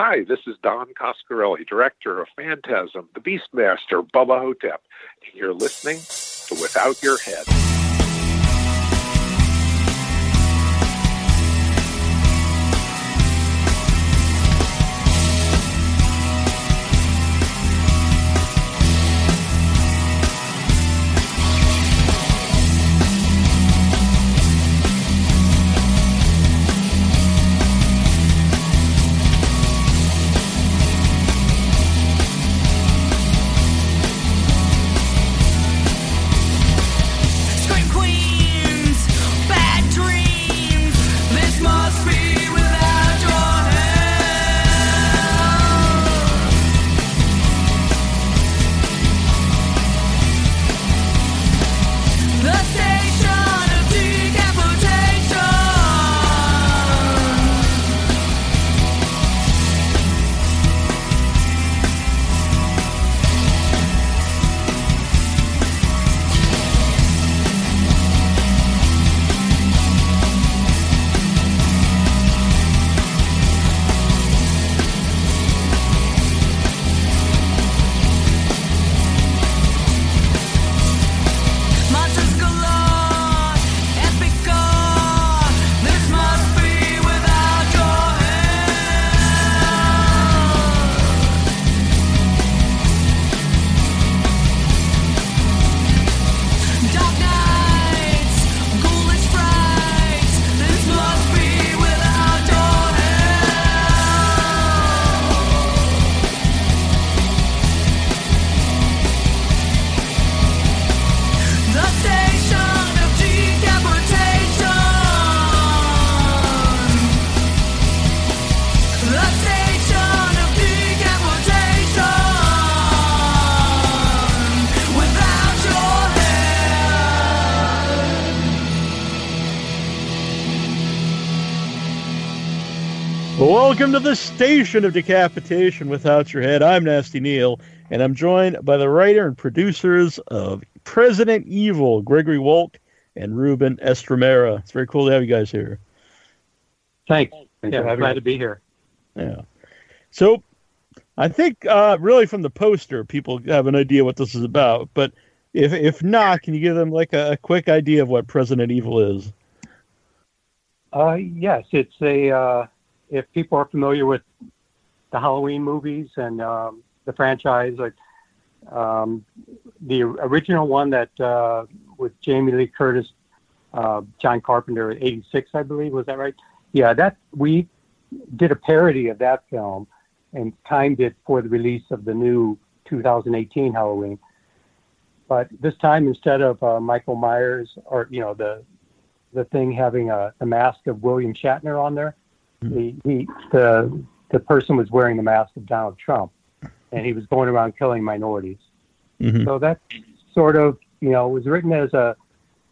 Hi, this is Don Coscarelli, director of Phantasm, The Beastmaster, Bubba Ho-Tep, and you're listening to Without Your Head. Welcome to the station of decapitation without your head. I'm Nasty Neal, and I'm joined by the writer and producers of President Evil, Gregory Wolk and Ruben Estremera. It's very cool to have you guys here. Thanks. Thanks yeah, glad us. to be here. Yeah. So, I think uh, really from the poster, people have an idea what this is about. But if if not, can you give them like a, a quick idea of what President Evil is? Uh, yes, it's a. Uh, if people are familiar with the Halloween movies and um, the franchise, like um, the original one that uh, with Jamie Lee Curtis, uh, John Carpenter, '86, I believe, was that right? Yeah, that we did a parody of that film and timed it for the release of the new 2018 Halloween. But this time, instead of uh, Michael Myers or you know the the thing having a, a mask of William Shatner on there, the, he the the person was wearing the mask of Donald Trump, and he was going around killing minorities. Mhm. So that sort of you know was written as a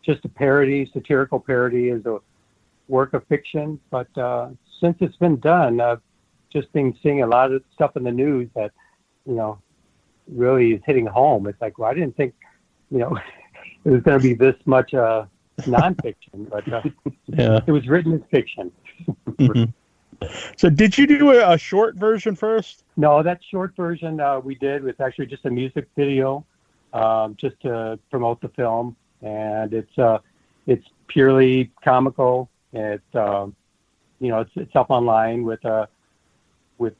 just a parody, satirical parody, as a work of fiction. But uh, since it's been done, I've just been seeing a lot of stuff in the news that you know really is hitting home. It's like, well, I didn't think you know it was going to be this much uh, nonfiction, but uh, Yeah. it was written as fiction. Mhm. So, did you do a, a short version first? No, that short version uh, we did was actually just a music video, um, just to promote the film, and it's uh, it's purely comical. It's um, you know it's it's up online with a with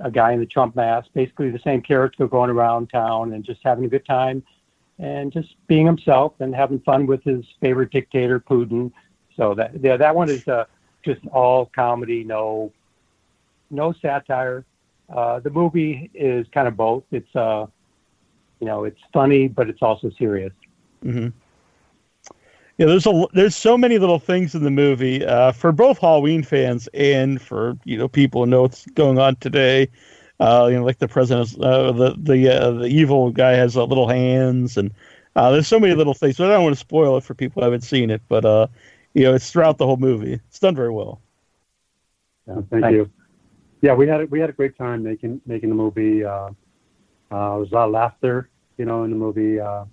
a guy in the Trump mask, basically the same character going around town and just having a good time, and just being himself and having fun with his favorite dictator Putin. So that yeah, that one is uh, just all comedy, no no satire. Uh, the movie is kind of both. It's uh, you know, it's funny, but it's also serious. Mm-hmm. Yeah, there's a there's so many little things in the movie uh, for both Halloween fans and for you know people who know what's going on today. Uh, you know, like the president, uh, the the uh, the evil guy has uh, little hands, and uh, there's so many little things. So I don't want to spoil it for people who haven't seen it, but uh, you know, it's throughout the whole movie. It's done very well. Yeah, thank Thanks. you. Yeah, we had a, we had a great time making making the movie. Uh, uh, there was a lot of laughter, you know, in the movie uh,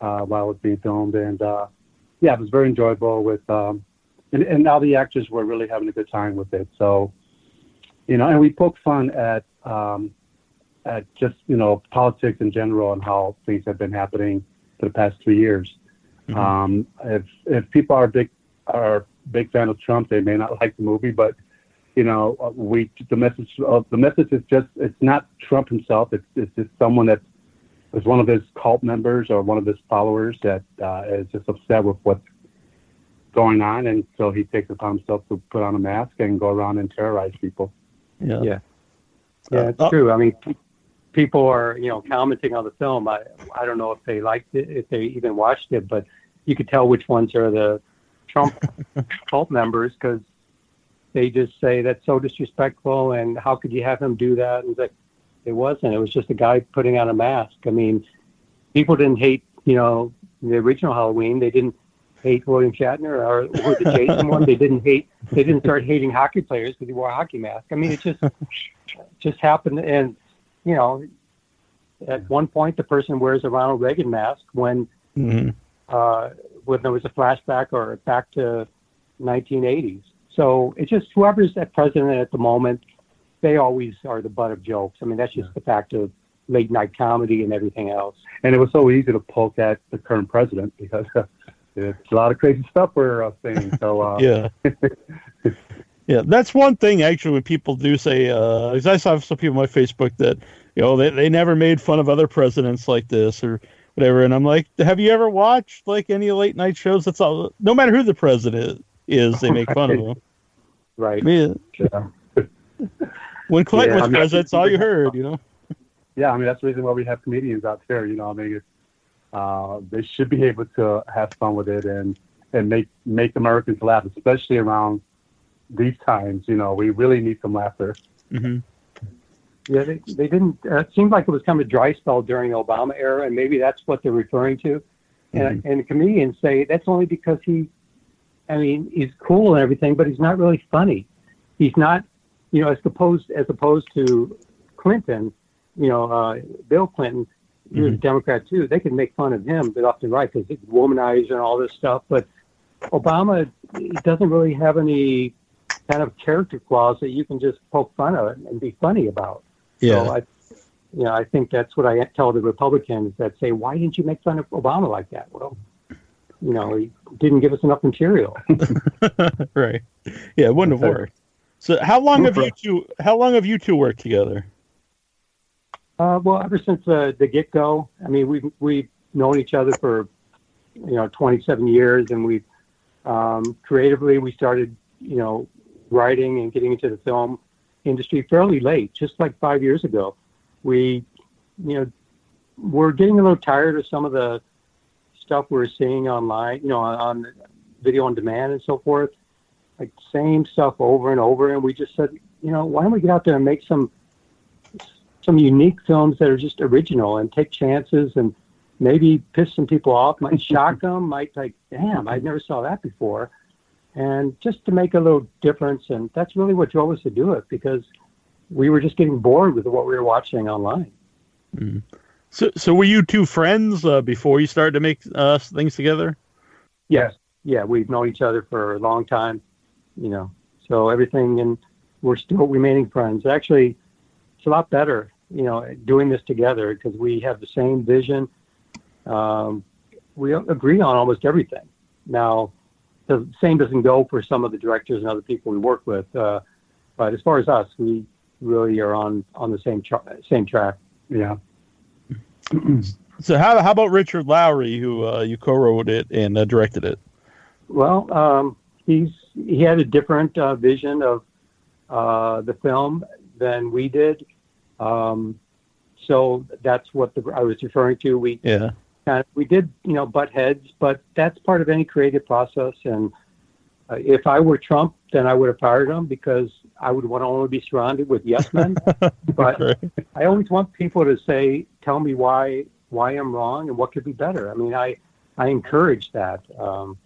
uh, while it was being filmed, and uh, yeah, it was very enjoyable. With um, and, and all the actors were really having a good time with it. So you know, and we poke fun at um, at just you know politics in general and how things have been happening for the past three years. Mhm. Um, if if people are big are big fan of Trump, they may not like the movie, but you know, uh, we the message of the message is just it's not Trump himself. It's it's just someone that is one of his cult members or one of his followers that uh, is just upset with what's going on, and so he takes it upon himself to put on a mask and go around and terrorize people. Yeah. Yeah. Yeah, it's Uh, true. I mean, people are you know commenting on the film. I I don't know if they liked it, if they even watched it, but you could tell which ones are the Trump cult members because they just say that's so disrespectful and how could you have him do that? And it's like it wasn't. It was just a guy putting on a mask. I mean, people didn't hate you know the original Halloween. They didn't hate William Shatner or, or the Jason one. They didn't hate. They didn't start hating hockey players because he wore a hockey mask. I mean, it just just happened. And you know, at one point, the person wears a Ronald Reagan mask when Mhm. uh, when there was a flashback or back to 1980s. So it's just whoever's at president at the moment, they always are the butt of jokes. I mean, that's just the fact of late night comedy and everything else. And it was so easy to poke at the current president because uh, it's a lot of crazy stuff we're uh, saying. So uh, Yeah. yeah, that's one thing actually when people do say, uh, 'cause I saw some people on my Facebook that, you know, they, they never made fun of other presidents like this or whatever. And I'm like, have you ever watched like any late night shows? That's all, no matter who the president is, they make fun of him. Right. Mean, yeah. when Clinton Yeah, was I mean- president, that's all you heard, you know? yeah, I mean that's the reason why we have comedians out there. You know, I mean, it's, uh, they should be able to have fun with it and and make make Americans laugh, especially around these times. You know, we really need some laughter. hmm Yeah, they, they didn't. Uh, it seemed like it was kind of a dry spell during the Obama era, and maybe that's what they're referring to. And, and the comedians say that's only because he, I mean, he's cool and everything, but he's not really funny. He's not, you know, as opposed as opposed to Clinton, you know, uh, Bill Clinton, he was a Democrat too. They could make fun of him but often right because he's womanizer and all this stuff. But Obama he doesn't really have any kind of character flaws that you can just poke fun of and be funny about. Yeah. So I, you know, I think that's what I tell the Republicans that say, why didn't you make fun of Obama like that? Well, you know, he didn't give us enough material. right. Yeah, it wouldn't have worked. So how long have you two how long have you two worked together? Uh, well, ever since uh, the get go, I mean, we've we've known each other for you know 27 years, and we um, creatively we started you know writing and getting into the film industry fairly late, just like five years ago. We you know we're getting a little tired of some of the stuff we're seeing online, you know, on, on video on demand and so forth, like same stuff over and over. And we just said, you know, why don't we get out there and make some some unique films that are just original and take chances and maybe piss some people off, might shock them, might like, damn, I never saw that before. And just to make a little difference. And that's really what drove us to do it because we were just getting bored with what we were watching online. So so were you two friends uh, before you started to make uh, things together? Yes. Yeah, we've known each other for a long time, you know. So everything, and we're still remaining friends. Actually, it's a lot better, you know, doing this together because we have the same vision. Um, we agree on almost everything. Now, the same doesn't go for some of the directors and other people we work with, uh, but as far as us, we really are on on the same tra- same track. Yeah. So how how about Richard Lowry, who uh, you co-wrote it and uh, directed it? Well, um, he's he had a different uh, vision of uh, the film than we did. Um, so that's what the, I was referring to. We Yeah. We did you know butt heads, but that's part of any creative process. And uh, if I were Trump, then I would have fired him because I would want to only be surrounded with yes men. but Right. I always want people to say, tell me why why I'm wrong and what could be better. I mean, I I encourage that. Um,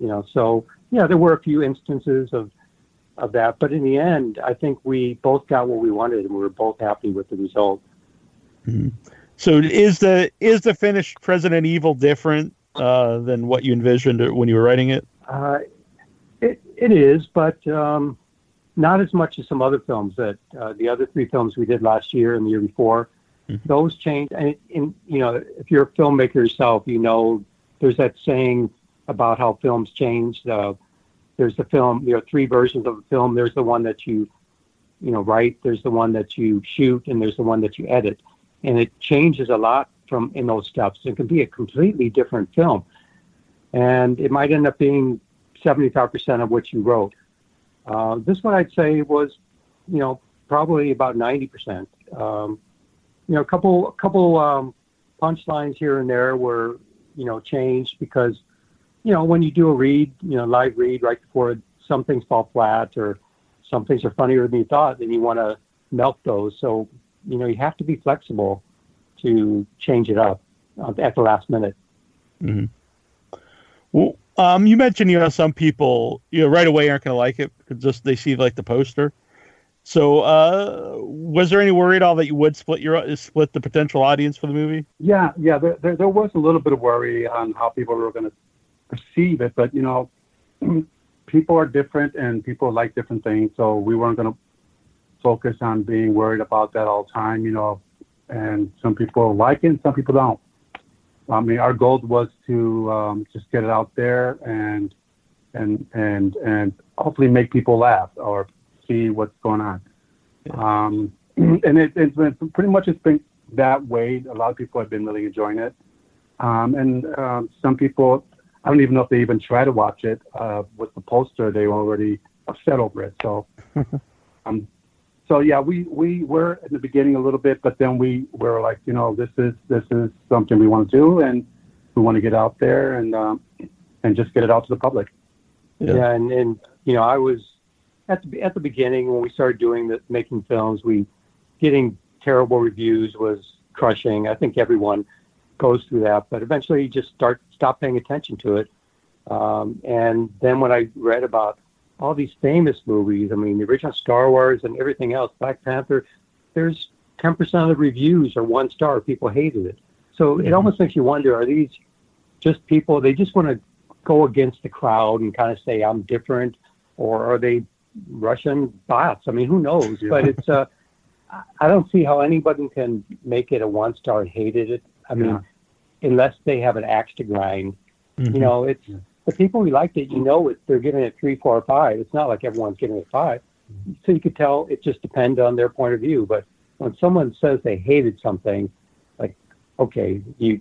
you know, so yeah, there were a few instances of of that, but in the end, I think we both got what we wanted, and we were both happy with the result. So is the is the finished President Evil different uh, than what you envisioned when you were writing it? Uh, it it is, but um, not as much as some other films that uh, the other three films we did last year and the year before. Mhm. Those change, and, and you know, if you're a filmmaker yourself, you know, there's that saying about how films change. Uh, there's the film, there are three versions of a film. There's the one that you, you know, write. There's the one that you shoot, and there's the one that you edit, and it changes a lot from in those steps. It can be a completely different film, and it might end up being 75% of what you wrote. Uh, this one I'd say was, you know, probably about 90%. Um, you know, a couple, a couple um, punchlines here and there were, you know, changed because, you know, when you do a read, you know, live read right before some things fall flat or some things are funnier than you thought, then you want to melt those. So, you know, you have to be flexible to change it up uh, at the last minute. Well, um, you mentioned you know some people you know right away aren't going to like it because just they see like the poster. So, uh, was there any worry at all that you would split your split the potential audience for the movie? Yeah, yeah. There, there, there was a little bit of worry on how people were going to perceive it, but you know, people are different and people like different things, so we weren't going to focus on being worried about that all the time. You know, and some people like it, and some people don't. I mean, our goal was to um, just get it out there and and and and hopefully make people laugh or see what's going on. Um, and it, it's been pretty much it's been that way. A lot of people have been really enjoying it, um, and um, some people I don't even know if they even try to watch it uh, with the poster. They were already upset over it. So, um, so yeah, we we were in the beginning a little bit, but then we were like, you know, this is this is something we want to do, and we want to get out there and um, and just get it out to the public. Yeah. Yeah, and, and you know, I was at the at the beginning when we started doing the making films, we getting terrible reviews was crushing. I think everyone goes through that, but eventually you just start stop paying attention to it. Um, and then when I read about all these famous movies, I mean, the original Star Wars and everything else, Black Panther, there's 10% of the reviews are one star. People hated it. So it almost makes you wonder: Are these just people? They just want to go against the crowd and kind of say I'm different, or are they Russian bots? I mean, who knows? Yeah. But it's uh, I- don't see how anybody can make it a one star and hated it. I mean, Yeah. unless they have an axe to grind. Mhm. You know, it's. The people who liked it. You know, it, they're giving it three, four, or five. It's not like everyone's giving it five. So you could tell it just depends on their point of view. But when someone says they hated something, like okay, you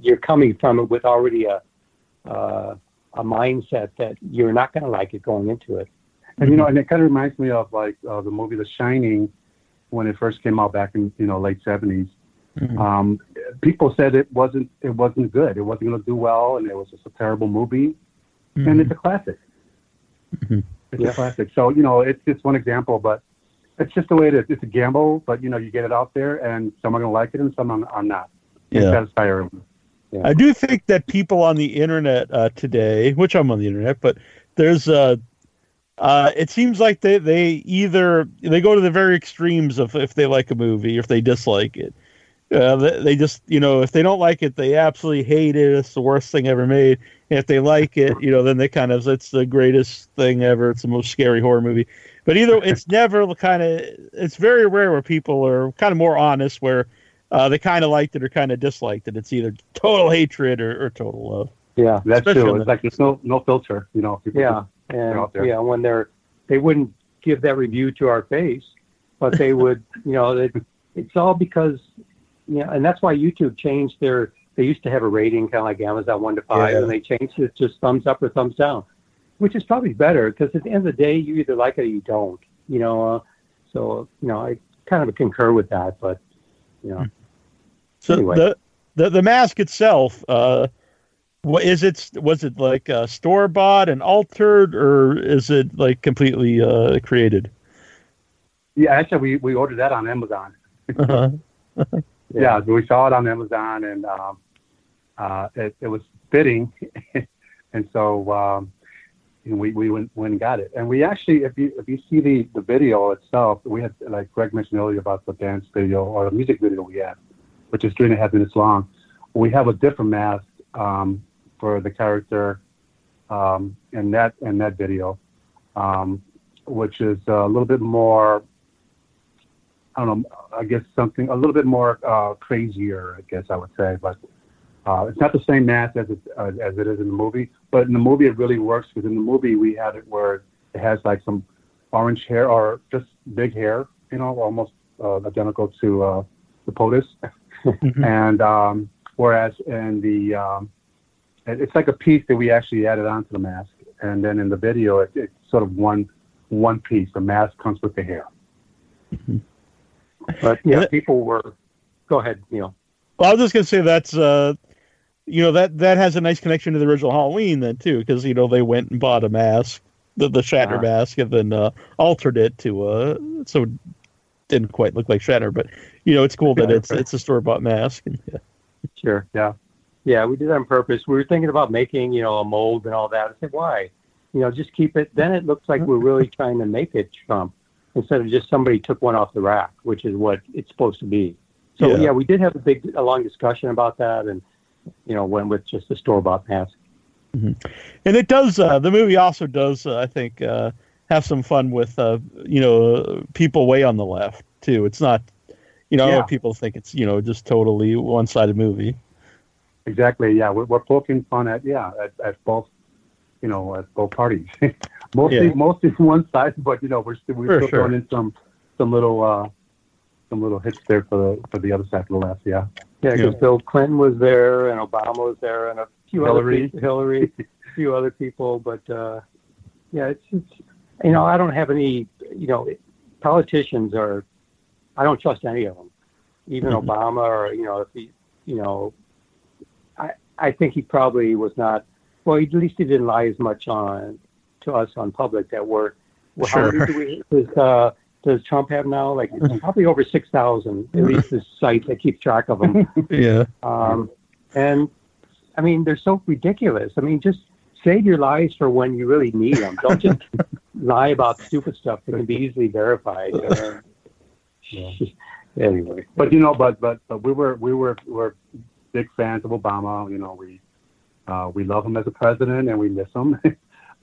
you're coming from it with already a uh, a mindset that you're not going to like it going into it. And you know, and it kind of reminds me of like uh, the movie The Shining when it first came out back in you know late 70s. Mhm. Um, people said it wasn't it wasn't good. It wasn't going to do well, and it was just a terrible movie. And it's a classic. Mhm. It's Yeah. a classic. So you know, it's just one example, but it's just the way it is. It's a gamble, but you know, you get it out there, and some are going to like it, and some are are not. Can't Yeah. everyone. I do think that people on the internet uh, today, which I'm on the internet, but there's uh, uh, it seems like they, they either they go to the very extremes of if they like a movie or if they dislike it. Uh, they, they just you know if they don't like it, they absolutely hate it. It's the worst thing ever made. And if they like it, you know, then they kind of it's the greatest thing ever. It's the most scary horror movie. But either it's never the kind of it's very rare where people are kind of more honest where uh, they kind of liked it or kind of disliked it. It's either total hatred or, or total love. Yeah. That's Especially true. It's the- like there's no no filter. You know. People Yeah, and out there. yeah, when they're they wouldn't give that review to our face, but they would, you know, it, it's all because, you know, and that's why YouTube changed their. They used to have a rating kind of like Amazon one to five, Yeah. and they changed it to just thumbs up or thumbs down, which is probably better because at the end of the day, you either like it or you don't. You know, uh, so you know, I kind of concur with that, but you know, So Anyway. the, the the mask itself, uh, what is it? Was it like uh, store bought and altered, or is it like completely uh, created? Yeah, actually, we, we ordered that on Amazon. Uh-huh. Yeah, we saw it on Amazon, and um, uh, it, it was fitting, and so um, we we went, went and got it. And we actually, if you if you see the the video itself, we had like Greg mentioned earlier about the dance video or the music video we had, which is three and a half minutes long. We have a different mask um, for the character um, in that in that video. Um, which is a little bit more. I don't know. I guess something a little bit more uh, crazier. I guess I would say, but uh, it's not the same mask as it uh, as it is in the movie. But in the movie, it really works because in the movie we had it where it has like some orange hair or just big hair, you know, almost uh, identical to uh, the POTUS. and um, whereas in the um, it- it's like a piece that we actually added onto the mask, and then in the video, it, it's sort of one one piece. The mask comes with the hair. But yeah, Yeah. people were. Go ahead, Neal. Well, I was just gonna say that's uh, you know that that has a nice connection to the original Halloween then too, because you know they went and bought a mask, the the Shatner Uh-huh. mask, and then uh, altered it to uh, so it didn't quite look like Shatner, but you know it's cool that it's it's a store bought mask. And, yeah. Sure. Yeah. Yeah, we did that on purpose. We were thinking about making, you know, a mold and all that. I said, why? You know, just keep it. Then it looks like we're really trying to make it Trump instead of just somebody took one off the rack, which is what it's supposed to be. So Yeah. yeah, we did have a big, a long discussion about that, and you know, went with just the store bought mask. and it does uh, the movie also does uh, I think uh, have some fun with uh, you know people way on the left too. It's not you know Yeah. people think it's you know just totally one sided movie. Exactly. Yeah, we're, we're poking fun at yeah at, at both, you know, at both parties. mostly Yeah. mostly one side, but you know we're still we're For still sure. throwing in some some little uh some little hits there for the for the other side to the left. Yeah. Yeah, because Yeah. Bill Clinton was there, and Obama was there, and a few Hillary. other people, Hillary, a few other people. But uh, yeah, it's, it's you know I don't have any you know politicians are I don't trust any of them, even Mhm. Obama or you know if he you know I I think he probably was not well at least he didn't lie as much on to us on public that we're well, how many do we does, uh, does Trump have now like probably over six thousand at least the site that keeps track of them. Yeah. Um, and I mean, they're so ridiculous. I mean, just save your lies for when you really need them. Don't just lie about stupid stuff that can be easily verified. Uh, Anyway, But you know, but but but we were we were we're big fans of Obama. You know, we uh, we love him as a president and we miss him.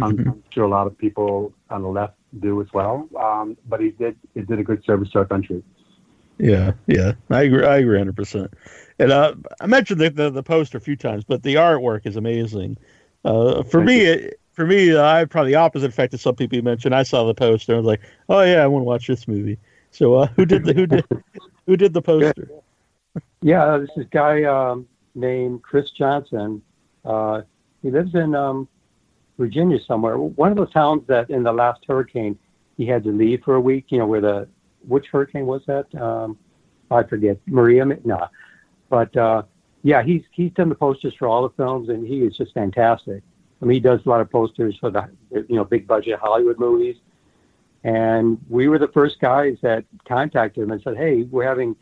I'm, I'm sure a lot of people on the left do as well. Um, but he did he did a good service to our country. Yeah, yeah, I agree. I agree, hundred percent. And uh, I mentioned the, the the poster a few times, but the artwork is amazing. Uh, for Thank me, it, for me, uh, I had probably the opposite effect to some people you mentioned. I saw the poster, and was like, "Oh yeah, I want to watch this movie." So, uh, who did the who did who did the poster? yeah, this is a guy um, named Chris Johnson. Uh, he lives in um, Virginia somewhere. One of those towns that in the last hurricane he had to leave for a week. You know where the which hurricane was that? Um, I forget. Maria? No, but uh, yeah, he's he's done the posters for all the films, and he is just fantastic. I mean, he does a lot of posters for the you know big budget Hollywood movies. And we were the first guys that contacted him and said, "Hey, we're having,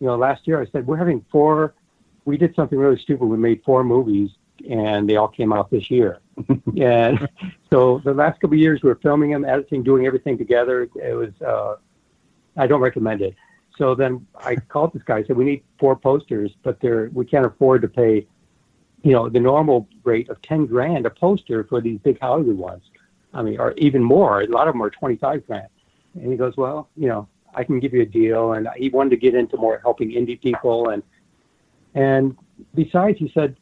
you know, last year I said we're having four. We did something really stupid. We made four movies, and they all came out this year. and so the last couple of years, we were filming them, editing, doing everything together. It was, uh, I don't recommend it. So then I called this guy. I said, "We need four posters, but they're we can't afford to pay, you know, the normal rate of ten grand a poster for these big Hollywood ones. I mean, or even more. A lot of them are twenty-five grand." And he goes, "Well, you know, I can give you a deal." And he wanted to get into more helping indie people, and and besides, he said,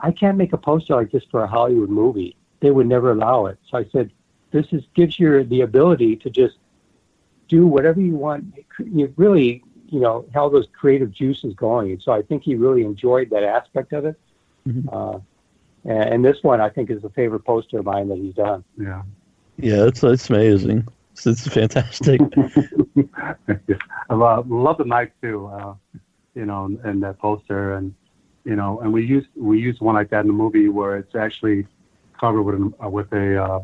"I can't make a poster like this for a Hollywood movie. They would never allow it." So I said, "This is gives you the ability to just do whatever you want. You really, you know, how those creative juices going." And so I think he really enjoyed that aspect of it. Mhm. Uh, and, and this one, I think, is a favorite poster of mine that he's done. Yeah. Yeah, it's it's amazing. It's, it's fantastic. I love, love the mic, too. Uh, you know, and that poster, and you know, and we used we used one like that in the movie where it's actually covered with an, uh, with a uh,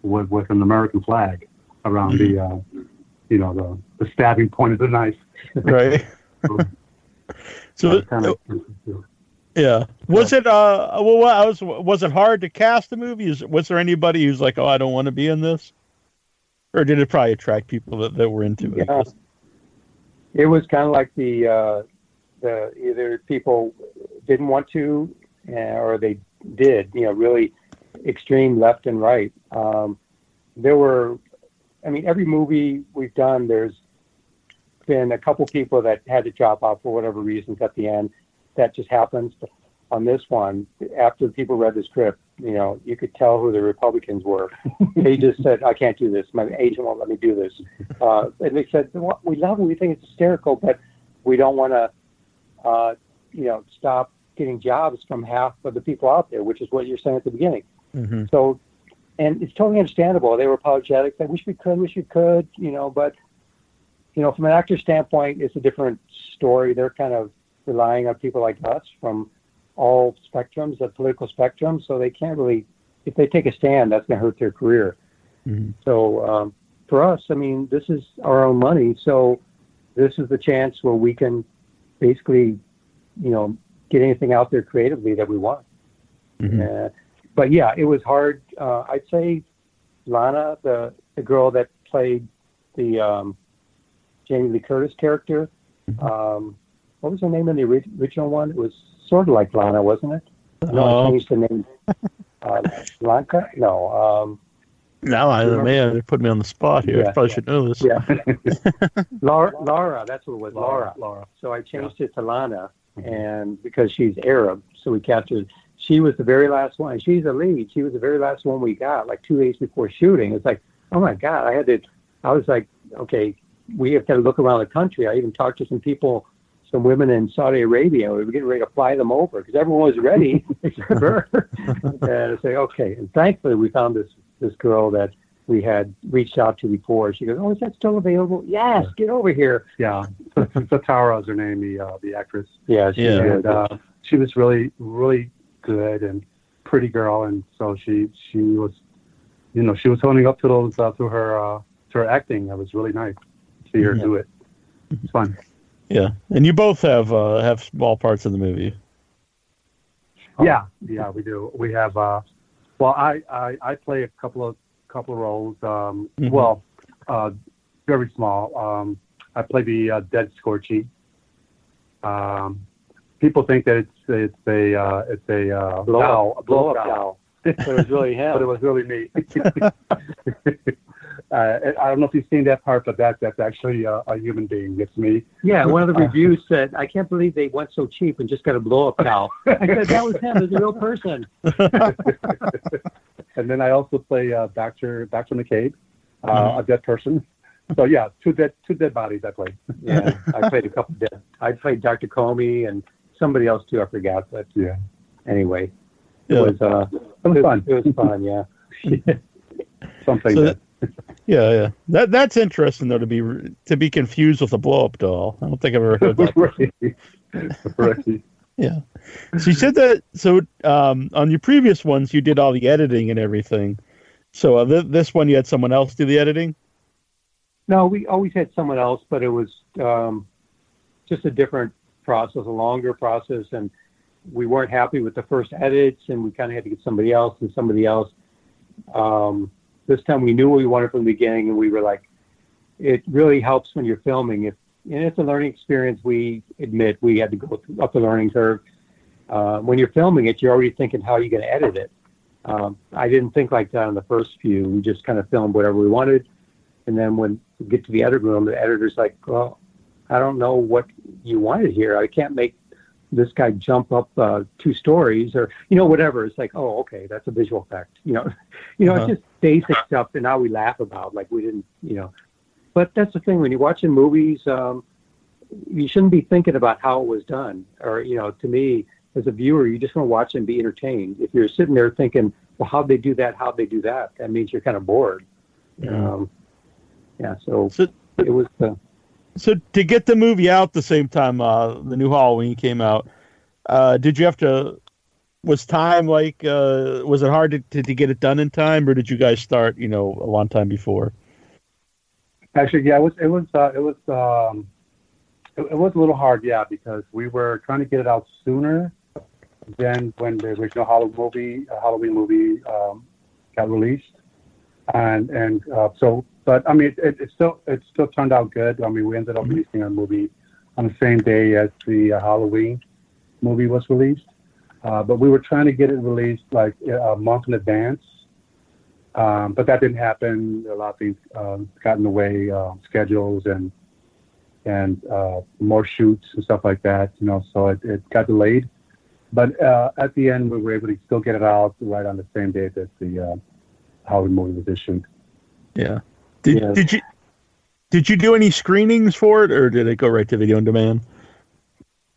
with with an American flag around the uh, you know the the stabbing point of the knife. right. so, kind of, yeah, was it uh well I was was it hard to cast the movie? Is, was there anybody who's like, oh, I don't want to be in this, or did it probably attract people that, that were into it? Yeah. It was kind of like the uh, the either people didn't want to uh, or they did. You know, really extreme left and right. Um, there were I mean, every movie we've done, there's been a couple people that had to drop off for whatever reasons at the end. That just happens. But on this one, after people read the script, you know, you could tell who the Republicans were. they just said, "I can't do this. My agent won't let me do this." Uh, and they said, "Well, "We love it. We think it's hysterical, but we don't want to, uh, you know, stop getting jobs from half of the people out there," which is what you're saying at the beginning. hmm So, and it's totally understandable. They were apologetic. They wish we could, wish we could, you know, but, you know, from an actor standpoint, it's a different story. They're kind of relying on people like us from all spectrums, the political spectrum. So they can't really, if they take a stand, that's going to hurt their career. hmm So um, for us, I mean, this is our own money. So this is the chance where we can basically, you know, get anything out there creatively that we want. hmm Uh, but yeah, it was hard. Uh, I'd say Lana, the the girl that played the um, Jamie Lee Curtis character. Um, what was her name in the original one? It was sort of like Lana, wasn't it? No, I Oh. changed the name. Uh, Blanca? No. Um, Now I man, they put me on the spot here. I Yeah. probably should know this. yeah, Laura. Laura. That's what it was. Laura. Laura. So I changed it to Lana, mm-hmm. and because she's Arab, so we captured. She was the very last one. She's a lead. She was the very last one we got, like two days before shooting. It's like, oh my god! I had to. I was like, okay, we have to look around the country. I even talked to some people, some women in Saudi Arabia. We were getting ready to fly them over because everyone was ready except her. and I say, okay. And thankfully, we found this this girl that we had reached out to before. She goes, oh, is that still available? Yes, get over here. Yeah, Satara is her name, the uh, the actress. Yeah, she Yeah. did. and uh, she was really really good and pretty girl, and so she she was, you know, she was holding up to those uh, to her uh, to her acting. That was really nice to see her Yeah. do it. It's fun. Yeah, and you both have uh, have small parts in the movie. Yeah, yeah, we do. We have. Uh, well, I, I I play a couple of couple of roles. Um, Mhm. Well, uh, very small. Um, I play the uh, dead Scorchy. Um, people think that it's it's a uh, it's a uh, blow doll, up, blow blow-up up doll. But it was really him. but it was really me. uh, I don't know if you've seen that part, but that that's actually a, a human being. It's me. Yeah, one of the reviews said, "I can't believe they went so cheap and just got a blow up cow." I said, "That was him. It's a real person." and then I also play uh, Doctor Doctor McCabe, uh, Mhm. a dead person. So yeah, two dead two dead bodies I played. Yeah, I played a couple. Dead. I played Dr. Comey and somebody else too. I forgot, but Yeah, anyway, it Yeah. was uh, it was fun. It was fun. Yeah. Something So that, Yeah, yeah. That that's interesting though to be to be confused with a blow up doll. I don't think I've ever heard that. right. right. Yeah. So you said that. So um, on your previous ones, you did all the editing and everything. So uh, th- this one, you had someone else do the editing. No, we always had someone else, but it was um, just a different process, a longer process, and we weren't happy with the first edits, and we kind of had to get somebody else and somebody else. Um, this time, we knew what we wanted from the beginning, and we were like, it really helps when you're filming. If and it's a learning experience. We admit we had to go through, up the learning curve. Uh, when you're filming it, you're already thinking how you're going to edit it. Um, I didn't think like that on the first few. We just kind of filmed whatever we wanted. And then when we get to the edit room, the editor's like, well, I don't know what you wanted here. I can't make this guy jump up uh, two stories or, you know, whatever. It's like, oh, okay, that's a visual effect. You know, you know, Uh-huh. it's just basic stuff that now we laugh about, like we didn't, you know. But that's the thing when you're watching movies, um, you shouldn't be thinking about how it was done. Or, you know, to me, as a viewer, you just want to watch and be entertained. If you're sitting there thinking, well, how'd they do that? How'd they do that? That means you're kind of bored. Yeah. Um, yeah, so So it was uh, so to get the movie out the same time uh, the new Halloween came out, uh, did you have to? Was time like? Uh, was it hard to, to to get it done in time, or did you guys start? You know, a long time before. Actually, yeah, it was it was uh, it was um, it, it was a little hard, yeah, because we were trying to get it out sooner than when the original Halloween movie uh, Halloween movie um, got released, and and uh, so, but I mean, it, it still it still turned out good. I mean, we ended up releasing our movie on the same day as the uh, Halloween movie was released, uh, but we were trying to get it released like a month in advance Um, but that didn't happen. A lot of things um, got in the way, um, schedules and and uh, more shoots and stuff like that. You know, so it, it got delayed. But uh, at the end, we were able to still get it out right on the same day that the movie was issued. Yeah. Did, Yeah. did you did you do any screenings for it, or did it go right to video on demand?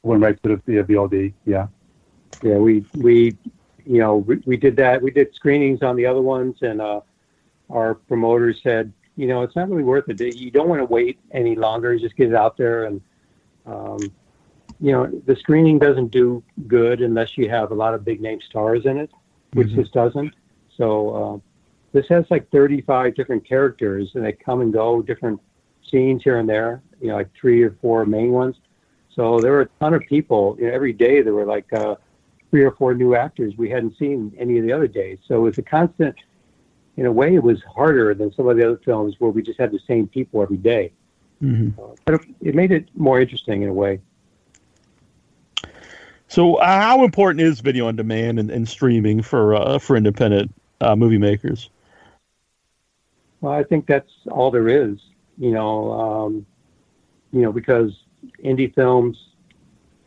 Went right to the, VOD. Yeah. Yeah, we we you know we, we did that. We did screenings on the other ones, and uh, our promoter said, you know, it's not really worth it. You don't want to wait any longer. Just get it out there, and um, you know, the screening doesn't do good unless you have a lot of big name stars in it, which Mhm. this doesn't. So uh, this has like 35 different characters, and they come and go, different scenes here and there. You know, like three or four main ones. So there were a ton of people. You know, every day there were like uh, three or four new actors we hadn't seen any of the other days. So it was a constant. In a way, it was harder than some of the other films where we just had the same people every day. hmm Uh, but it, it made it more interesting in a way. So, uh, how important is video on demand and, and streaming for uh, for independent uh, movie makers? Well, I think that's all there is. You know, um, you know, because indie films,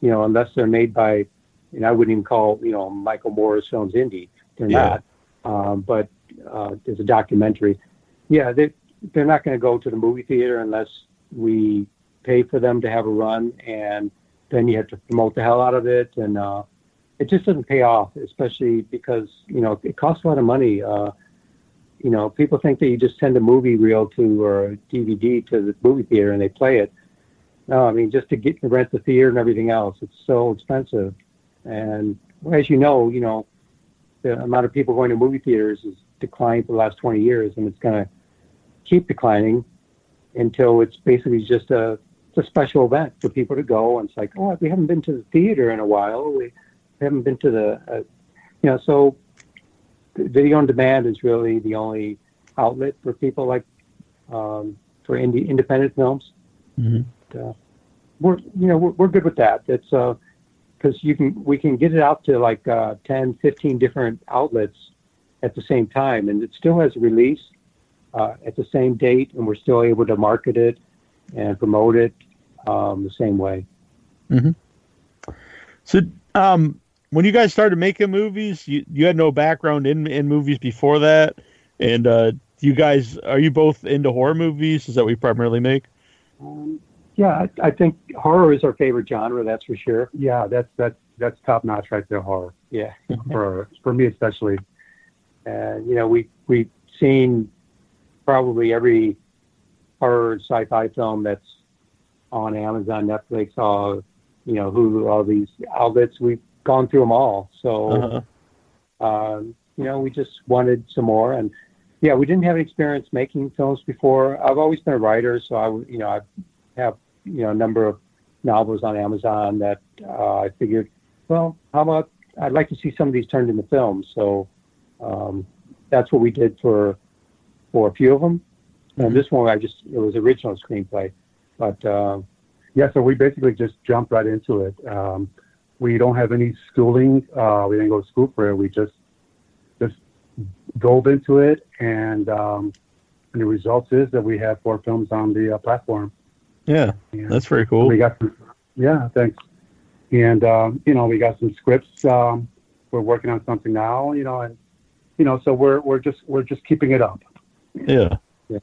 you know, unless they're made by, and I wouldn't even call you know Michael Moore's films indie. They're Yeah. not. Um, but uh, there's a documentary. Yeah, they they're not going to go to the movie theater unless we pay for them to have a run, and then you have to promote the hell out of it, and uh, it just doesn't pay off, especially because you know it costs a lot of money. Uh, you know, people think that you just send a movie reel to or a DVD to the movie theater and they play it. No, I mean just to get to rent the theater and everything else, it's so expensive. And as you know, you know, the amount of people going to movie theaters has declined for the last 20 years, and it's going to keep declining until it's basically just a it's a special event for people to go. And it's like, oh, we haven't been to the theater in a while. We haven't been to the, uh, you know, so video on demand is really the only outlet for people like um, for indie independent films. Mhm. Uh, we're you know we're, we're good with that. It's because you can we can get it out to like uh, 10, 15 different outlets at the same time, and it still has a release uh, at the same date, and we're still able to market it and promote it um, the same way. So, um, when you guys started making movies, you you had no background in in movies before that, and uh, you guys are you both into horror movies? Is that what you primarily make? Um, yeah, I, I think horror is our favorite genre. That's for sure. Yeah, that's that's that's top notch right there. Horror Yeah. for for me especially. And you know, we we've seen probably every horror sci-fi film that's on Amazon, Netflix, all you know, Hulu, all these outlets. We've gone through them all. So, Uh-huh. um, you know, we just wanted some more. And yeah, we didn't have any experience making films before. I've always been a writer, so I, you know, I have you know a number of novels on Amazon that uh, I figured, well, how about I'd like to see some of these turned into films. So um, that's what we did for for a few of them. Mhm. And this one, I just it was original screenplay, but uh, Yeah, so we basically just jumped right into it. Um, we don't have any schooling. Uh, we didn't go to school for it. We just just dove into it, and um, and the result is that we have four films on the uh, platform. Yeah, And that's very cool. We got some, yeah, thanks. And um, you know, we got some scripts. Um, we're working on something now. You know, and you know, so we're we're just we're just keeping it up. Yeah. Yeah.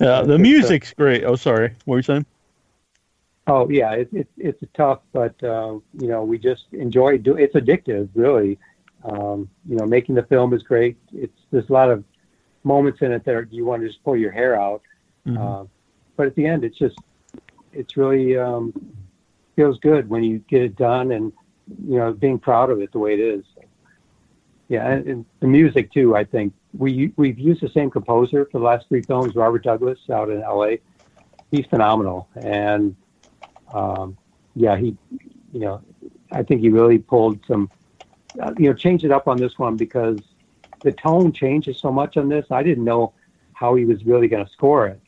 Yeah, the music's great. Oh, sorry. What were you saying? Oh yeah, it, it, it's tough, but uh, you know we just enjoy do. It's addictive, really. Um, you know, making the film is great. It's there's a lot of moments in it that are, you want to just pull your hair out, Mhm. uh, but at the end, it's just it's really um, feels good when you get it done, and you know being proud of it the way it is. Yeah, and, and the music too. I think we we've used the same composer for the last three films, Robert Douglas, out in L.A. He's phenomenal, and um, yeah, he, you know, I think he really pulled some, uh, you know, changed it up on this one because the tone changes so much on this. I didn't know how he was really going to score it,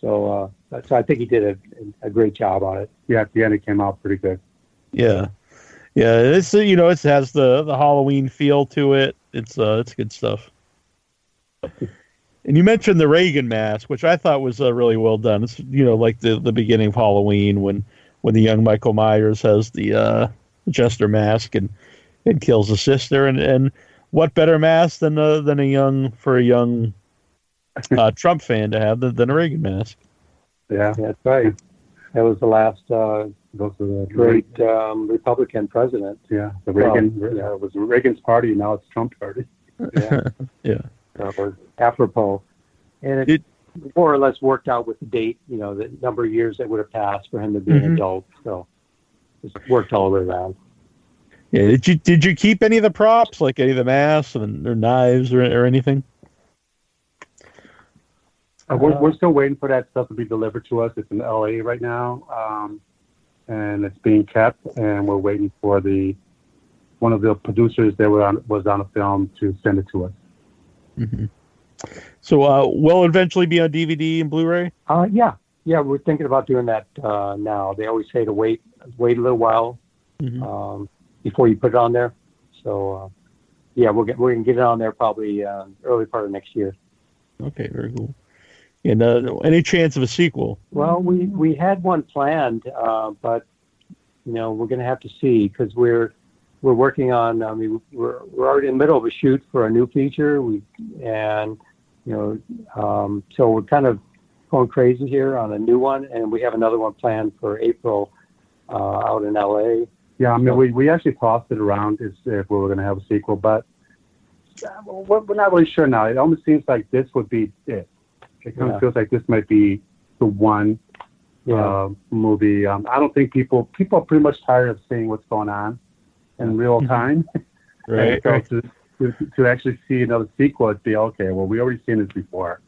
so uh, so I think he did a, a great job on it. Yeah, at the end it came out pretty good. Yeah, yeah. It's uh, you know it has the the Halloween feel to it. It's uh it's good stuff. And you mentioned the Reagan mask, which I thought was uh, really well done. It's you know like the the beginning of Halloween when when the young Michael Myers has the uh, jester mask and and kills his sister. And and what better mask than a, than a young for a young uh, Trump fan to have than, than a Reagan mask? Yeah, That's right. That was the last uh, the great um, Republican president. Yeah, the Reagan. Well, yeah. yeah, it was Reagan's party. Now it's Trump's party. Yeah. Yeah. uh, or apropos. And it, It- more or less worked out with the date, you know, the number of years that would have passed for him to be an Mhm. adult. So it worked all the way around. Yeah. Did you did you keep any of the props, like any of the masks and or knives or, or anything? Uh, we're, we're still waiting for that stuff to be delivered to us. It's in LA right now, um, and it's being kept. And we're waiting for the one of the producers that were on was on a film to send it to us. hmm So uh, will eventually be on DVD and Blu-ray? Uh, yeah, yeah, we're thinking about doing that uh, now. They always say to wait, wait a little while Mhm. um, before you put it on there. So uh, yeah, we'll get we're gonna get it on there probably uh, early part of next year. Okay, very cool. And uh, any chance of a sequel? Well, we we had one planned, uh, but you know we're going to have to see because we're we're working on. I mean, we're we're already in the middle of a shoot for a new feature. We and you know, um, so we're kind of going crazy here on a new one, and we have another one planned for April uh, out in LA. Yeah, I mean, we, we actually tossed it around as if we were going to have a sequel, but uh, we're, we're not really sure now. It almost seems like this would be it. It kind Yeah. of feels like this might be the one Yeah, uh, movie. Um, I don't think people people are pretty much tired of seeing what's going on in real Mhm. time. Right. And so to, to, to actually see another sequel, it'd be okay. Well, we already seen this before.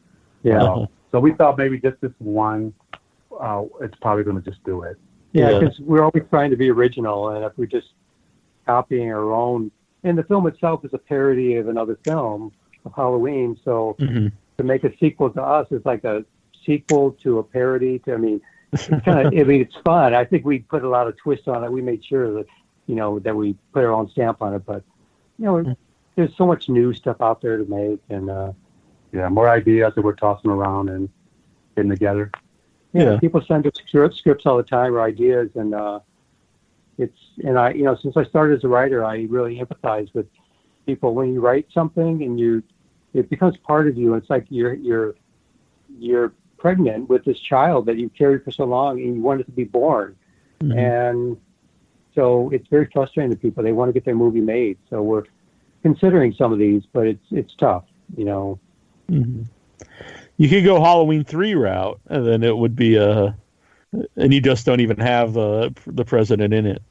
yeah, Uh-huh. So we thought maybe just this one, uh, it's probably going to just do it. yeah. Yeah. Because we're always trying to be original, and if we're just copying our own, and the film itself is a parody of another film of Halloween, so. Mhm. to make a sequel to us is like a sequel to a parody to I mean it's kind of I mean it's fun. I think we put a lot of twists on it. We made sure that you know that we put our own stamp on it, but you know there's so much new stuff out there to make and uh Yeah, more ideas that we're tossing around and getting together. yeah, Yeah. people send us scripts scripts all the time or ideas and uh it's and I you know since I started as a writer I really empathize with people when you write something and you it becomes part of you. It's like you're you're you're pregnant with this child that you've carried for so long and you want it to be born. Mhm. And so it's very frustrating to people. They want to get their movie made. So we're considering some of these, but it's it's tough, you know. Mhm. You could go Halloween three route, and then it would be a, and you just don't even have uh, the president in it.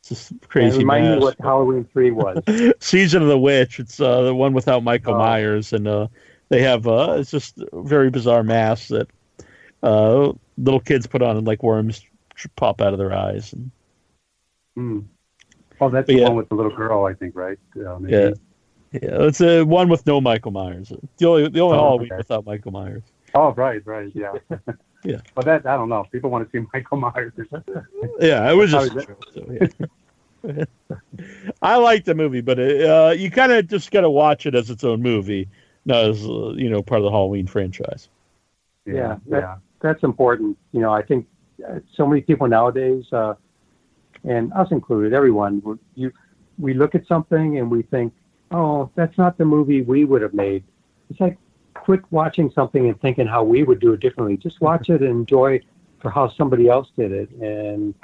It's just crazy. remind me what Halloween three was. Season of the Witch. It's uh, the one without Michael Oh. Myers, and uh, they have uh, it's just very bizarre masks that uh, little kids put on, and like worms pop out of their eyes. And, Hmm. Oh, that's But the yeah. one with the little girl, I think, right? Uh, yeah, yeah, it's a one with no Michael Myers. The only the only Oh, Halloween okay. without Michael Myers. Oh, right, right, yeah. Yeah. But that, I don't know. People want to see Michael Myers. Yeah, it was just. so, yeah. I like the movie, but it, uh, you kind of just got to watch it as its own movie, not as uh, you know part of the Halloween franchise. Yeah, Yeah, yeah. That's important. You know, I think uh, so many people nowadays, uh, and us included, everyone, we- you we look at something and we think, oh, that's not the movie we would have made. It's like quit watching something and thinking how we would do it differently. Just watch it and enjoy for how somebody else did it, and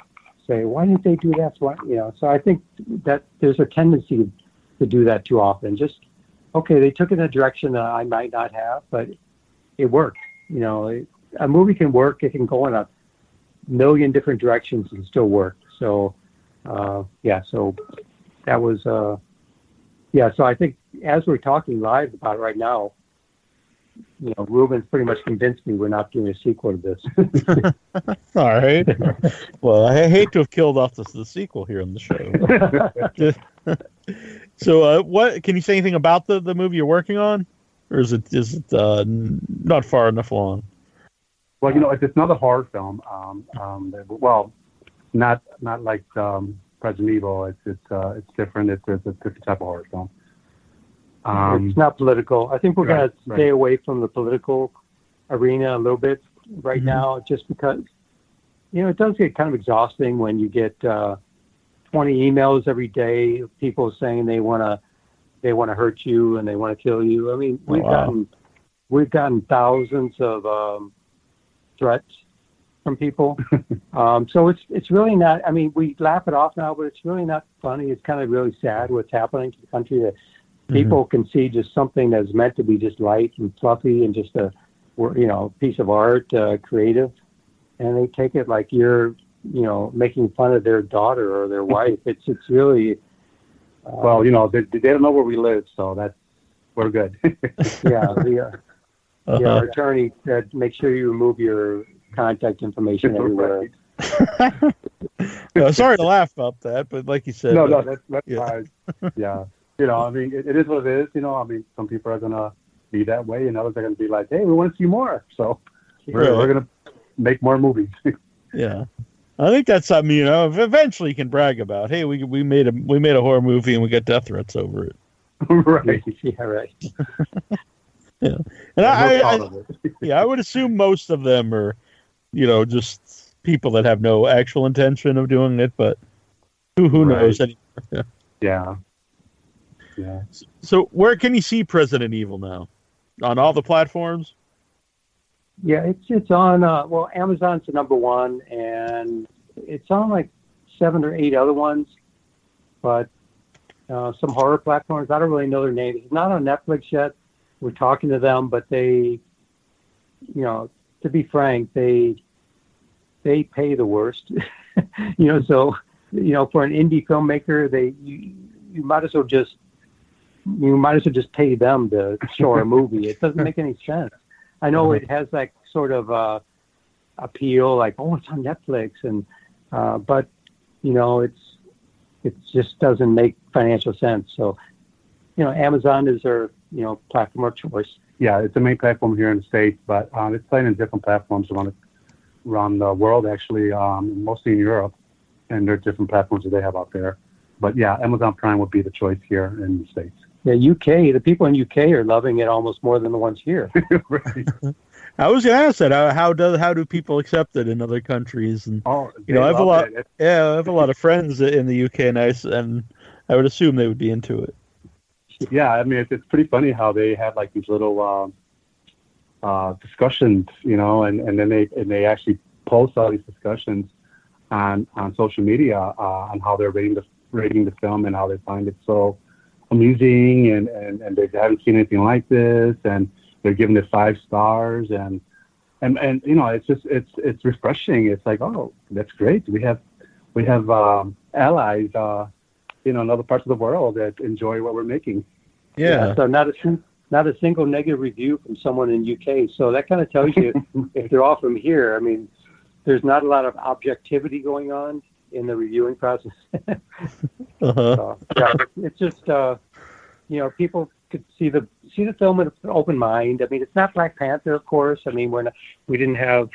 say, why didn't they do that? I- you know, so I think that there's a tendency to do that too often. Just okay, they took it in a direction that I might not have, but it worked. You know, it, a movie can work. It can go in a million different directions and still work. So, uh, yeah. So that was, uh, yeah. So I think as we're talking live about it right now, you know, Ruben's pretty much convinced me we're not doing a sequel to this. All right. well, I hate to have killed off the, the sequel here on the show. so, uh, what can you say anything about the, the movie you're working on, or is it is it uh, not far enough along? Well, you know, it's another horror film. Um, um, well, not not like um, President Evil. It's it's uh, it's different. It's, it's a different type of horror film. Um, it's not political. I think we're right, going to right. stay away from the political arena a little bit right Mhm. now, just because you know it does get kind of exhausting when you get uh, 20 emails every day of people saying they want to they want to hurt you and they want to kill you. I mean, Oh, we've wow. gotten we've gotten thousands of um, threats from people. um, so it's it's really not. I mean, we laugh it off now, but it's really not funny. It's kind of really sad what's happening to the country that people can see just something that's meant to be just light and fluffy and just a you know piece of art, uh, creative, and they take it like you're you know making fun of their daughter or their wife. It's it's really uh, well, you know, they, they don't know where we live, so that's we're good. yeah. The, uh, Uh-huh. yeah, our attorney said make sure you remove your contact information everywhere. No, sorry to laugh about that, but like you said, no, no, that's that's yeah. fine. Yeah, you know, I mean, it, it is what it is. You know, I mean, some people are gonna be that way, and others are gonna be like, "Hey, we want to see more." So we're, we're gonna make more movies. yeah. I think that's something you know. Eventually, you can brag about. Hey, we we made a we made a horror movie and we got death threats over it. right. yeah, right. And We're I, I, yeah, I would assume most of them are, you know, just people that have no actual intention of doing it. But who who Right. knows? Any, Yeah. Yeah. so where can you see President Evil now? On all the platforms? Yeah, it's it's on. Uh, well, Amazon's the number one, and it's on like seven or eight other ones, but uh, some horror platforms. I don't really know their names. It's not on Netflix yet. We're talking to them, but they, you know, to be frank, they they pay the worst. you know, so you know, for an indie filmmaker, they you, you might as well just you might as well just pay them to show a movie. It doesn't make any sense. I know it has that sort of uh, appeal, like oh, it's on Netflix, and uh, but you know, it's it just doesn't make financial sense. So, you know, Amazon is their you know platform of choice. Yeah, it's the main platform here in the states, but um, it's playing in different platforms around around the world, actually, um, mostly in Europe, and there are different platforms that they have out there. But yeah, Amazon Prime would be the choice here in the states. Yeah, UK. The people in UK are loving it almost more than the ones here. right. I was gonna ask that. How, how do how do people accept it in other countries? And Oh, You know, I have a lot- it. Yeah, I have a lot of friends in the UK, and I s- and I would assume they would be into it. yeah, I mean, it's, it's pretty funny how they have like these little um, uh, discussions, you know, and, and then they and they actually post all these discussions on on social media uh, on how they're rating the rating the film and how they find it so amusing and, and, and they haven't seen anything like this and they're giving it five stars and and and you know it's just it's it's refreshing. It's like oh that's great. We have we have um, allies, uh, you know, in other parts of the world that enjoy what we're making. Yeah, So not a not a single negative review from someone in UK. So that kind of tells you if they're all from here. I mean, there's not a lot of objectivity going on in the reviewing process. uh-huh. So, yeah, it's just uh, you know people could see the see the film with an open mind. I mean, it's not Black Panther, of course. I mean, we're not, we didn't have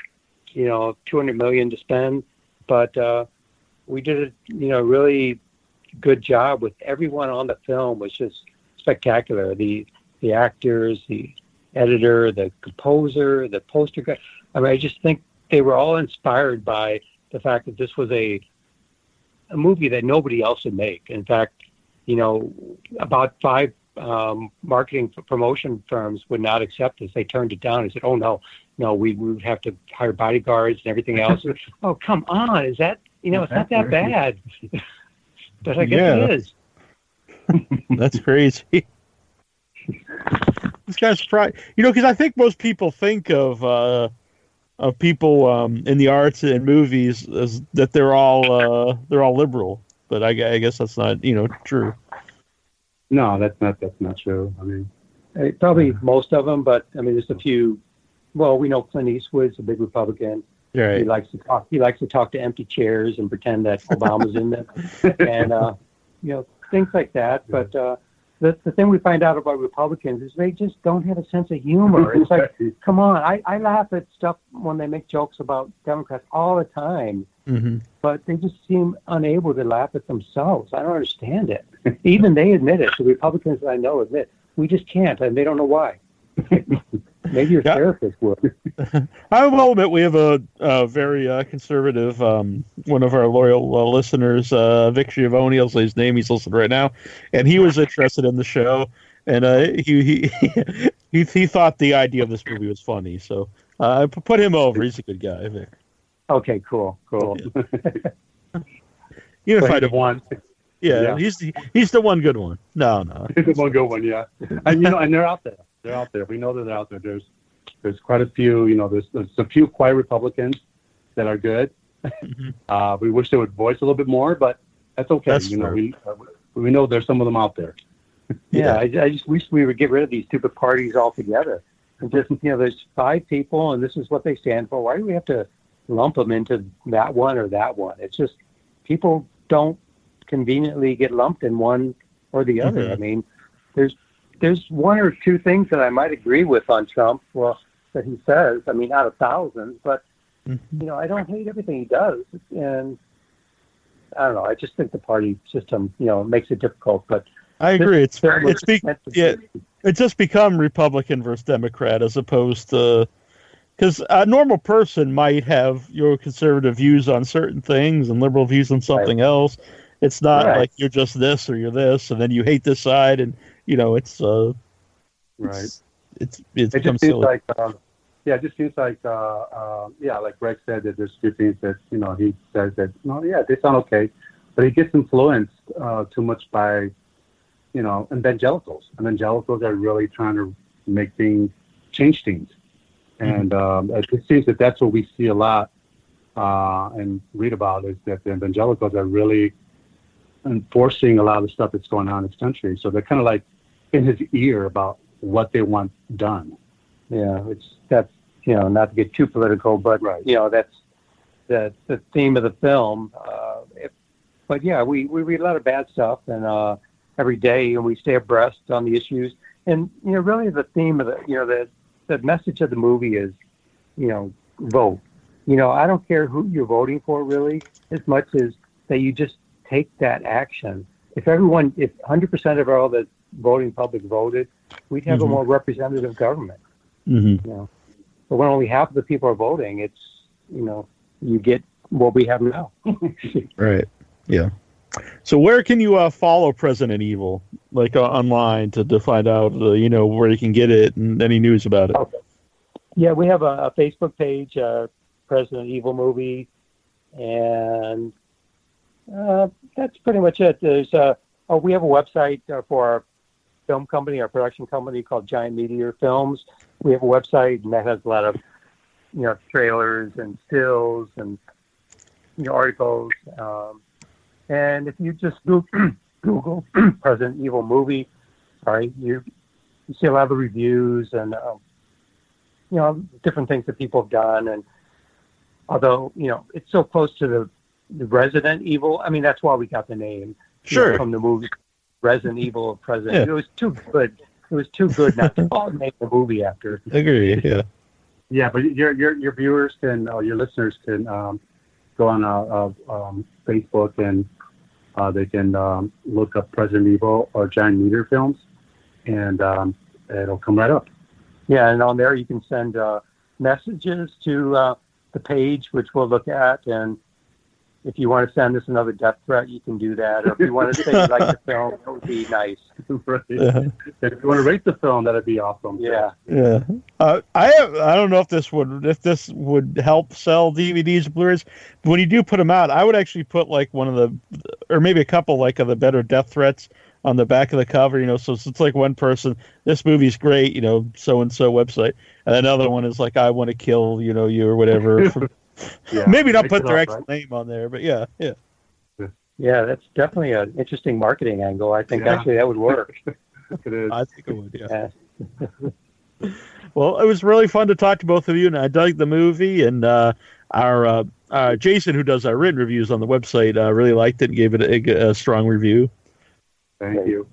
you know 200 million to spend, but uh, we did a you know really good job with everyone on the film was just spectacular. The the actors, the editor, the composer, the poster guy. I mean, I just think they were all inspired by the fact that this was a a movie that nobody else would make. In fact, you know, about five um, marketing promotion firms would not accept this. They turned it down and said, "Oh no, no, we, we would have to hire bodyguards and everything else." oh come on, is that you know? It's not that bad. but I guess Yeah. it is. That's crazy. This guy's probably, you know, because I think most people think of uh, of people um, in the arts and movies as that they're all uh, they're all liberal, but I, I guess that's not you know true. No, that's not that's not true. I mean, Probably most of them, but I mean, there's a few. Well, we know Clint Eastwood's a big Republican. He likes to talk. He likes to talk to empty chairs and pretend that Obama's in them, and uh, you know things like that. But uh, the the thing we find out about Republicans is they just don't have a sense of humor. It's like, come on, I I laugh at stuff when they make jokes about Democrats all the time, hmm but they just seem unable to laugh at themselves. I don't understand it. Even they admit it. The Republicans that I know admit, we just can't, and they don't know why. Maybe your Yeah. therapist would. I will admit we have a, a very uh, conservative um, one of our loyal uh, listeners, uh, Vic Giovanni. I'll say his name. He's listening right now, and he was interested in the show, and uh, he, he he he thought the idea of this movie was funny. So uh, I put him over. He's a good guy, Vic. Okay, cool, cool. Even if But I he's don't, one. yeah, yeah. he's the, he's the one good one. No, no, the one good one, yeah. And you know, and they're out there. They're out there. We know that they're out there. There's there's quite a few. You know, there's there's a few quiet Republicans that are good. Mhm. Uh, we wish they would voice a little bit more, but that's okay. That's you know, fair. we uh, we know there's some of them out there. Yeah, I, I just wish we would get rid of these stupid parties altogether. And just, you know, there's five people and this is what they stand for. Why do we have to lump them into that one or that one? It's just people don't conveniently get lumped in one or the other. Mhm. I mean, there's there's one or two things that I might agree with on Trump. Well, that he says. I mean, out of thousands, but Mhm. you know, I don't hate everything he does, and I don't know. I just think the party system, you know, makes it difficult. But I agree. It's very it's be, yeah. it's just become Republican versus Democrat as opposed to because a normal person might have your conservative views on certain things and liberal views on something else. It's not Right. like you're just this or you're this, and then you hate this side, and you know it's uh, Right. it's it's, it's It just seems silly. like, um, yeah, it just seems like, uh, uh, yeah, like Greg said, that there's two things that you know he says that, no, yeah, they sound okay, but he gets influenced uh, too much by, you know, evangelicals. Evangelicals are really trying to make things, change things, and um, it seems that that's what we see a lot uh, and read about is that the evangelicals are really enforcing a lot of the stuff that's going on in this country. So they're kind of like in his ear about what they want done. Yeah, it's that's you know not to get too political, but Right. you know that's the the theme of the film. Uh, if, but yeah, we we read a lot of bad stuff and uh, every day, and we stay abreast on the issues. And you know, really, the theme of the you know the the message of the movie is, you know, vote. You know, I don't care who you're voting for, really, as much as that you just take that action. If everyone, if 100% of all the voting public voted, we'd have Mhm. a more representative government hmm you know. But when only half of the people are voting, it's you know you get what we have now. Right. Yeah. So where can you uh, follow President Evil, like uh, online, to, to find out, uh, you know, where you can get it and any news about it? yeah, we have a, a Facebook page, uh, President Evil movie, and uh, that's pretty much it. There's uh, oh, we have a website uh, for our film company, our production company called Giant Meteor Films. We have a website, and that has a lot of you know trailers and stills and you know articles. Um, and if you just Google, Google President Evil movie, sorry, you you see a lot of the reviews and um, you know different things that people have done. And although you know it's so close to the, the Resident Evil, I mean that's why we got the name you know, Sure. from the movie Resident Evil of President. Yeah. It was too good. It was too good not to name the movie after. Agree. Yeah. Yeah, but your your your viewers can, or your listeners can um, go on uh, uh, um, Facebook and uh, they can um, look up President Evil or Giant Meteor Films, and um, it'll come right up. Yeah, and on there you can send uh, messages to uh, the page, which we'll look at. And if you want to send us another death threat, you can do that. Or if you want to say you like the film, that would be nice. right. Yeah. If you want to rate the film, that'd be awesome. Yeah. Yeah. Uh, I have, I don't know if this would if this would help sell DVDs and Blu-rays. But when you do put them out, I would actually put like one of the or maybe a couple like of the better death threats on the back of the cover. You know, so it's, it's like one person, this movie's great. You know, so and so website, and another one is like I want to kill you know you or whatever. Yeah. maybe not put their up, actual name on there, but yeah, yeah. Yeah, that's definitely an interesting marketing angle. I think Yeah. actually that would work. It is. I think it would. Yeah. Yeah. Well, it was really fun to talk to both of you, and I dug the movie. And uh, our uh, uh, Jason, who does our written reviews on the website, uh, really liked it and gave it a, a strong review. Thank you.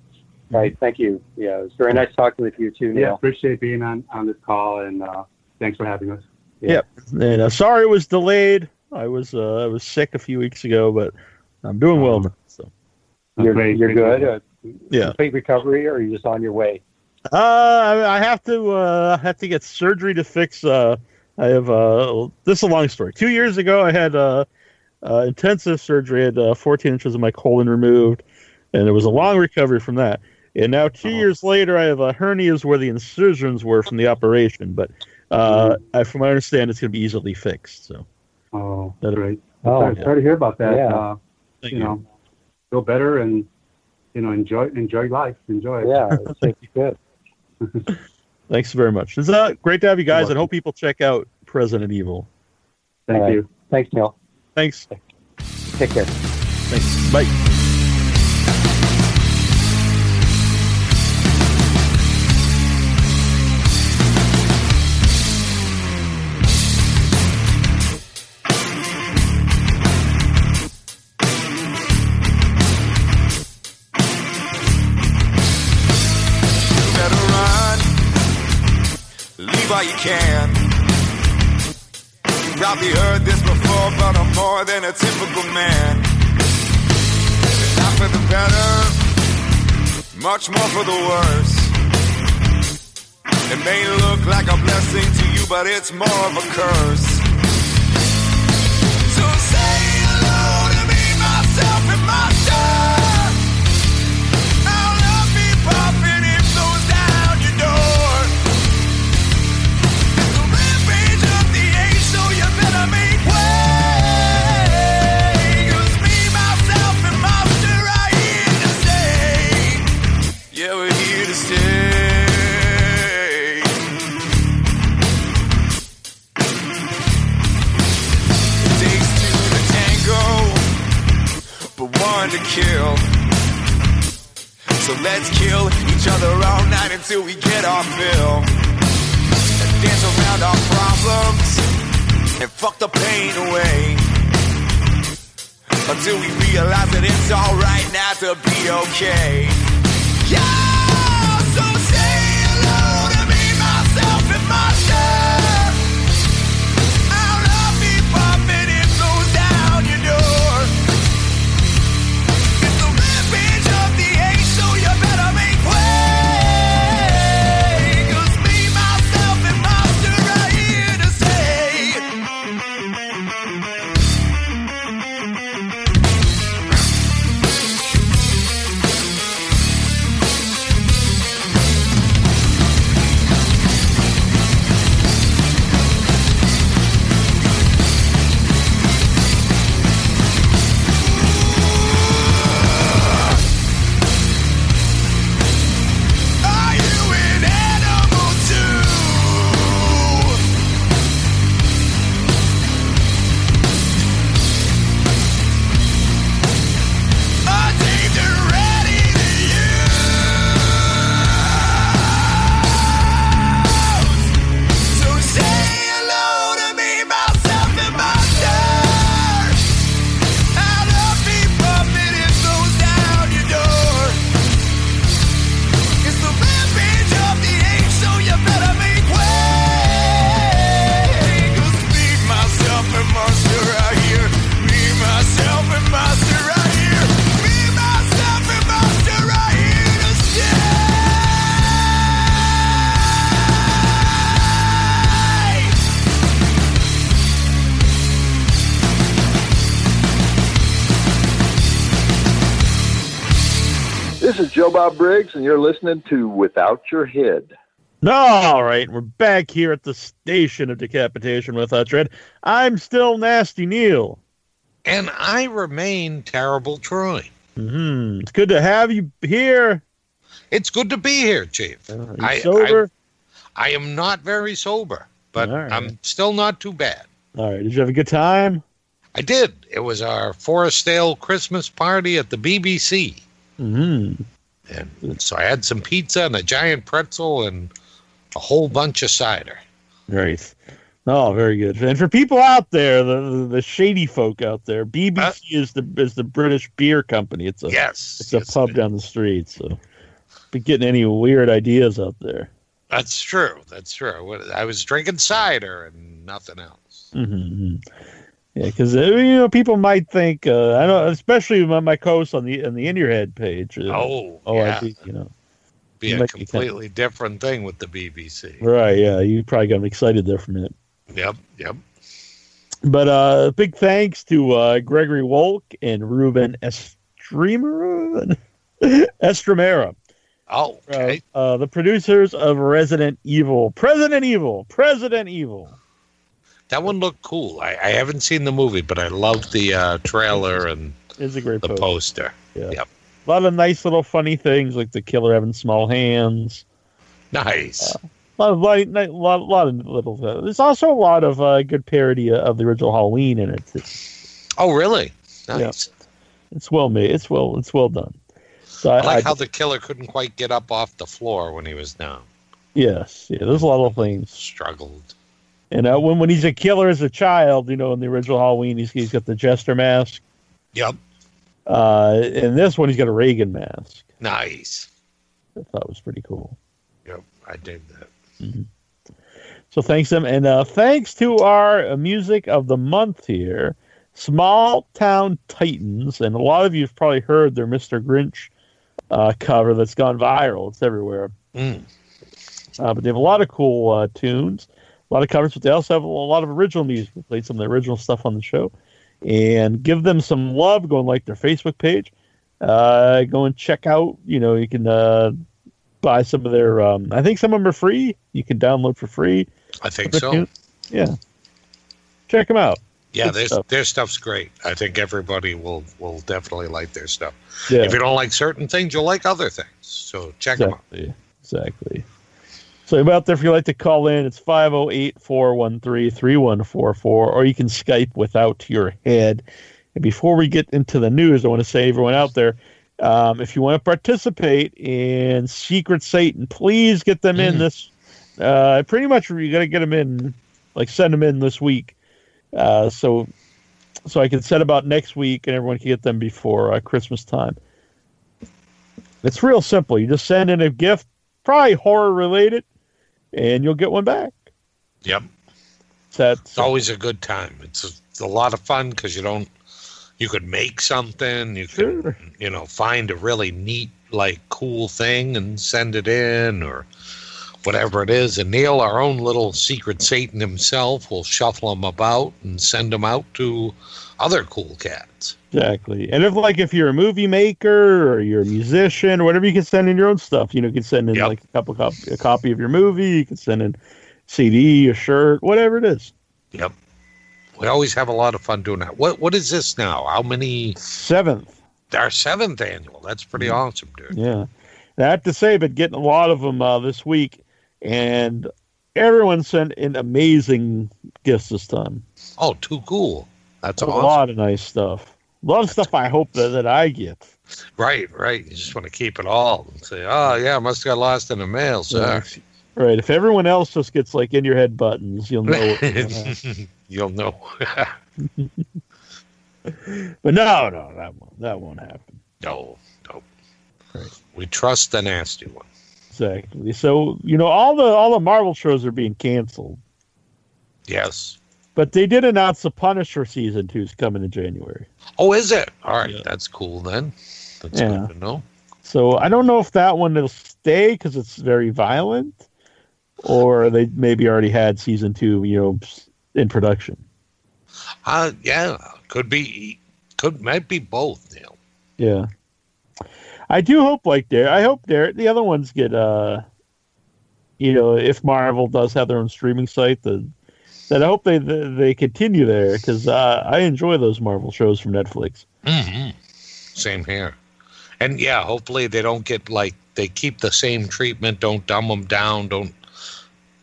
Right. Thank you. Yeah, it was very nice talking with you too, Yeah, appreciate being on on this call, and uh, thanks for having us. And uh, sorry it was delayed. I was uh, I was sick a few weeks ago, but I'm doing well now. So You're, Great, you're great. good. Uh, Yeah. Complete recovery, or are you just on your way? Uh, I I have to uh, have to get surgery to fix. Uh, I have uh, this is a long story. Two years ago, I had uh, uh, intensive surgery. I had uh, 14 inches of my colon removed, and there was a long recovery from that. And now, 2 years later, I have uh, hernias where the incisions were from the operation. But uh, I, from what I understand, it's going to be easily fixed. So, Oh, That- great. Oh, sorry, sorry to hear about that. Yeah. Uh, thank you know, feel better and you know enjoy enjoy life. Enjoy it. Yeah, it's, it's good. Thanks very much. It's uh, great to have you guys, You're and hope people check out President Evil. Thank All right. you. Thanks, Neal. Thanks. Take care. Thanks. Bye. Can. You probably heard this before, but I'm more than a typical man. Not for the better, much more for the worse. It may look like a blessing to you, but it's more of a curse. So let's kill each other all night until we get our fill. And dance around our problems and fuck the pain away. Until we realize that it's alright now to be okay. Yeah! Bob Briggs, and you're listening to Without Your Head. All right, we're back here at the station of decapitation with us, Red. I'm still Nasty Neal. And I remain terrible Troy. hmm It's good to have you here. It's good to be here, Chief. Uh, you I- sober? I am not very sober, but All right. I'm still not too bad. All right. Did you have a good time? I did. It was our Forestdale Christmas party at the BBC. hmm And so I had some pizza and a giant pretzel and a whole bunch of cider. Right. Oh, very good. And for people out there, the, the, shady folk out there, BBC is the is the British beer company. It's a Yes. it's a yes, pub down the street. So, be getting any weird ideas out there. That's true. That's true. I was drinking cider and nothing else. hmm Yeah, because you know people might think uh, I know, especially my, my co-host on the on the In Your Head page. uh, Oh, oh, yeah. I think you know. Be a might be kinda- completely different thing with the BBC. Right, yeah. You probably got me excited there for a minute. Yep, yep. But uh big thanks to uh Gregory Wolk and Ruben Estremera Estremera. Oh, okay. Uh, the producers of Resident Evil. President Evil. President Evil. That one looked cool. I, I haven't seen the movie, but I loved the uh, trailer and Is a great the post. poster. Yeah. Yep. A lot of nice little funny things like the killer having small hands. Nice. A lot of lot, lot, lot, lot of little. Uh, there's also a lot of uh, good parody of the original Halloween in it. It's, oh, really? Nice. it's well made. It's well. It's well done. So I, I like I- how the killer couldn't quite get up off the floor when he was down. yes, yeah. There's a lot of things. Struggled. And uh, when when he's a killer as a child, you know, in the original Halloween, he's he's got the jester mask. Yep. Uh, in this one, he's got a Reagan mask. Nice. I thought was pretty cool. Yep. I dig that. So thanks them, and uh, thanks to our music of the month here, Small Town Titans, and a lot of you have probably heard their Mr. Grinch uh, cover that's gone viral. It's everywhere. Mm. Uh, but they have a lot of cool uh, tunes, a lot of covers, but they also have a lot of original music. We played some of the original stuff on the show, and give them some love. Go and like their Facebook page. Uh, go and check out. You know, you can uh, buy some of their. Um, I think some of them are free. You can download for free. I think so. Yeah, check them out. Yeah, Good their, stuff. their stuff's great. I think everybody will will definitely like their stuff. Yeah, If you don't like certain things, you'll like other things. So check them out. exactly. So about there, if you'd like to call in, it's 508-413-3144, or you can Skype without your head. And before we get into the news, I want to say everyone out there, um, if you want to participate in Secret Satan, please get them in Mm. this. Uh, pretty much, you got to get them in, like send them in this week, uh, so so I can set about next week, and everyone can get them before uh, Christmas time. It's real simple. You just send in a gift, probably horror related, and you'll get one back. Yep. That's It's always a good time. It's a, it's a lot of fun because you don't. You could make something. You could, you know, find a really neat, like, cool thing and send it in, or whatever it is. And Neal, our own little secret Satan himself, will shuffle them about and send them out to other cool cats. exactly. And if like if you're a movie maker or you're a musician or whatever, you can send in your own stuff. You know, you can send in Yep. like a couple cop- a copy of your movie. You can send in CD, a shirt, whatever it is. Yep. We always have a lot of fun doing that. What What is this now? How many? Seventh, Our seventh annual. That's pretty awesome, dude. yeah. And I have to say, but getting a lot of them uh, this week, and everyone sent in amazing gifts this time. Oh, too cool. That's a awesome. lot of nice stuff. A lot of stuff I hope that, that I get. Right, right. You just want to keep it all and say, oh, yeah, must have got lost in the mail, sir. Right. If everyone else just gets like in your head buttons, you'll know. what's going on. You'll know. but no, no, that won't. That won't happen. no, no. Right. We trust the nasty one. Exactly. So you know, all the all the Marvel shows are being canceled, Yes. but they did announce the Punisher season two is coming in January. Oh, is it? All right. Yeah. That's cool then. That's Yeah. good to know. So I don't know if that one will stay because it's very violent, or they maybe already had season two, you know, in production. Uh, yeah, could be, could, might be both, Neal. Yeah. I do hope like there. I hope there the other ones get uh you know, if Marvel does have their own streaming site, then then I hope they they, they continue there because uh, I enjoy those Marvel shows from Netflix. hmm Same here. And yeah, hopefully they don't get like, they keep the same treatment, don't dumb them down, don't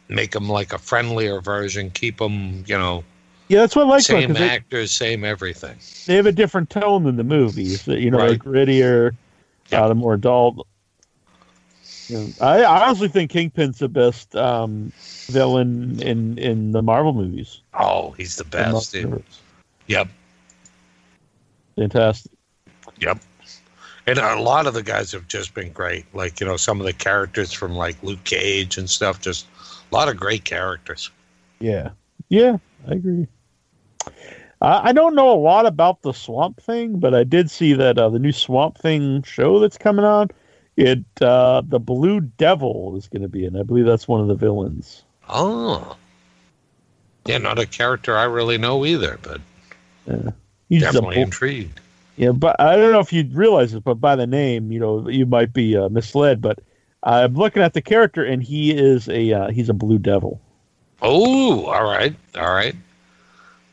make them like a friendlier version, keep them, you know, Yeah, that's what I like about same they, actors, same everything. they have a different tone than the movies. You know, Right. like grittier, Yeah. uh, the more adult. You know, I, I honestly think Kingpin's the best um, villain in in the Marvel movies. Oh, he's the The best. Marvel dude. Yep, Fantastic. yep. And a lot of the guys have just been great. Like, you know, some of the characters from like Luke Cage and stuff, just a lot of great characters. Yeah, yeah, I agree. I I don't know a lot about the Swamp Thing, but I did see that uh, the new Swamp Thing show that's coming on It uh, the Blue Devil is going to be in. I believe that's one of the villains. Oh. Yeah, not a character I really know either, but He's the definitely bl- intrigued. Yeah, but I don't know if you'd realize it, but by the name, you know, you might be uh, misled. But I'm looking at the character, and he is a uh, he's a blue devil. Oh, all right, all right.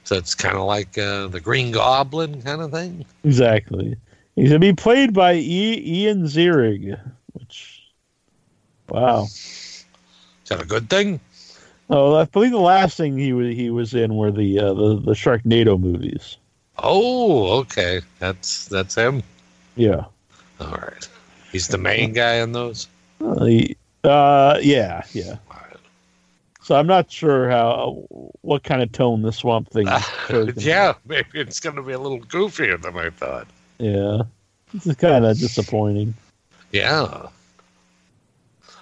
So it's kind of like uh, the Green Goblin kind of thing. Exactly. He's gonna be played by e- Ian Ziering, which wow. Is that a good thing? Oh, I believe the last thing he was he was in were the uh, the the Sharknado movies. Oh, okay. That's that's him. Yeah. All right. He's the main guy in those. Uh, he- uh, yeah, yeah. All right. So I'm not sure how what kind of tone the Swamp Thing. gonna yeah, maybe it's going to be a little goofier than I thought. yeah. This is kind of disappointing. Yeah,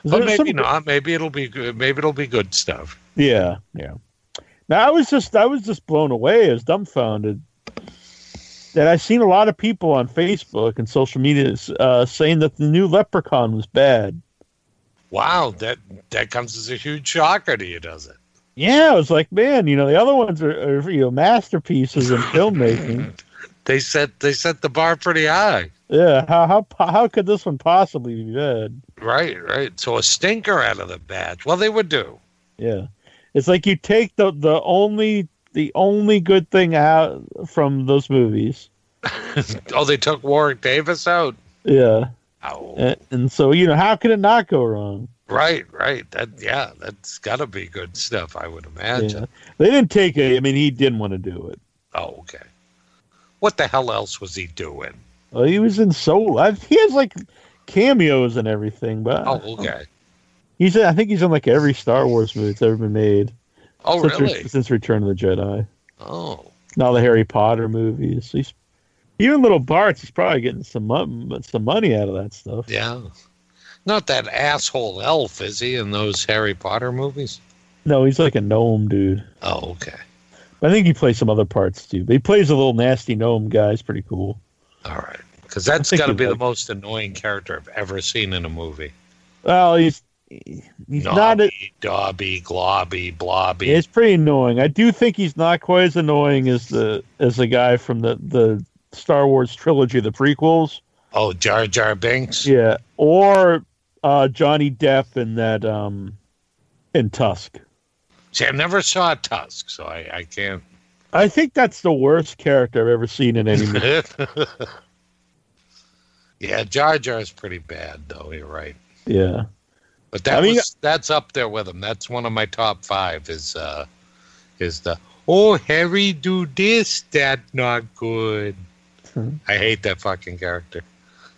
Is but maybe some- not. Maybe it'll be good. Maybe it'll be good stuff. Yeah, yeah. Now I was just I was just blown away, as dumbfounded that I've seen a lot of people on Facebook and social media uh, saying that the new Leprechaun was bad. Wow, that that comes as a huge shocker to you, does it? Yeah, I was like, man, you know, the other ones are, are you know masterpieces in filmmaking. They set they set the bar pretty high. Yeah, how how how could this one possibly be bad? Right, right. So a stinker out of the batch. Well, they would do. Yeah, it's like you take the the only the only good thing out from those movies. oh, they took Warwick Davis out. Yeah, Oh, and, and so you know, how could it not go wrong? right, right. That yeah, that's got to be good stuff. I would imagine. Yeah. They didn't take it. I mean, he didn't want to do it. Oh, okay. What the hell else was he doing? Well, he was in Solo. I, he has like cameos and everything, but Oh, okay. he's. I think he's in like every Star Wars movie that's ever been made Oh, since, Re- really? since Return of the Jedi. Oh, Now the Harry Potter movies. He's even little Bart's. He's probably getting some some money out of that stuff. yeah. Not that asshole elf, is he, in those Harry Potter movies? No, he's like a gnome dude. Oh, okay. I think he plays some other parts too. But he plays a little nasty gnome guy. He's pretty cool. All right. Because that's got to be the most annoying character I've ever seen in a movie. Well, he's he's not. A, Nobby, Dobby, Globby, Blobby. it's pretty annoying. I do think he's not quite as annoying as the as the guy from the the Star Wars trilogy, the prequels. oh, Jar Jar Binks. Yeah, or uh, Johnny Depp in that um in Tusk. See, I never saw Tusk, so I, I can't. I think that's the worst character I've ever seen in any movie. yeah, Jar Jar is pretty bad, though. You're right. yeah. But that I mean- was, that's up there with him. That's one of my top five. Is uh, is the oh Harry do this that not good. I hate that fucking character.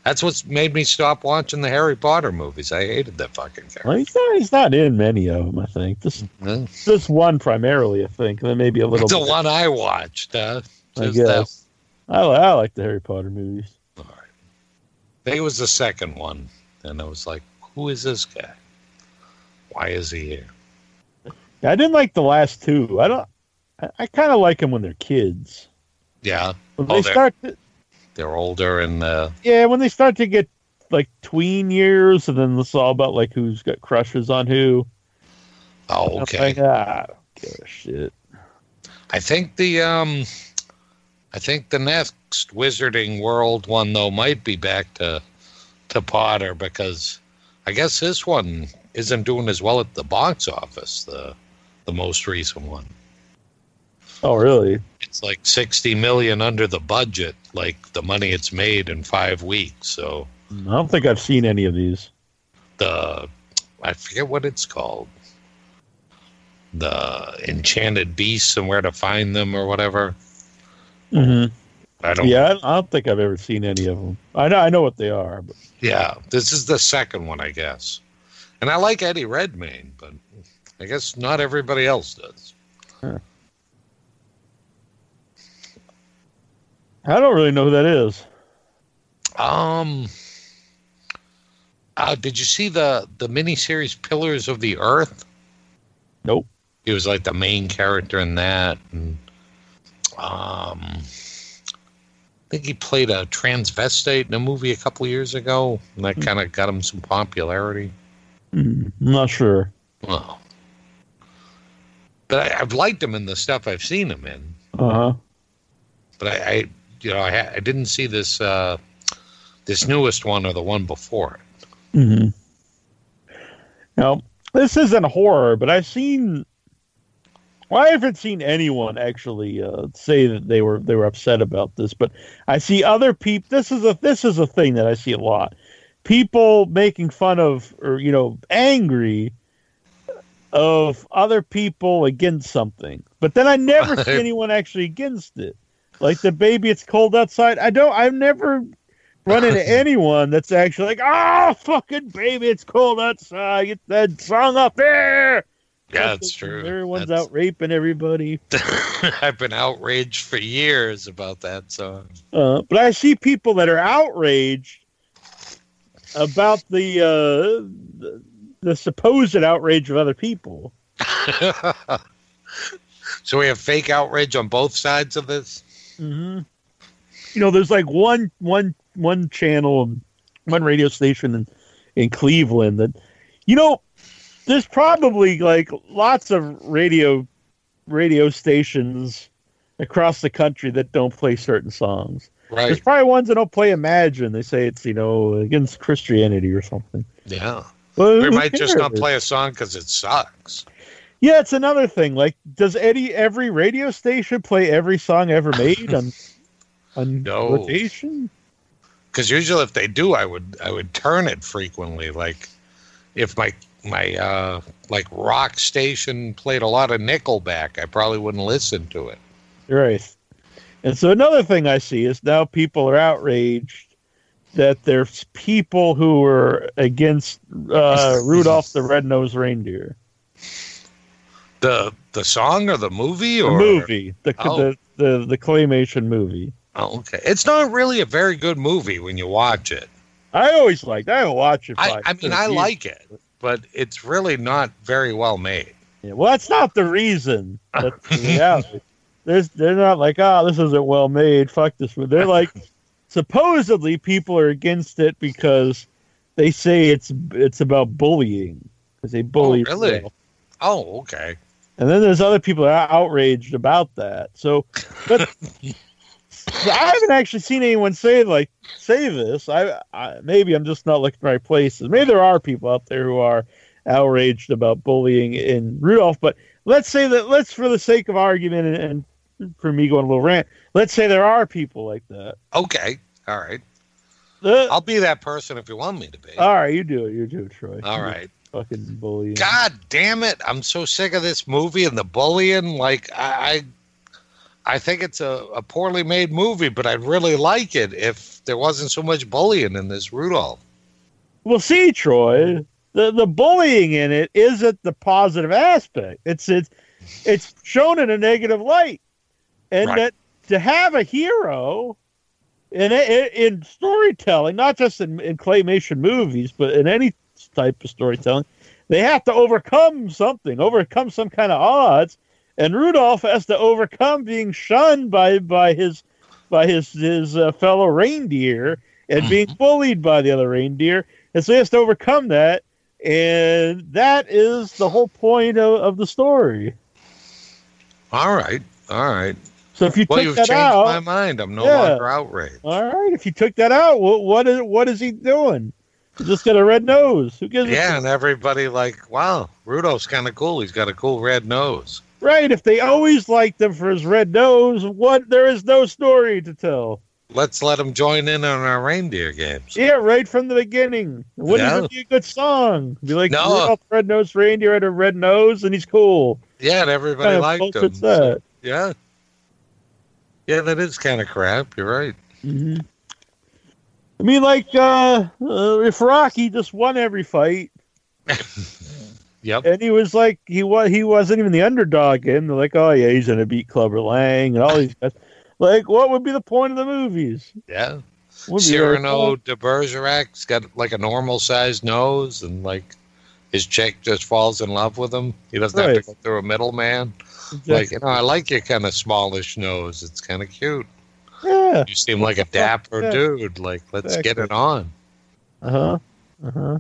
That's what's made me stop watching the Harry Potter movies. I hated that fucking character. Well, he's not. He's not in many of them. I think this Hmm. this one primarily. I think, and then maybe a little. the bit. one I watched. Uh, I guess. I, I like the Harry Potter movies. I think it was the second one, and I was like, "Who is this guy? Why is he here?" I didn't like the last two. I don't. I, I kind of like them when they're kids. Yeah, When Oh, they start, to, they're older and uh, yeah, when they start to get like tween years, and then it's all about like who's got crushes on who. oh, okay. like, ah, I don't give a shit. I think the um, I think the next Wizarding World one though might be back to to Potter because I guess this one isn't doing as well at the box office. The the most recent one. Oh, really? It's like 60 million under the budget, like the money it's made in five weeks. So I don't think I've seen any of these. the, I forget what it's called, the Enchanted Beasts and Where to Find Them or whatever. Mm-hmm. I don't. Yeah, I, don't think I've ever seen any of them. I know, I know what they are, but Yeah, this is the second one, I guess. And I like Eddie Redmayne, but I guess not everybody else does. I don't really know who that is. Um, uh, did you see the the miniseries Pillars of the Earth? Nope. He was like the main character in that, and um, I think he played a transvestite in a movie a couple years ago, and that kind of got him some popularity. Hmm, I'm not sure. Well, but I, I've liked him in the stuff I've seen him in. Uh huh. But I, I you know, I, ha- I didn't see this uh, this newest one or the one before it. hmm Now, this isn't horror, but I've seen. Well, I haven't seen anyone actually uh, say that they were they were upset about this, but I see other people. This is a this is a thing that I see a lot. People making fun of or you know angry of other people against something, but then I never see anyone actually against it. Like the baby, it's cold outside. I don't. I've never run into anyone that's actually like, oh, fucking baby, it's cold outside. Get that song up there. Yeah, that's true. Everyone's That's- out raping everybody. I've been outraged for years about that song. Uh, but I see people that are outraged about the, uh, the the supposed outrage of other people. so we have fake outrage on both sides of this. Hmm You know, there's like one one one channel, one radio station in in Cleveland that, you know, there's probably like lots of radio radio stations across the country that don't play certain songs. Right. There's probably ones that don't play Imagine. They say it's you know against Christianity or something. Yeah. Well, We who might just not play a song because it sucks. Yeah, it's another thing. Like, does Eddie every radio station play every song ever made on on No. rotation? Because usually, if they do, I would I would turn it frequently. Like if my my uh, like rock station played a lot of Nickelback, I probably wouldn't listen to it. Right. And so another thing I see is now people are outraged that there's people who are against uh, Rudolph the Red-Nosed Reindeer. The the song or the movie The or movie, the, Oh. the the the claymation movie. Oh, okay. It's not really a very good movie when you watch it. I always liked. It. I don't watch it. I, I mean, I years. like it, but it's really not very well made. Yeah, well, that's not the reason. The. There's, they're not like, oh, this isn't well made. Fuck this. one." They're like, supposedly people are against it because they say it's it's about bullying because they oh, bully. really? people. Oh, okay. And then there's other people that are outraged about that. So, but I haven't actually seen anyone say like say this. I, I maybe I'm just not looking the right places. Maybe there are people out there who are outraged about bullying in Rudolph. But let's say that let's for the sake of argument and, and for me going a little rant, let's say there are people like that. Okay. All right. Uh, I'll be that person if you want me to be. all right, you do it. You do it, Troy. All right. Fucking bullying. God damn it! I'm so sick of this movie and the bullying. Like I, I I think it's a, a poorly made movie, but I'd really like it if there wasn't so much bullying in this Rudolph. Well, see, Troy, the the bullying in it isn't the positive aspect. It's it's it's shown in a negative light, and Right. that to have a hero in in, in storytelling, not just in, in claymation movies, but in any type of storytelling, they have to overcome something, overcome some kind of odds, and Rudolph has to overcome being shunned by by his by his his uh, fellow reindeer and being bullied by the other reindeer, and so he has to overcome that, and that is the whole point of, of the story. All right, all right. So if you Well, took you've that changed out, my mind. I'm no Yeah. longer outraged. all right. If you took that out, what what is what is he doing? Just got a red nose. Who gives Yeah, and everybody like, wow, Rudolph's kind of cool. He's got a cool red nose. Right. If they always liked him for his red nose, what there is no story to tell. Let's let him join in on our reindeer games. Yeah, right from the beginning. It wouldn't Yeah. even be a good song. Be like, No. Rudolph red-nosed reindeer had a red nose, and he's cool. Yeah, and everybody Kind liked him. that? Yeah. Yeah, that is kind of crap. You're right. hmm I mean, like, uh, uh, if Rocky just won every fight, Yep. and he was like, he was he wasn't even the underdog, and they're like, oh yeah, he's gonna beat Clubber Lang and all these guys. Like, what would be the point of the movies? Yeah. Would be very Cyrano de Bergerac's got like a normal sized nose, and like his chick just falls in love with him. He doesn't have to go through a middleman. Exactly. Like, you know, I like your kind of smallish nose. It's kind of cute. Yeah. You seem like a dapper Yeah. dude. Like, let's get it on. Uh huh. Uh huh.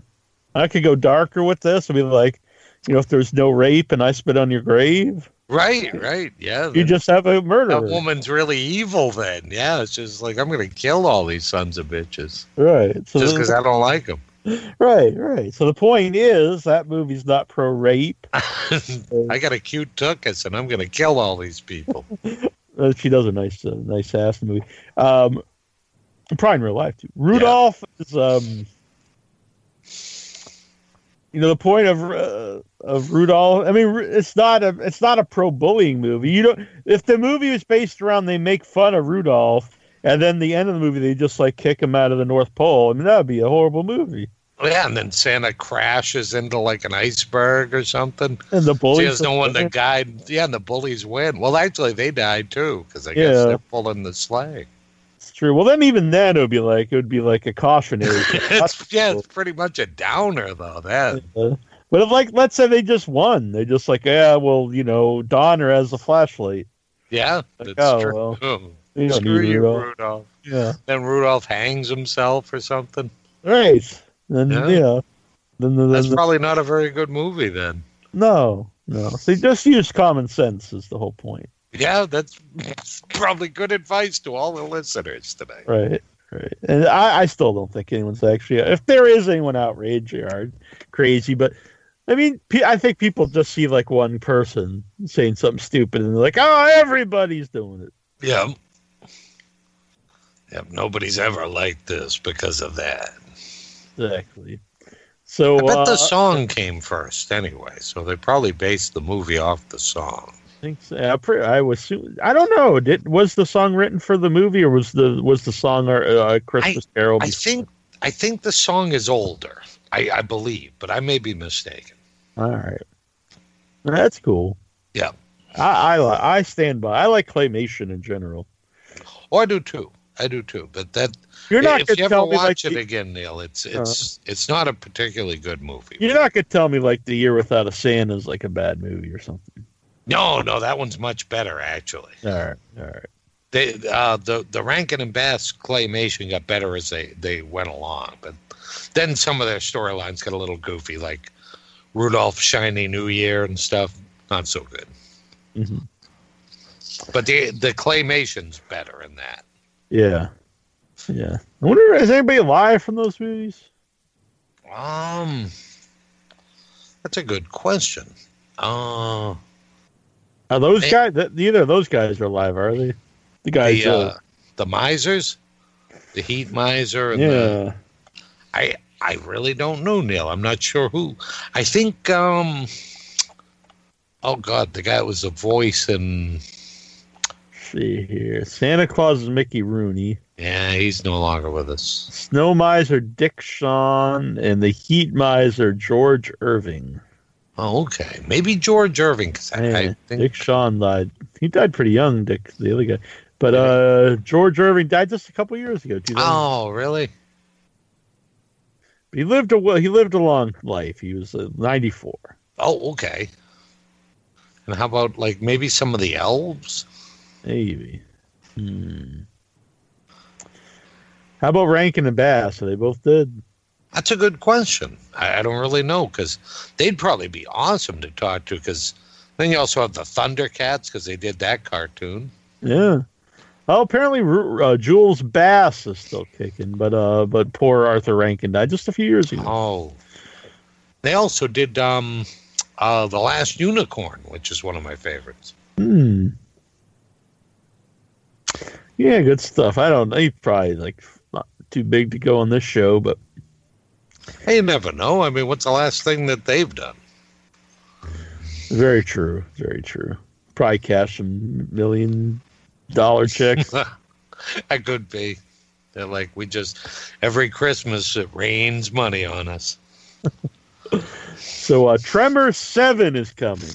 I could go darker with this. I'd be like, you know, if there's no rape and I spit on your grave, Right, right. Yeah. you just have a murder. that woman's really evil then. Yeah, it's just like, I'm going to kill all these sons of bitches Right. So just because I don't like them. right, right. So the point is that movie's not pro rape. I got a cute tuchus and I'm going to kill all these people. Uh, she does a nice, uh, nice ass movie. Um, probably in real life too. Rudolph is, um, you know, the point of uh, of Rudolph. I mean, it's not a it's not a pro bullying movie. You don't. If the movie was based around they make fun of Rudolph, and then the end of the movie they just like kick him out of the North Pole. I mean, that would be a horrible movie. Yeah, and then Santa crashes into like an iceberg or something. And the She bullies. has no one to guide. Yeah, and the bullies win. Well, actually, they died too because I guess Yeah. they're pulling the sleigh. It's true. Well, then even then it would be like it would be like a cautionary. it's, yeah, it's pretty much a downer though. That Uh, but if like let's say they just won, they just like yeah, well you know Donner has a flashlight. yeah, Like, it's oh, true. well, You Screw you, Rudolph. Rudolph. Yeah, Then Rudolph hangs himself or something. right. Then Yeah. yeah, then, then, That's then- probably not a very good movie then. no, no. See, just use common sense is the whole point. Yeah, that's probably good advice to all the listeners today. Right, right. And I, I still don't think anyone's actually. If there is anyone outraged, they are crazy. But I mean, I think people just see like one person saying something stupid, and they're like, "Oh, everybody's doing it." Yeah. Yeah, nobody's ever liked this because of that. Exactly. So I bet uh, the song came first anyway, so they probably based the movie off the song. I think so. I, pre- I was. I don't know. Did was the song written for the movie, or was the was the song uh, uh, Christmas Carol? I think I think the song is older. I, I believe, but I may be mistaken. All right, that's cool. Yeah. I I, I stand by. I like claymation in general. Oh, I do too. I do too. But that You're not you ever tell me like watch it the- again, Neal, it's it's it's not a particularly good movie. you're not gonna tell me like the year without a Santa is like a bad movie or something. No, no, that one's much better actually. All right, all right. They uh, the the Rankin and Bass claymation got better as they they went along, but then some of their storylines got a little goofy, like Rudolph Shiny New Year and stuff. Not so good. Mhm. But the the claymation's better in that. Yeah, yeah. I wonder is anybody alive from those movies? Um, that's a good question. Uh, Are those They- guys? Neither of those guys are alive, are they? The guys. the uh, the misers, the heat miser, and the, yeah. I I really don't know, Neal. I'm not sure who. I think um oh god, the guy was the voice and see here. Santa Claus is Mickey Rooney. Yeah, he's no longer with us. Snow Miser Dick Shawn and the Heat Miser George Irving. Oh, okay. Maybe George Irving, 'cause I, Yeah, I think Dick Shawn died. He died pretty young, Dick, the other guy. But uh, George Irving died just a couple years ago. Oh, really? He lived a well. He lived a long life. He was uh, 94. Oh, okay. And how about like maybe some of the elves? Maybe. Hmm. How about Rankin and Bass? Are they both dead? That's a good question. I, I don't really know because they'd probably be awesome to talk to. Because then you also have the Thundercats because they did that cartoon. Yeah. Oh, apparently uh, Jules Bass is still kicking, but uh, but poor Arthur Rankin died just a few years ago. Oh, they also did um, uh, the Last Unicorn, which is one of my favorites. Hmm. Yeah, good stuff. I don't know. He's probably like too big to go on this show, but Hey, you never know. I mean, what's the last thing that they've done? very true. Very true. Probably cash some million dollar checks. I could be. They're like we just every Christmas it rains money on us. so uh, Tremor Seven is coming.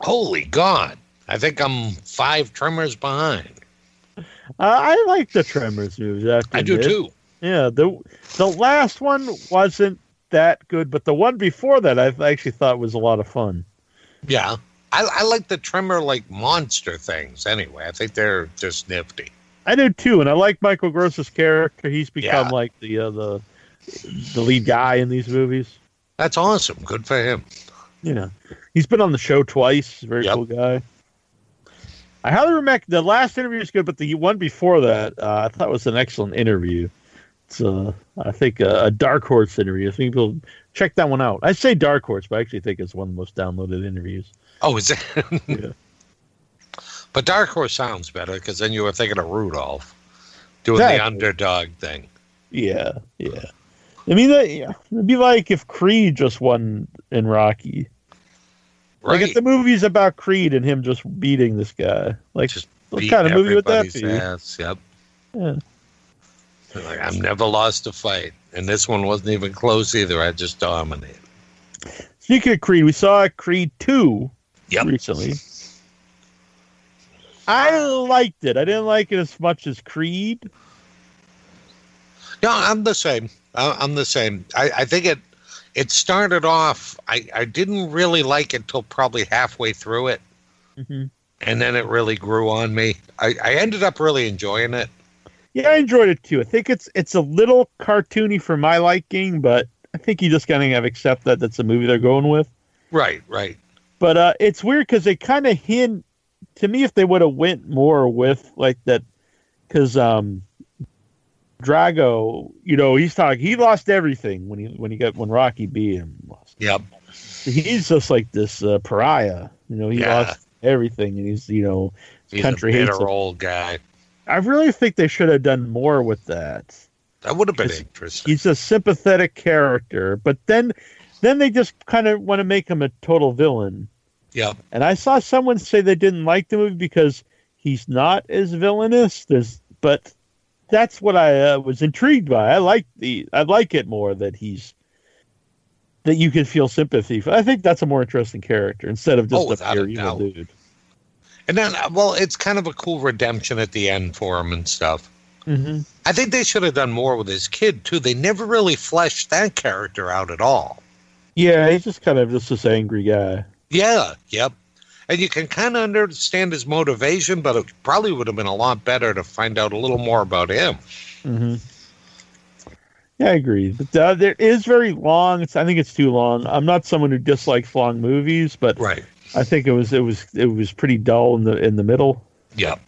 Holy God! I think I'm five tremors behind. Uh, I like the Tremors movies. I, do too. Yeah, the the last one wasn't that good, but the one before that I actually thought was a lot of fun. Yeah, I, I like the tremor like monster things. Anyway, I think they're just nifty. I do too, and I like Michael Gross's character. He's become Yeah. like the uh, the the lead guy in these movies. That's awesome. Good for him. You know, he's been on the show twice. Very Yep. cool guy. I highly recommend the last interview is good, but the one before that uh, I thought was an excellent interview. It's uh, I think a, a dark horse interview. I think people check that one out. I say dark horse, but I actually think it's one of the most downloaded interviews. Oh, is it? Yeah. But Dark Horse sounds better because then you were thinking of Rudolph doing Exactly. the underdog thing. Yeah, yeah. I mean, that, yeah, it'd be like if Creed just won in Rocky. Like Right. if the movie's about Creed and him just beating this guy. Like, Just what kind of movie would that be? ass. Yep. Yeah. Like, I've never lost a fight, and this one wasn't even close either. I just dominated. Speaking of Creed, we saw Creed 2 Yep. recently. I liked it. I didn't like it as much as Creed. No, I'm the same. I'm the same. I, I think it it started off. I, I didn't really like it till probably halfway through it, Mhm. and then it really grew on me. I, I ended up really enjoying it. Yeah, I enjoyed it too. I think it's it's a little cartoony for my liking, but I think you just kind of have to accept that that's a movie they're going with. Right, right. But uh, it's weird because they kind of hint to me if they would have went more with like that, because um, Drago, you know, he's talking. He lost everything when he when he got when Rocky beat him. Lost. Yep. He's just like this uh, pariah. You know, he Yeah. lost everything, and he's you know, He's country a bitter old guy. I really think they should have done more with that. That would have been interesting. He's a sympathetic character, but then then they just kind of want to make him a total villain. Yep. And I saw someone say they didn't like the movie because he's not as villainous. There's, but that's what I uh, was intrigued by. I like the, I like it more that he's that you can feel sympathy for. I think that's a more interesting character instead of just Oh, a pure evil dude. And then, uh, well, it's kind of a cool redemption at the end for him and stuff. Mm-hmm. I think they should have done more with his kid too. They never really fleshed that character out at all. Yeah, he's just kind of just this angry guy. Yeah, yep. And you can kind of understand his motivation, but it probably would have been a lot better to find out a little more about him. hmm Yeah, I agree. But uh, there is very long. It's, I think it's too long. I'm not someone who dislikes long movies, but Right. I think it was it was it was pretty dull in the in the middle. Yep.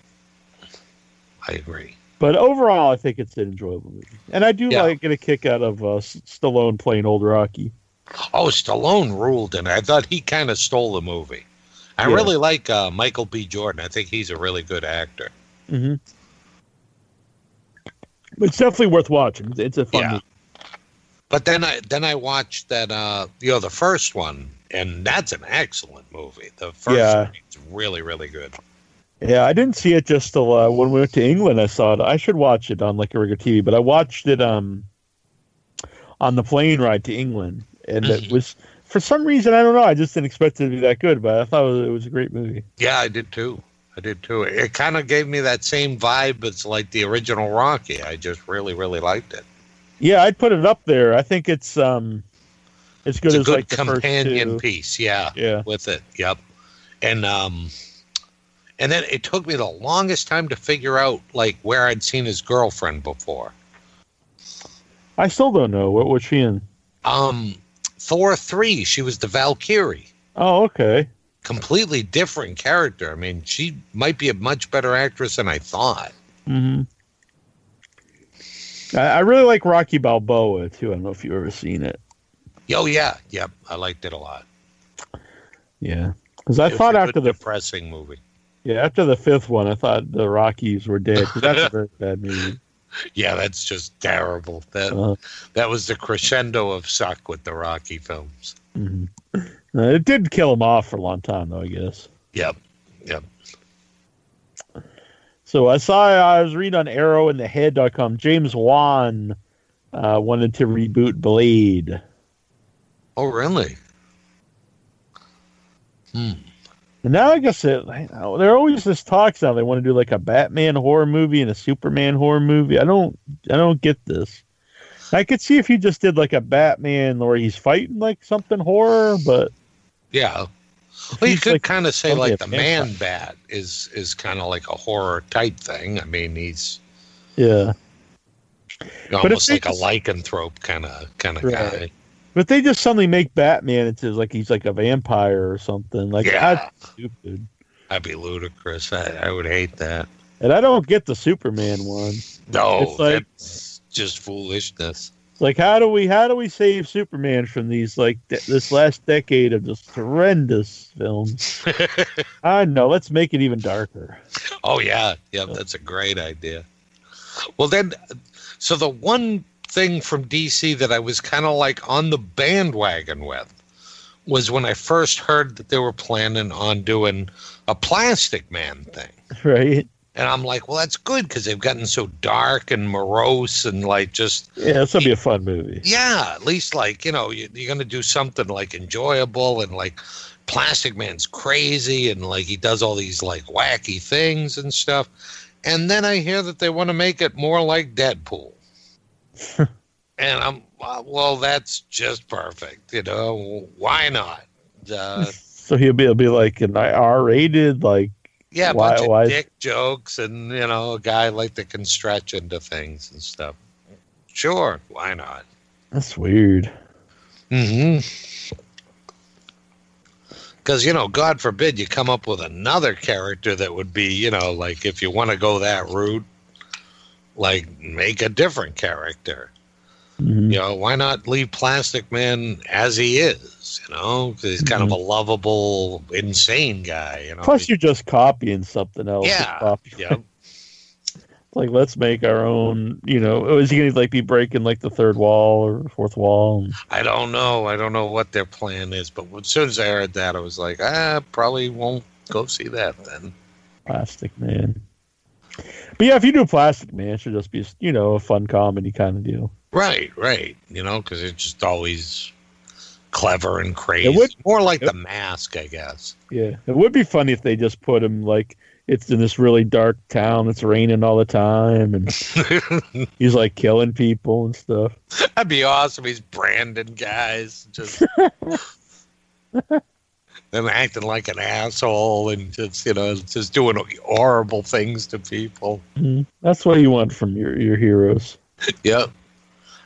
I agree. But overall, I think it's an enjoyable movie, and I do Yeah. like get a kick out of uh, Stallone playing old Rocky. Oh, Stallone ruled in it. I thought he kind of stole the movie. I Yeah. really like uh, Michael B. Jordan. I think he's a really good actor. Mm-hmm. It's definitely worth watching. It's a fun Yeah. movie. But then I then I watched that uh you know the first one and that's an excellent movie. The first Yeah. one is really really good. Yeah, I didn't see it just till uh, when we went to England. I saw it. I should watch it on like a regular TV, but I watched it um on the plane ride to England, and it Mhm. was for some reason I don't know. I just didn't expect it to be that good, but I thought it was, it was a great movie. Yeah, I did too. I did too. It kind of gave me that same vibe as like the original Rocky. I just really really liked it. Yeah, I'd put it up there. I think it's um as good it's a as good like the companion piece. Yeah, Yeah. with it. Yep. And um and then it took me the longest time to figure out like where I'd seen his girlfriend before. I still don't know what was she in. Um Thor 3, she was the Valkyrie. Oh, okay. Completely different character. I mean, she might be a much better actress than I thought. hmm I, I really like Rocky Balboa too. I don't know if you've ever seen it. Oh yeah, yep. I liked it a lot. Yeah, because I It thought after the depressing movie. yeah after the fifth one, I thought the Rockies were dead. that's a very bad movie. Yeah, that's just terrible. That Uh, that was the crescendo of suck with the Rocky films. mhm. Uh, it did kill him off for a long time, though. I guess. Yep. Yep. So I saw I was reading on ArrowInTheHead.com. James Wan uh, wanted to reboot Blade. Oh really? Hmm. And now I guess it, there are always this talks now they want to do like a Batman horror movie and a Superman horror movie. I don't I don't get this. I could see if you just did like a Batman where he's fighting like something horror, but Yeah. Well, you could like kind of say like the man bat is is kind of like a horror type thing. I mean, he's Yeah. almost like a lycanthrope kind of kind of Right. guy. But they just suddenly make Batman into like he's like a vampire or something. Like Yeah. that's stupid. That'd be ludicrous. I, I would hate that. And I don't get the Superman one. No, It's like- that's just foolishness. Like how do we how do we save Superman from these like de- this last decade of just horrendous films? I know. Let's make it even darker. Oh yeah, yeah, that's a great idea. Well then, so the one thing from DC that I was kind of like on the bandwagon with was when I first heard that they were planning on doing a Plastic Man thing. Right? And I'm like, well, that's good because they've gotten so dark and morose and like just Yeah, it's gonna be a fun movie. yeah, at least like you know you, you're gonna do something like enjoyable and like Plastic Man's crazy and like he does all these like wacky things and stuff. And then I hear that they want to make it more like Deadpool. and I'm well, that's just perfect. You know, why not? Uh, So he'll be he'll be like an R rated, like yeah, a Why- bunch of why- dick jokes and you know a guy like that can stretch into things and stuff. Sure, why not? that's weird. Mm-hmm. Because, you know, God forbid you come up with another character that would be, you know, like if you want to go that route, like make a different character. Mhm. You know, why not leave Plastic Man as he is? You know, 'Cause he's kind of a lovable, insane guy. You know, Plus, you're just copying something else. yeah. Like, let's make our own. You know, is he gonna like be breaking like the third wall or fourth wall? I don't know. I don't know what their plan is, but as soon as I heard that, I was like, ah, probably won't go see that then. Plastic Man. But yeah, if you do Plastic Man, it should just be you know a fun comedy kind of deal. Right, right. You know, because it's just always clever and crazy. It would- More like Yep. the mask, I guess. Yeah, it would be funny if they just put him like it's in this really dark town. It's raining all the time, and he's like killing people and stuff. That'd be awesome. He's branding guys, just them acting like an asshole and just you know just doing horrible things to people. Mhm. That's what you want from your your heroes. Yep.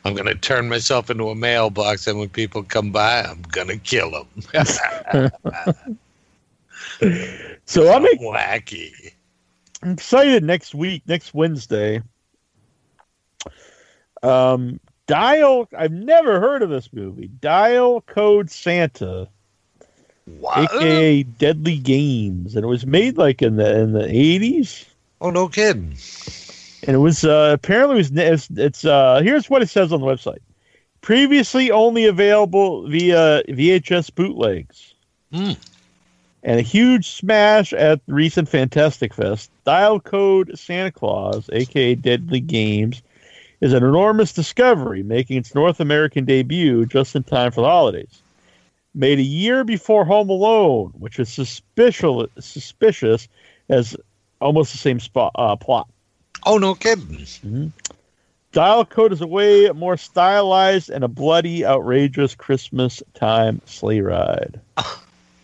I'm gonna turn myself into a mailbox, and when people come by, I'm gonna kill them. So I'm ex- wacky. I'm excited next week, next Wednesday. Um, Dial. I've never heard of this movie. Dial Code Santa, What? aka Deadly Games, and it was made like in the in the 80s. Oh, no kidding. and it was uh, apparently it was it's, it's uh here's what it says on the website previously only available via vhs bootlegs Hmm. and a huge smash at the recent fantastic fest dial code santa claus aka deadly games is an enormous discovery making its north american debut just in time for the holidays made a year before home alone which is suspicious suspicious as almost the same spot uh, plot Oh, no kidding. Dial Code is a way more stylized and a bloody, outrageous Christmas time sleigh ride.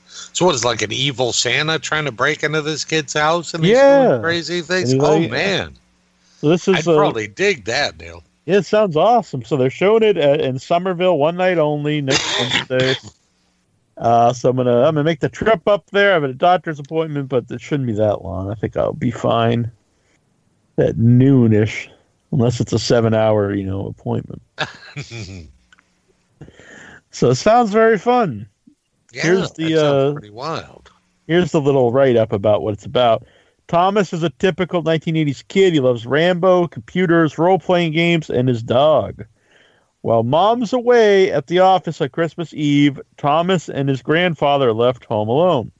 So what is like an evil Santa trying to break into this kid's house and he's Yeah. doing crazy things? Oh like- man, So this I'd is uh, probably dig that, Neal. yeah, it sounds awesome. So they're showing it at, in Somerville one night only next Wednesday. Uh, so I'm gonna I'm gonna make the trip up there. I have a doctor's appointment, but it shouldn't be that long. I think I'll be fine at noonish, unless it's a seven hour you know appointment. So it sounds very fun. yeah, Here's the, uh, pretty wild. Here's the little write up about what it's about. Thomas is a typical 1980s kid. He loves Rambo, computers, role playing games, and his dog. While mom's away at the office on Christmas Eve, Thomas and his grandfather left home alone.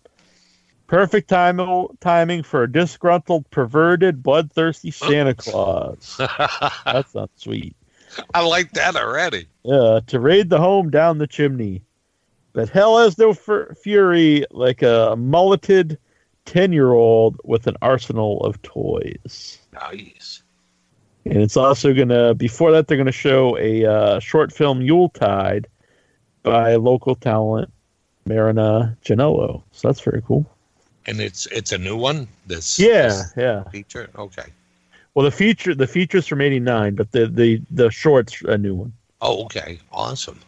Perfect time- timing for a disgruntled, perverted, bloodthirsty Santa Claus. That sounds sweet. I like that already. Uh, to raid the home down the chimney. But hell has no fur- fury like a mulleted 10 year old with an arsenal of toys. Nice. And it's also going to, before that, they're going to show a uh, short film Yuletide by local talent Marina Janello. So that's very cool. And it's it's a new one. This Yeah, this yeah. feature. Okay. Well, the feature the features from '89, but the the the shorts a new one. Oh, okay. Awesome.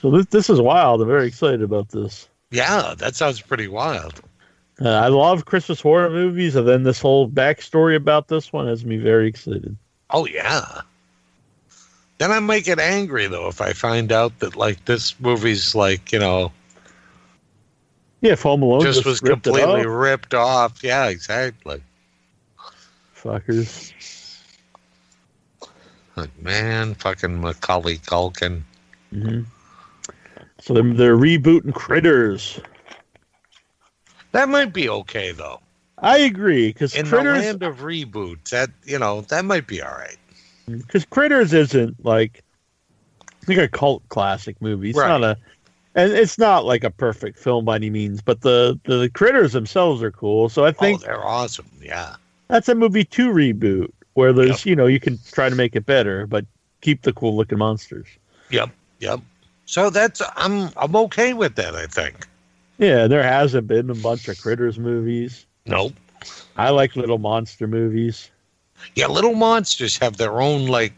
So this this is wild. I'm very excited about this. Yeah, that sounds pretty wild. Uh, I love Christmas horror movies, and then this whole backstory about this one has me very excited. Oh yeah. Then I might get angry though if I find out that like this movie's like you know Yeah, if Home Alone just was ripped completely ripped off. Yeah, exactly. fuckers. Like man, fucking Macaulay Culkin. hmm So they're, they're rebooting Critters. That might be okay though. I agree because In the Critters land of reboots, that you know that might be all right. because Critters isn't like like a cult classic movie. It's Right. not a, and it's not like a perfect film by any means. But the the critters themselves are cool. So I Oh, think they're awesome. Yeah. that's a movie to reboot where there's you know you can try to make it better, but keep the cool looking monsters. Yep. Yep. So that's I'm I'm okay with that. I think. Yeah, there hasn't been a bunch of critters movies. Nope. I like little monster movies. Yeah, little monsters have their own like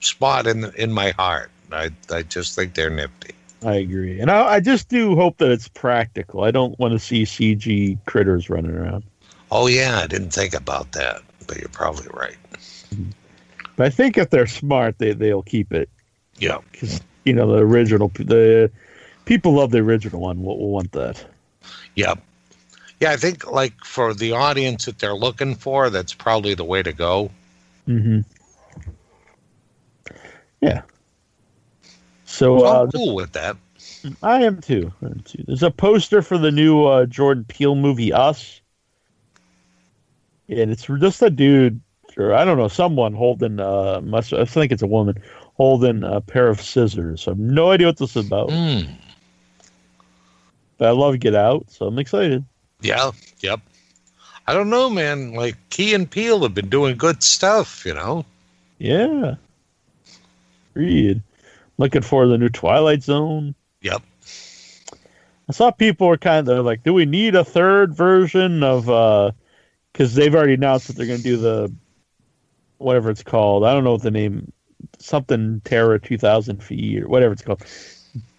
spot in in my heart. I I just think they're nifty. I agree, and I, I just do hope that it's practical. I don't want to see CG critters running around. Oh yeah, I didn't think about that, but you're probably right. But I think if they're smart, they they'll keep it Yeah. because you know the original the people love the original one. Will, will want that. Yeah. Yeah, I think like for the audience that they're looking for, that's probably the way to go. Mm-hmm. Yeah. So So uh, I'm cool with that. I am too. I am too. There's a poster for the new uh, Jordan Peele movie Us, and it's just a dude, or I don't know, someone holding. Uh, must I think it's a woman holding a pair of scissors. I have no idea what this is about, Mm. But I love Get Out, so I'm excited. Yeah. Yep. I don't know, man. Like Key and Peele have been doing good stuff, you know. Yeah. Read. Looking for the new Twilight Zone. Yep. I saw people were kind of like, do we need a third version of uh because they've already announced that they're gonna do the whatever it's called. I don't know what the name something Terra two thousand feet or whatever it's called.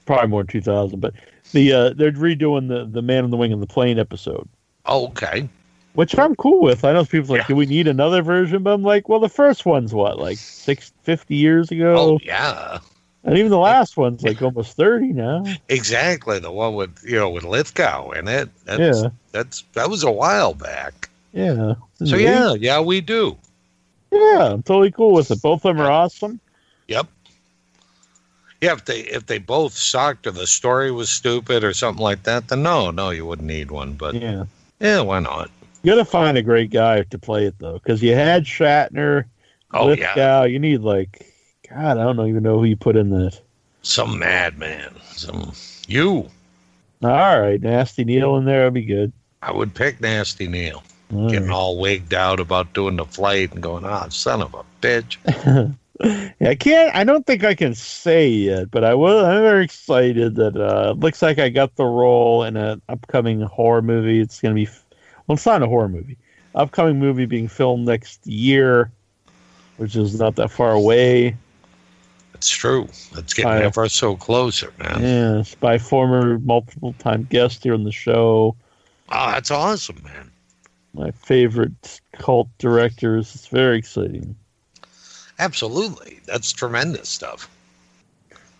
Probably more than two thousand, but the uh they're redoing the the man on the wing and the plane episode. Oh, okay. Which I'm cool with. I know people like, Yeah. do we need another version? But I'm like, well, the first one's what, like six fifty years ago, Oh, yeah. and even the last one's like almost thirty now. Exactly. The one with you know with Lithgow in it. That's, Yeah. That's that was a while back. Yeah. So yeah, yeah, we do. Yeah, I'm totally cool with it. Both of them are awesome. Yep. Yeah, if they if they both sucked or the story was stupid or something like that, then no, no, you wouldn't need one. But Yeah. yeah, why not? You gotta find a great guy to play it though, because you had Shatner, Oh Lithgow. yeah, You need like, God, I don't even know who you put in that. some madman, some you. All right, Nasty Neal in there would be good. I would pick Nasty Neal, All getting right. all wigged out about doing the flight and going, ah, son of a bitch. I can't. I don't think I can say yet, but I will. I'm very excited that uh, it looks like I got the role in an upcoming horror movie. It's gonna be, well, it's not a horror movie. Upcoming movie being filmed next year, which is not that far away. It's true. It's getting I- ever so closer, man. Yeah, by former multiple time guest here on the show. Oh, that's awesome, man. My favorite cult directors. It's very exciting. Absolutely, that's tremendous stuff.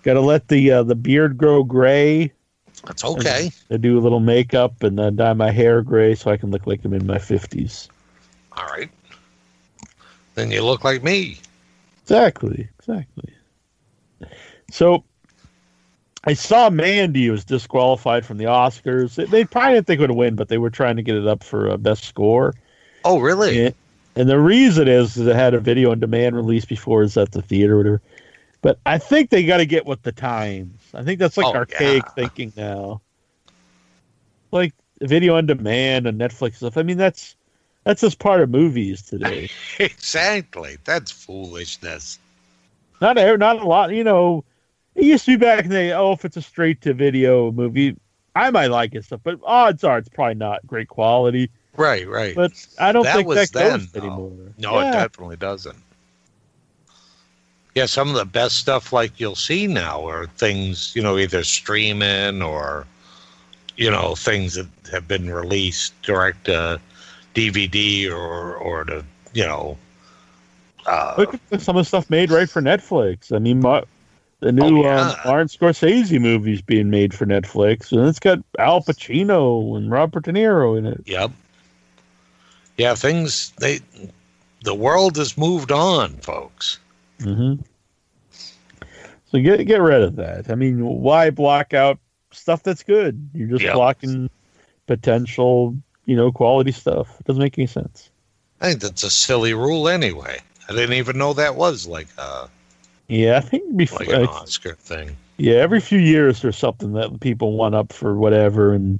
Got to let the uh, the beard grow gray. That's okay. I do a little makeup and then dye my hair gray so I can look like I'm in my fifties. All right. Then you look like me. Exactly, exactly. So I saw Mandy was disqualified from the Oscars. They- They probably didn't think it would win, but they were trying to get it up for a best score. Oh, really? And, and the reason is, is it had a video on demand release before it's at the theater or whatever. But I think they got to get with the times. I think that's like Oh, archaic yeah. thinking now. Like video on demand and Netflix stuff. I mean, that's that's just part of movies today. Exactly. That's foolishness. not a, not a lot. You know, it used to be back in the. Oh, if it's a straight to video movie, I might like it stuff, but odds are it's probably not great quality. Right, right. But I don't That think was that goes then, though. anymore. No, Yeah. it definitely doesn't. Yeah, some of the best stuff like you'll see now are things, you know, either streaming or, you know, things that have been released direct to DVD or or to, you know, uh, Look at some of the stuff made right for Netflix. I mean, the new Oh, yeah. um, Martin Scorsese movie's being made for Netflix, and it's got Al Pacino and Robert De Niro in it. yep. Yeah, things they the world has moved on, folks. Mm-hmm. So get get rid of that. I mean, why block out stuff that's good? You're just Yeah. blocking potential, you know, quality stuff. It doesn't make any sense. I think that's a silly rule anyway. I didn't even know that was like a Yeah, I think before, like an Oscar thing. yeah, every few years there's something that people want up for whatever, and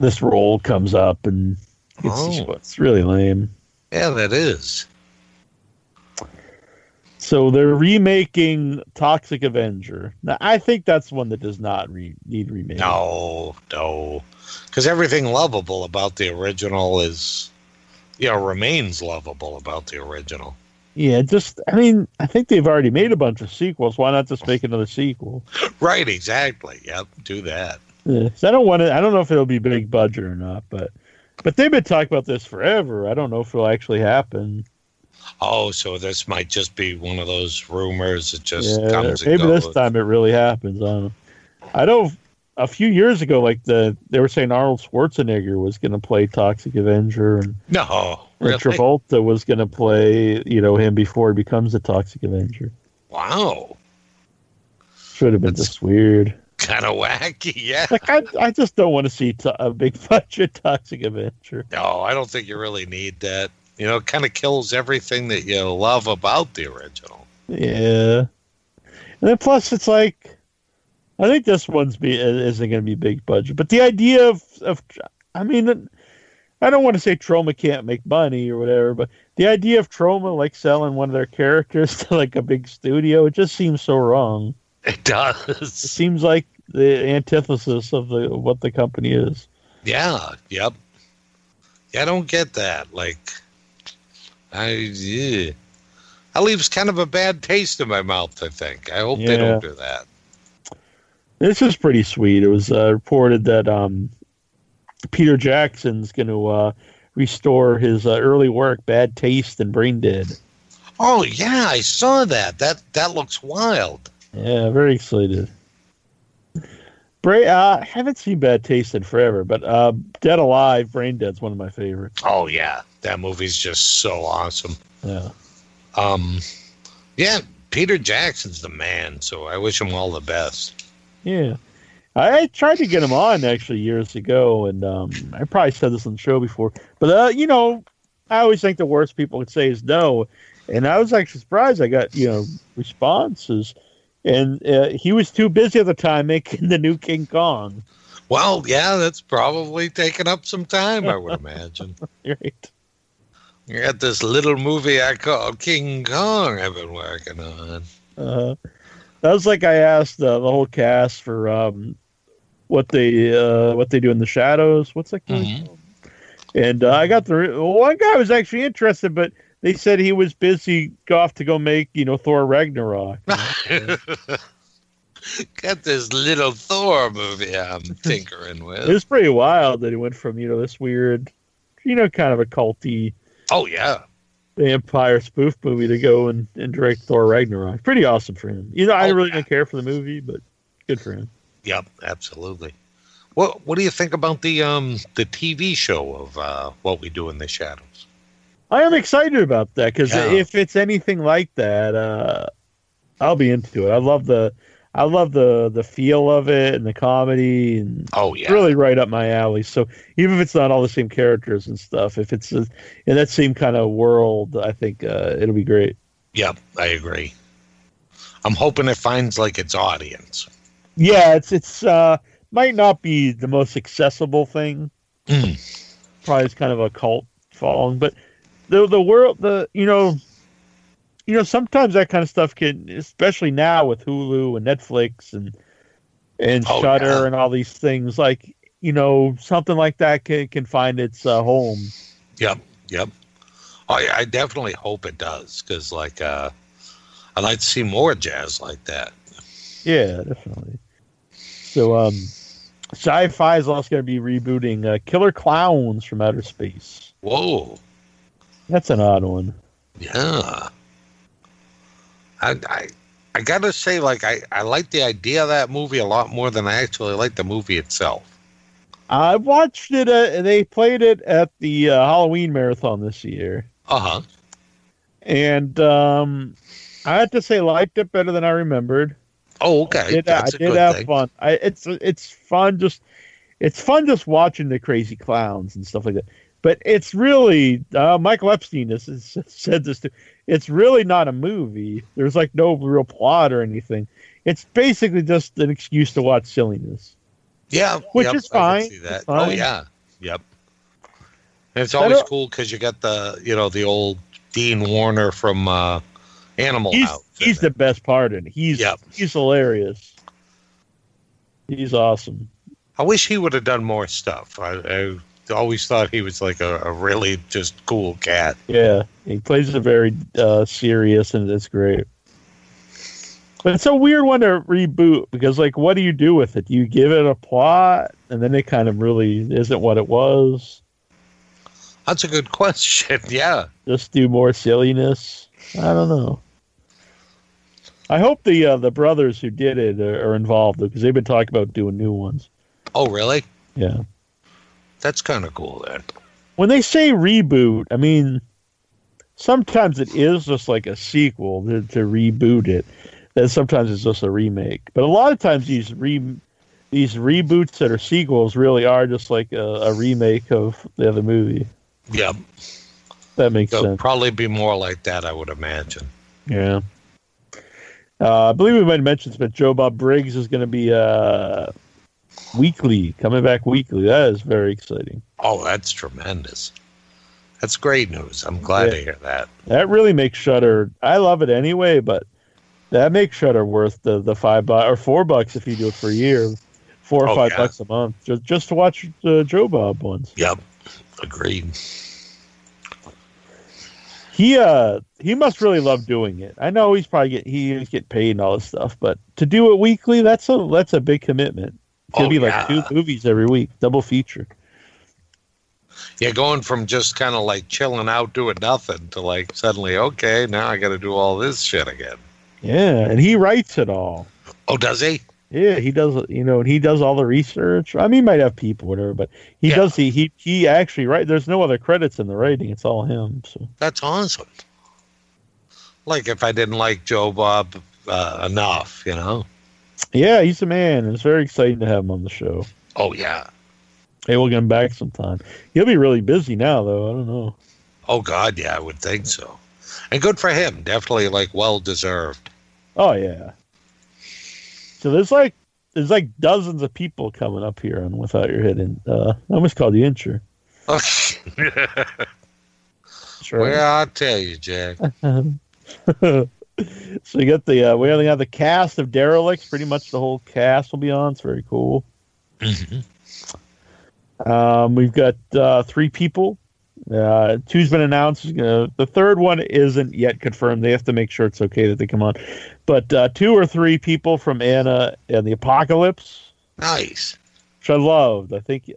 this role comes up, and it's, Oh. it's really lame. Yeah, that is. So they're remaking Toxic Avenger. Now, I think that's one that does not re- need remake. No, no, because everything lovable about the original is, you know, remains lovable about the original. Yeah, just I mean, I think they've already made a bunch of sequels. Why not just make another sequel? Right, exactly. Yep, do that. Yeah, 'cause I don't want to. I don't know if it'll be big budget or not, but but they've been talking about this forever. I don't know if it'll actually happen. Oh, so this might just be one of those rumors that just yeah, comes and maybe this time it really happens. I don't know. I know a few years ago, like the they were saying Arnold Schwarzenegger was going to play Toxic Avenger, and No, really? Travolta was going to play you know him before he becomes a Toxic Avenger. Wow, Should have been That's- just weird. Kind of wacky. Yeah. Like I, I just don't want to see to- a big budget Toxic adventure. No, I don't think you really need that. You know, it kind of kills everything that you love about the original. Yeah, and then plus it's like, I think this one's be uh, isn't going to be big budget, but the idea of of, I mean, I don't want to say Troma can't make money or whatever, but the idea of Troma like selling one of their characters to like a big studio, it just seems so wrong. It It does. seems like the antithesis of the what the company is. Yeah. Yep. Yeah, I don't get that. Like, I yeah. that leaves kind of a bad taste in my mouth. I think. I hope they don't do that. This is pretty sweet. It was uh, reported that um, Peter Jackson's going to uh, restore his uh, early work, Bad Taste and Brain Dead. Oh yeah, I saw that. That that looks wild. Yeah, very excited. Bra- uh, I haven't seen Bad Taste in forever, but uh, Dead Alive, Brain Dead's one of my favorites. Oh yeah, that movie's just so awesome. Yeah. Um, yeah, Peter Jackson's the man. So I wish him all the best. Yeah. I, I tried to get him on actually years ago, and um, I probably said this on the show before, but uh, you know, I always think the worst people would say is no, and I was actually surprised I got you know responses, and uh, he was too busy at the time making the new King Kong. Well, yeah, that's probably taken up some time. I would imagine. Right. You got this little movie I call King Kong. I've been working on. Uh, that was like I asked uh, the whole cast for um, what they uh, what they do in the shadows. What's that called? Mhm. And uh, I got the re- one guy was actually interested, but they said he was busy off to go make you know Thor Ragnarok. got this little Thor movie I'm tinkering it with. was pretty wild that he went from you know this weird, you know, kind of a culty Oh yeah, vampire spoof movie to go and, and direct Thor Ragnarok. Pretty awesome for him. You know, I Oh, really yeah. didn't care for the movie, but good for him. yep, absolutely. What What do you think about the um the TV show of uh, What We Do in the Shadows? I am excited about that because Yeah. if it's anything like that, uh, I'll be into it. I love the, I love the the feel of it and the comedy, and Oh yeah, really right up my alley. So even if it's not all the same characters and stuff, if it's uh in that same kind of world, I think uh, it'll be great. yep, I agree. I'm hoping it finds like its audience. Yeah, it's it's uh, might not be the most accessible thing. Mm. Probably it's kind of a cult following, but the the world, the you know, you know, sometimes that kind of stuff can, especially now with Hulu and Netflix, and and Oh, Shudder yeah. and all these things. Like you know, something like that can, can find its uh, home. Yep, yep. I, I definitely hope it does because, like, uh, I'd like to see more jazz like that. Yeah, definitely. So, um, Sci-Fi is also going to be rebooting uh, Killer Clowns from Outer Space. Whoa, That's an odd one. yeah. I, I, I gotta say, like, I, I like the idea of that movie a lot more than I actually like the movie itself. I watched it. Uh, they played it at the uh, Halloween marathon this year, Uh huh. and um, I have to say, liked it better than I remembered. Oh, I okay. did, That's I did have thing. fun. I, it's it's fun just it's fun just watching the crazy clowns and stuff like that. But it's really uh, Michael Epstein has, has said this too. It's really not a movie. There's like no real plot or anything. It's basically just an excuse to watch silliness. Yeah, Which yep, is fine. see that. It's Oh yeah, yep. And it's always cool because you got the you know the old Dean Wormer from uh, Animal He's House. he's it. the best part in it. He's Yep. he's hilarious. He's awesome. I wish he would have done more stuff. I, I always thought he was like a, a really just cool cat. Yeah, he plays a very uh, serious, and it's great. But it's a weird one to reboot because, like, what do you do with it? Do you give it a plot, and then it kind of really isn't what it was? That's a good question. Yeah. Just do more silliness? I don't know. I hope the uh, the brothers who did it are, are involved because they've been talking about doing new ones. Oh, really? Yeah. That's kind of cool then. when they say reboot, I mean, sometimes it is just like a sequel to, to reboot it. Then sometimes it's just a remake. But a lot of times these re these reboots that are sequels really are just like a, a remake of the other movie. Yep. That makes It'll sense. probably be more like that, I would imagine. Yeah. Uh, I believe we might have mentioned, this, but Joe Bob Briggs is going to be uh, weekly, coming back weekly. That is very exciting. Oh, that's tremendous. That's great news. I'm glad Yeah. to hear that. That really makes Shudder. I love it anyway, but that makes Shudder worth the the five bucks or four bucks if you do it for a year, four or Oh, five yeah. bucks a month just just to watch the Joe Bob ones. Yep. Agreed. He uh he must really love doing it. I know he's probably get he's getting paid and all this stuff, but to do it weekly, that's a that's a big commitment. Gonna Oh, be like yeah. two movies every week, double feature. Yeah, going from just kind of like chilling out, doing nothing, to like suddenly, okay, now I got to do all this shit again. Yeah, and he writes it all. Oh, does he? Yeah, he does. You know, and he does all the research. I mean, he might have people, whatever, but he Yeah. does. He he he actually write. There's no other credits in the writing. It's all him. So That's awesome. Like if I didn't like Joe Bob uh, enough, you know? Yeah, he's a man. It's very exciting to have him on the show. Oh, yeah. Hey, we'll get him back sometime. He'll be really busy now, though. I don't know. Oh, God, yeah, I would think so. And good for him. Definitely, like, well deserved. Oh yeah. So there's like there's like dozens of people coming up here on Without Your Head, and uh, I almost called you Incher. Sure. well, I'll tell you, Jack. so you got the uh, we only have the cast of derelicts. Pretty much the whole cast will be on. It's very cool. Mhm. Um, we've got uh, three people. Uh, two's been announced. Uh, the third one isn't yet confirmed. They have to make sure it's okay that they come on. But uh, two or three people from Anna and the Apocalypse, Nice. which I loved. I think,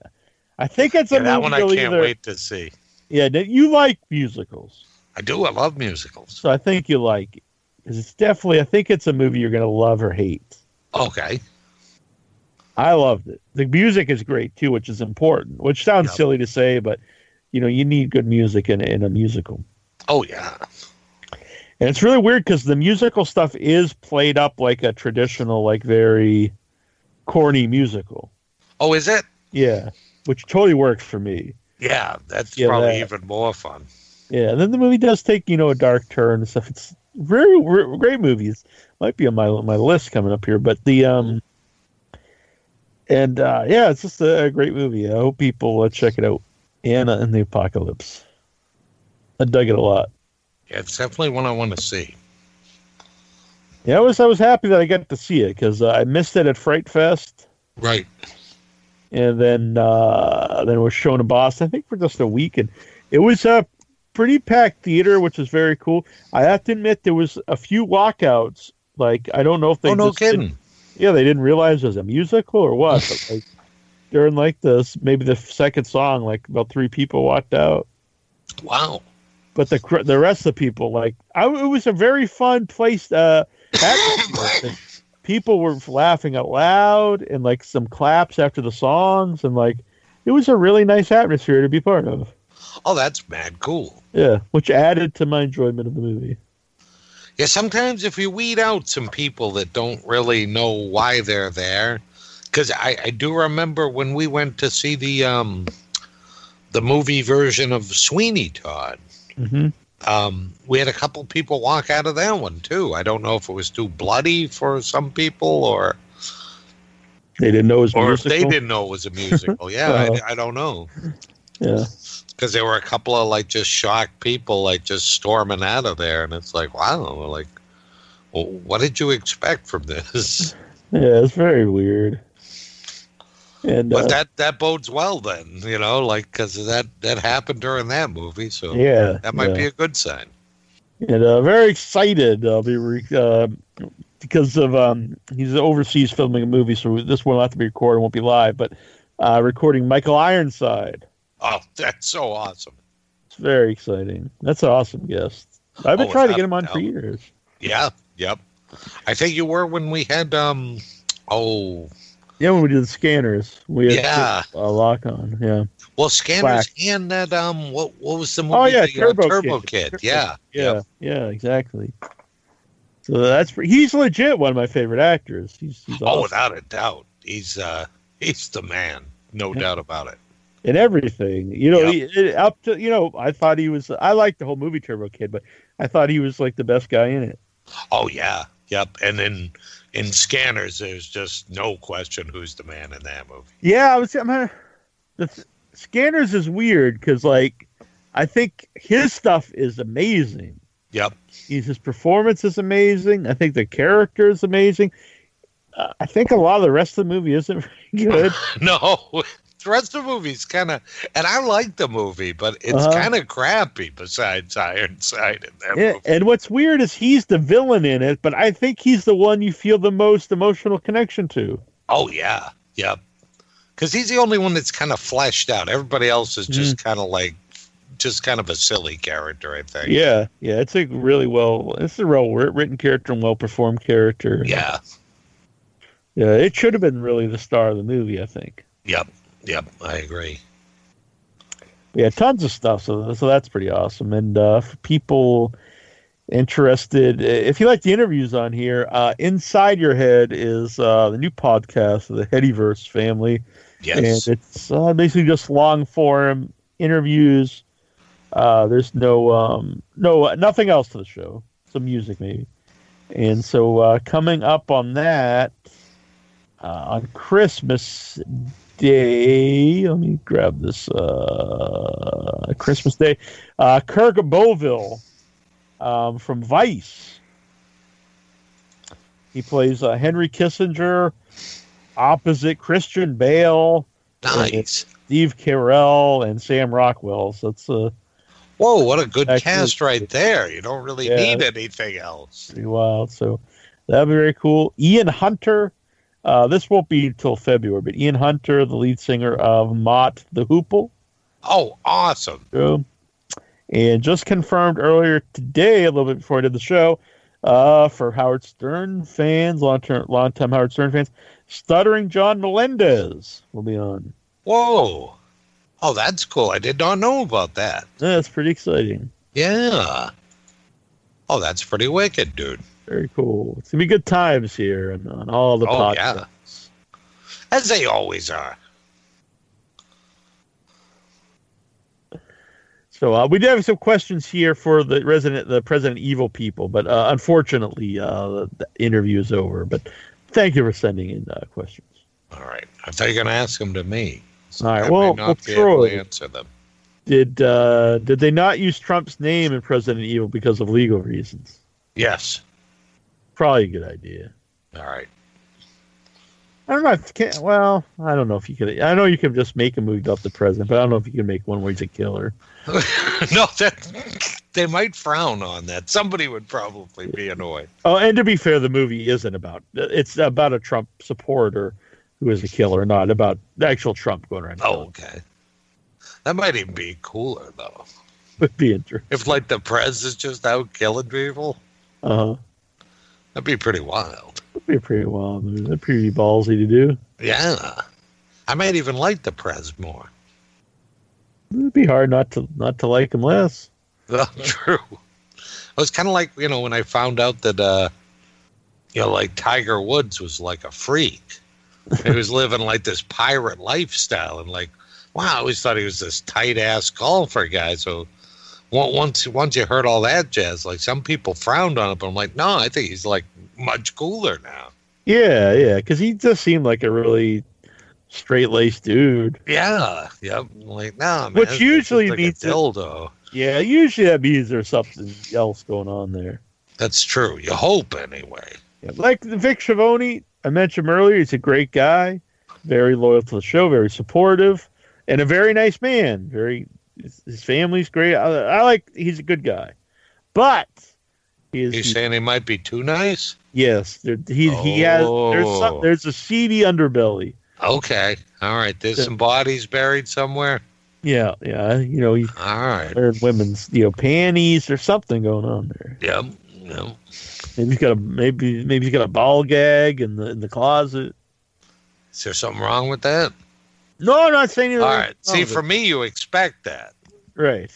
I think it's a Yeah, that one I can't either- wait to see. Yeah, you like musicals, I do. I love musicals. so I think you like it's definitely. I think it's a movie you're going to love or hate. Okay. I loved it. The music is great too, which is important. Which sounds Yep. silly to say, but you know you need good music in, in a musical. Oh, yeah. And it's really weird because the musical stuff is played up like a traditional, like very corny musical. Oh, is it? Yeah, which totally works for me. Yeah, that's Yeah, probably that. even more fun. Yeah, and then the movie does take you know a dark turn and stuff. It's very re- great movies. Might be on my my list coming up here, but the um. And uh, yeah, it's just a, great movie. I hope people uh, check it out. Anna and the Apocalypse. I dug it a lot. Yeah, it's definitely one I want to see. Yeah, I was I was happy that I got to see it because uh, I missed it at Fright Fest, Right. and then uh, then it was shown in Boston. I think for just a week, and it was a pretty packed theater, which was very cool. I have to admit there was a few walkouts. Like I don't know if they oh, no kidding. yeah they didn't realize it was a musical or what. But like during like this maybe the second song, like about three people walked out. Wow. but the the rest of the people like I, it was a very fun place uh people were laughing out loud and like some claps after the songs and like it was a really nice atmosphere to be part of Oh, that's mad cool. yeah which added to my enjoyment of the movie Yeah, sometimes if you weed out some people that don't really know why they're there, because I, I do remember when we went to see the um the movie version of Sweeney Todd. hmm Um, we had a couple people walk out of that one too. I don't know if it was too bloody for some people or they didn't know it was or if they didn't know it was a musical. Yeah, Uh-huh. I, I don't know yeah because there were a couple of like just shocked people like just storming out of there, and it's like wow, like well, what did you expect from this? yeah it's very weird and But uh, that that bodes well then, you know, like because that that happened during that movie, so yeah that might yeah. be a good sign. and uh, very excited. I'll be re- uh, because of um, he's overseas filming a movie, so this one will have to be recorded, won't be live, but uh, recording Michael Ironside. Oh, that's so awesome! It's very exciting. That's an awesome guest. I've been Oh, trying to get him on for years. Yeah, yep. I think you were when we had um, oh, Yeah, when we did the scanners, we had Yeah. a lock on. Yeah, well, Scanners Black. and that um, what what was the movie? Oh, yeah, the, Turbo Turbo Kid. Kid. Yeah, yeah, yeah, exactly. So that's he's legit one of my favorite actors. He's, he's Oh, without a doubt, he's uh, he's the man, no Yeah. doubt about it. In everything. You know, Yep. he, it, up to you know, I thought he was. I liked the whole movie Turbo Kid, but I thought he was like the best guy in it. Oh yeah, yep. And then in Scanners, there's just no question who's the man in that movie. Yeah, I was. I'm, uh, the Scanners is weird because like I think his stuff is amazing. Yep. He's, his performance is amazing. I think the character is amazing. Uh, I think a lot of the rest of the movie isn't very good. No, the rest of the movie's kind of, and I like the movie, but it's Uh-huh. kind of crappy. Besides Ironside in that Yeah, movie. and what's weird is he's the villain in it, but I think he's the one you feel the most emotional connection to. Oh yeah, yep. Because he's the only one that's kind of fleshed out. Everybody else is just kind of like, just kind of a silly character. I think. Yeah, yeah, it's a really well, it's a well written character and well performed character. Yeah. yeah, it should have been really the star of the movie. I think. Yep. Yep. I agree. Yeah, tons of stuff. So, so that's pretty awesome. And uh, for people interested, if you like the interviews on here, uh, Inside Your Head is uh, the new podcast of the Headyverse family. Yes. And it's uh, basically just long form interviews. Uh, there's no, um, no, nothing else to the show. Some music maybe. And so uh, coming up on that uh, on Christmas Day, let me grab this. Uh, Christmas Day, uh, Kirk Bovill um, from Vice. He plays uh, Henry Kissinger opposite Christian Bale, Nice. Steve Carell, and Sam Rockwell. So it's uh, Whoa, what a good cast right there. You don't really Yeah. need anything else. pretty wild. So that'd be very cool. Ian Hunter. Uh, this won't be until February, but Ian Hunter, the lead singer of Mott the Hoople. Oh, awesome. And just confirmed earlier today, a little bit before I did the show, uh, for Howard Stern fans, long term, long time Howard Stern fans, Stuttering John Melendez will be on. Whoa. Oh, that's cool. I did not know about that. That's pretty exciting. Yeah. Oh, that's pretty wicked, dude. Very cool. It's gonna be good times here and on all the Oh, podcasts. yeah. As they always are. So uh, we do have some questions here for the resident, the President Evil people, but uh, unfortunately, uh, the, the interview is over. But thank you for sending in uh, questions. All right. I thought you were going to ask them to me. So All right, well, not well, be able Troy- to answer them. Did uh, did they not use Trump's name in President Evil because of legal reasons? Yes. Probably a good idea. All right. I don't know. If, can, well, I don't know if you could. I know you could just make a movie about the president, but I don't know if you can make one where he's a killer. no, that they might frown on that. Somebody would probably be annoyed. Oh, and to be fair, the movie isn't about. It's about a Trump supporter who is a killer, not about the actual Trump going around. Oh, okay. That might even be cooler though. would be interesting. If like the press is just out killing people, Uh, that'd be pretty wild. would be pretty wild. That'd be pretty ballsy to do. Yeah. I might even like the prez more. It'd be hard not to not to like him less. Well, true. It was kind of like you know when I found out that uh, you know like Tiger Woods was like a freak. he was living like this pirate lifestyle, and like wow, I always thought he was this tight ass golfer guy. So once once you heard all that jazz, like some people frowned on it, but I'm like, no, I think he's like much cooler now. Yeah, yeah, because he just seemed like a really straight laced dude. Yeah, yep. Like no, man, Which usually like means that- dildo. Yeah, usually that means there's something else going on there. That's true. You hope anyway. Yeah, like Vic Schiavone, I mentioned earlier, he's a great guy, very loyal to the show, very supportive, and a very nice man. Very, his, his family's great. I, I like. He's a good guy, but he is. You saying he might be too nice? yes, there, he he has. There's some, Oh. there's a seedy underbelly. Okay. All right. There's Yeah. some bodies buried somewhere. Yeah, yeah. You know, he's All right. There's women's you know panties. There's something going on there. Yep. Yep. Maybe he's got a maybe maybe he's got a ball gag in the in the closet. Is there something wrong with that? No, I'm not saying. All right. See, for me, you expect that. it. right.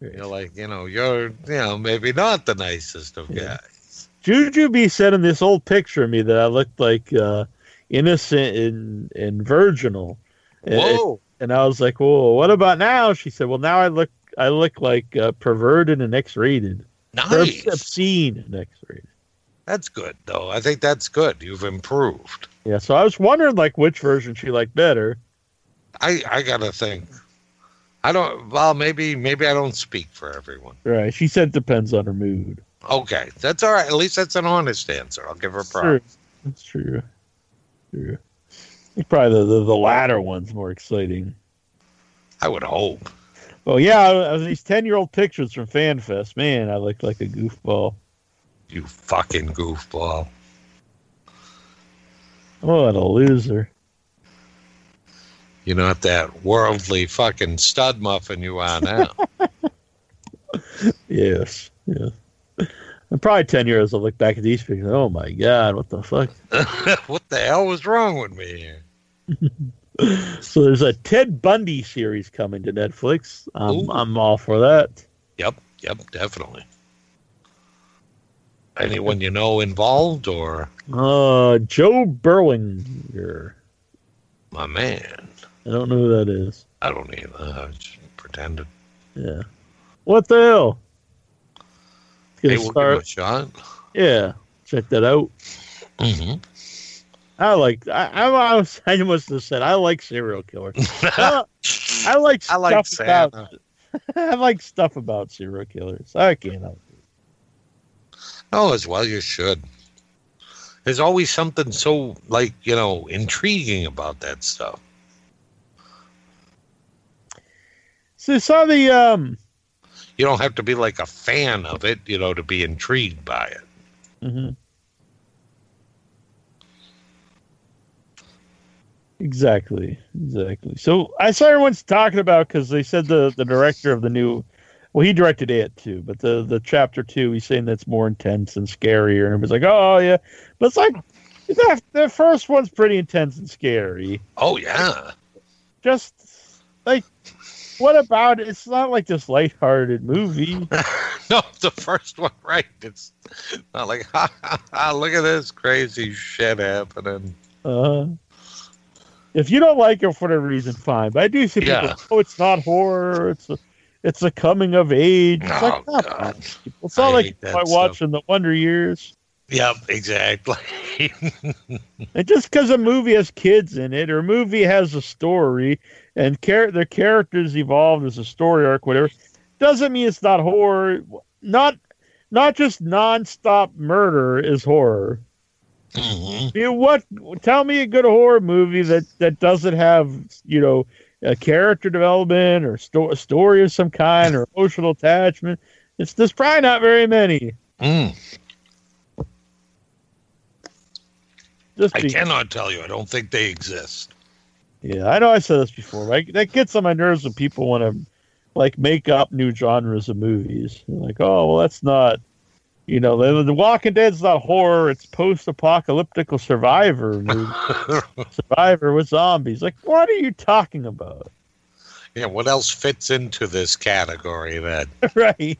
You're like, you know, you're, you know, maybe not the nicest of Yeah. guys. Juju B said in this old picture of me that I looked like uh, innocent and, and virginal. And, Whoa. and I was like, "Well, what about now?" She said, "Well, now I look I look like uh, perverted and X-rated, Nice. obscene and X-rated." That's good, though. I think that's good. You've improved. Yeah, so I was wondering like which version she liked better. I, I gotta think. I don't. Well, maybe, maybe I don't speak for everyone. Right? She said depends on her mood. Okay, that's all right. At least that's an honest answer. I'll give her props. that's true. True. Probably the, the the latter one's more exciting. I would hope. Oh yeah, these ten year old pictures from FanFest. Man, I looked like a goofball. You fucking goofball. Oh, what a loser. You're not that worldly fucking stud muffin you are now. Yes, yeah. And probably ten years, I'll look back at these pictures. Oh my god, what the fuck? what the hell was wrong with me? So there's a Ted Bundy series coming to Netflix. I'm Ooh. I'm all for that. Yep, yep, definitely. Anyone you know involved or Uh, Joe Berlinger. my man? I don't know who that is. I don't either. I just pretended. Yeah. What the hell? Hey, we'll start. give a shot. Yeah, check that out. hmm I like. I I, I, was, I must have said I like serial killers. I, I like. I like stuff about. I like stuff about serial killers. I can't help. it. Oh, as well you should. There's always something so like you know intriguing about that stuff. So saw the um. You don't have to be like a fan of it, you know, to be intrigued by it. Mm-hmm. Exactly. Exactly. So I saw everyone's talking about because they said the the director of the new. Well, he directed it too, but the the chapter two, he's saying that's more intense and scarier, and everybody's like, "Oh yeah," but it's like the the first one's pretty intense and scary. Oh yeah, Just like, what about it? It's not like this lighthearted movie. no, the first one, right? It's not like ha ha ha. Look at this crazy shit happening. Uh, if you don't like it for whatever reason, fine. But I do see people. Yeah. Oh, it's not horror. It's a, it's a coming of age. It's Oh like, God. It's not I like hate you that might stuff. watching the Wonder Years. Yep, exactly. And just because a movie has kids in it, or a movie has a story, and char- their characters evolved as a story arc, whatever, doesn't mean it's not horror. Not not just nonstop murder is horror. Mhm. You what? Tell me a good horror movie that that doesn't have you know a character development or sto- a story of some kind or emotional attachment. It's there's probably not very many. Mm. Just I be, cannot tell you. I don't think they exist. Yeah, I know I said this before. Right? That gets on my nerves when people want to like make up new genres of movies. They're like, oh well, that's not. You know, the, the Walking Dead's not horror; it's post-apocalyptic survivor movie. survivor with zombies. Like, what are you talking about? yeah, what else fits into this category then? right.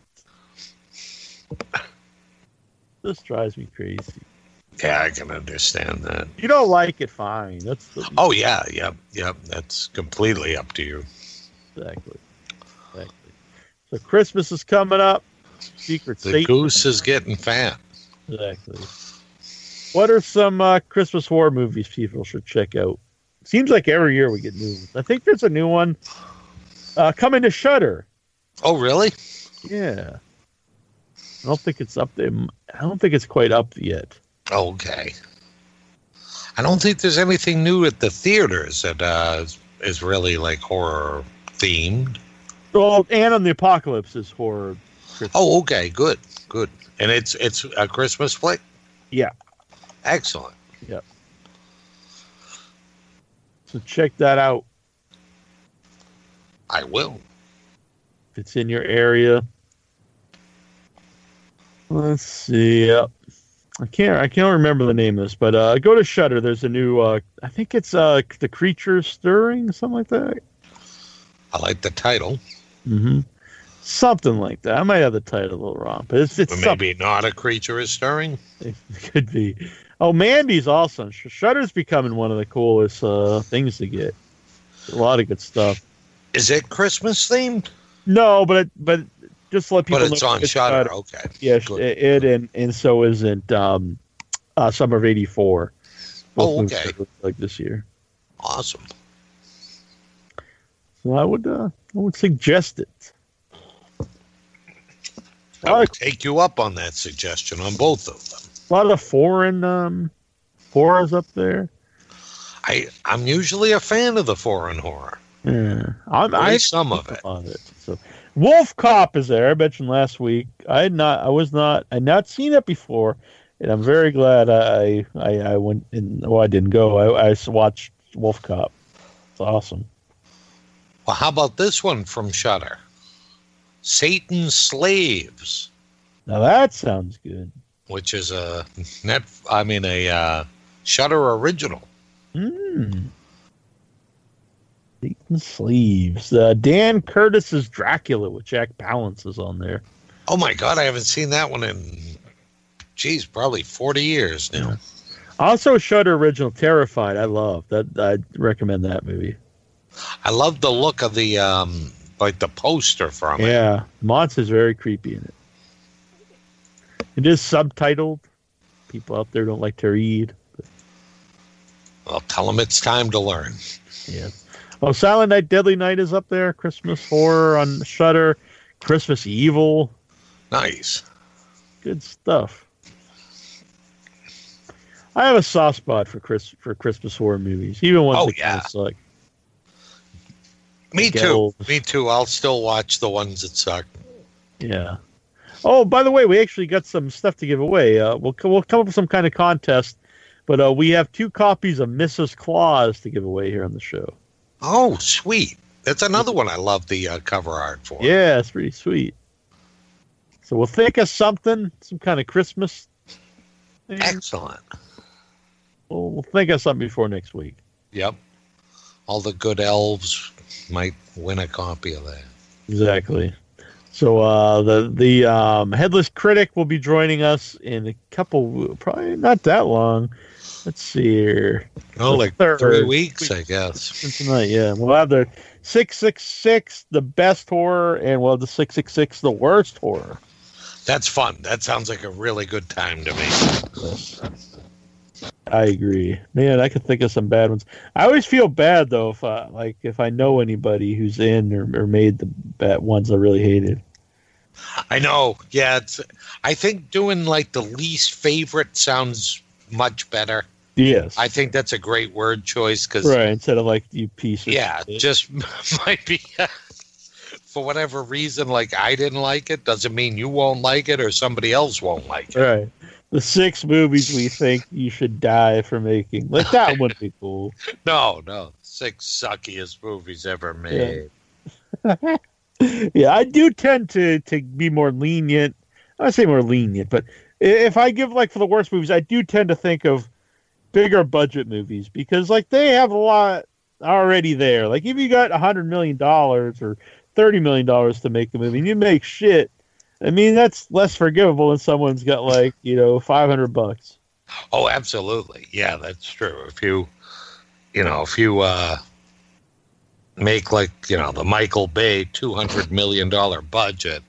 This drives me crazy. Yeah, I can understand that. You don't like it, fine. That's the, Oh yeah, yep, yep. That's completely up to you. exactly. Exactly. So Christmas is coming up. Secret The Satan. goose is getting fat. Exactly. What are some uh, Christmas horror movies people should check out? Seems like every year we get new ones. I think there's a new one uh, coming to Shudder. Oh really? Yeah. I don't think it's up there. I don't think it's quite up yet. Okay. I don't think there's anything new at the theaters that uh, is- really like horror themed. Well, Anna and the Apocalypse is horror. Christmas. Oh, okay, good, good. And it's it's a Christmas flick. Yeah. Excellent. Yep. So check that out I will. if it's in your area. Let's see. Yep. I can't. I can't remember the name of this, but uh, go to Shudder. There's a new. Uh, I think it's uh, the creature stirring, something like that. I like the title, Mm-hmm. Something like that. I might have the title a little wrong, but it's it's but something. maybe not a creature is stirring. It could be. Oh, Mandy's awesome. Sh- Shudder's becoming one of the coolest uh, things to get. A lot of good stuff. Is it Christmas themed? No, but but just let people But it's know on it's Shudder. Okay. Yeah, Good. it, and and so isn't um, uh, Summer of '84. Oh, okay. Like this year, Awesome. so I would uh, I would suggest it. I will take you up on that suggestion on both of them. A lot of foreign um, horrors up there. I I'm usually a fan of the foreign horror. Yeah, I'm, I some of it. it. So, Wolf Cop is there. I mentioned last week. I had not. I was not. I had not seen it before, and I'm very glad I I, I went. And well, I didn't go. I watched Wolf Cop. It's awesome. Well, how about this one from Shudder? Satan's Slaves, Now that sounds good. which is a net. I mean a uh, Shudder original. Hmm. Satan's Slaves. Uh, Dan Curtis's Dracula with Jack Palance is on there. Oh my God, I haven't seen that one in, geez, probably forty years now. Also, Shudder original Terrified. I love that. I recommend that movie. I love the look of the um, like the poster from it. Yeah, monster's very creepy in it. It is subtitled. People out there don't like to read. Well, tell them it's time to learn. Yeah. Oh, Silent Night, Deadly Night is up there. Christmas horror on Shudder. Christmas Evil. Nice. Good stuff. I have a soft spot for Chris for Christmas horror movies, even ones Oh, that kind yeah. of suck. Me Get too. old. Me too. I'll still watch the ones that suck. Yeah. Oh, by the way, we actually got some stuff to give away. Uh, we'll we'll come up with some kind of contest, but uh, we have two copies of Mrs. Claus to give away here on the show. Oh, sweet. That's another one I love the uh, cover art for. Yeah, it's pretty sweet. So we'll think of something, some kind of Christmas. Thing. Excellent. We'll, we'll think of something before next week. Yep. All the good elves might win a copy of that. Exactly. So uh, the the um, headless critic will be joining us in a couple, probably not that long. Let's see here. Oh, The like third three weeks, I guess. Tonight, yeah. We'll have the six six six, the best horror, and we'll have the six six six, the worst horror. That's fun. That sounds like a really good time to me. I agree. Man, I could think of some bad ones. I always feel bad though if I like if I know anybody who's in or, or made the bad ones I really hated. I know. Yeah, it's. I think doing like the least favorite sounds much better. Yes. I think that's a great word choice because right. Instead of like you piece yeah, shit. just might be for whatever reason. Like I didn't like it doesn't mean you won't like it or somebody else won't like it. Right. The six movies we think you should die for making. Like that would be cool. No, no, six suckiest movies ever made. yeah, I do tend to to be more lenient. I say more lenient, but if I give like for the worst movies, I do tend to think of bigger budget movies because like they have a lot already there. Like if you got a hundred million dollars or thirty million dollars to make a movie and you make shit, I mean that's less forgivable than someone's got like you know five hundred bucks. Oh, absolutely. Yeah, that's true. If you, you know, if you uh, make like you know the Michael Bay two hundred million dollar budget,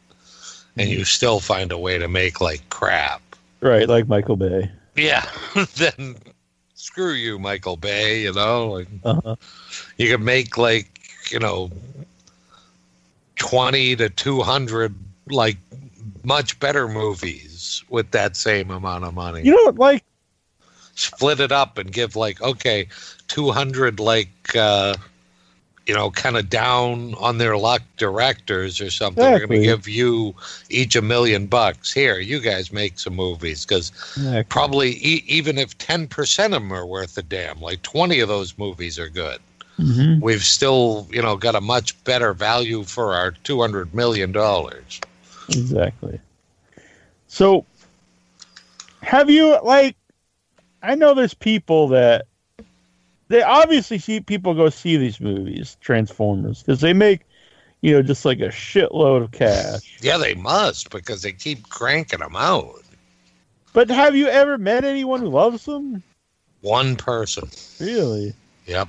and you still find a way to make like crap, Right, like Michael Bay. yeah, then screw you, Michael Bay. You know, like Uh-huh. you could make like you know twenty to two hundred like much better movies with that same amount of money. You know what? Like split it up and give like okay 200 like uh you know kind of down on their luck directors or something we're going to give you each a million bucks here you guys make some movies because Exactly. probably e- even if 10% of them are worth a damn like 20 of those movies are good Mhm. we've still you know got a much better value for our 200 million dollars Exactly. So, have you like? I know there's people that they obviously see people go see these movies, Transformers, because they make, you know, just like a shitload of cash. yeah they must because they keep cranking them out But have you ever met anyone who loves them? one person Really? yep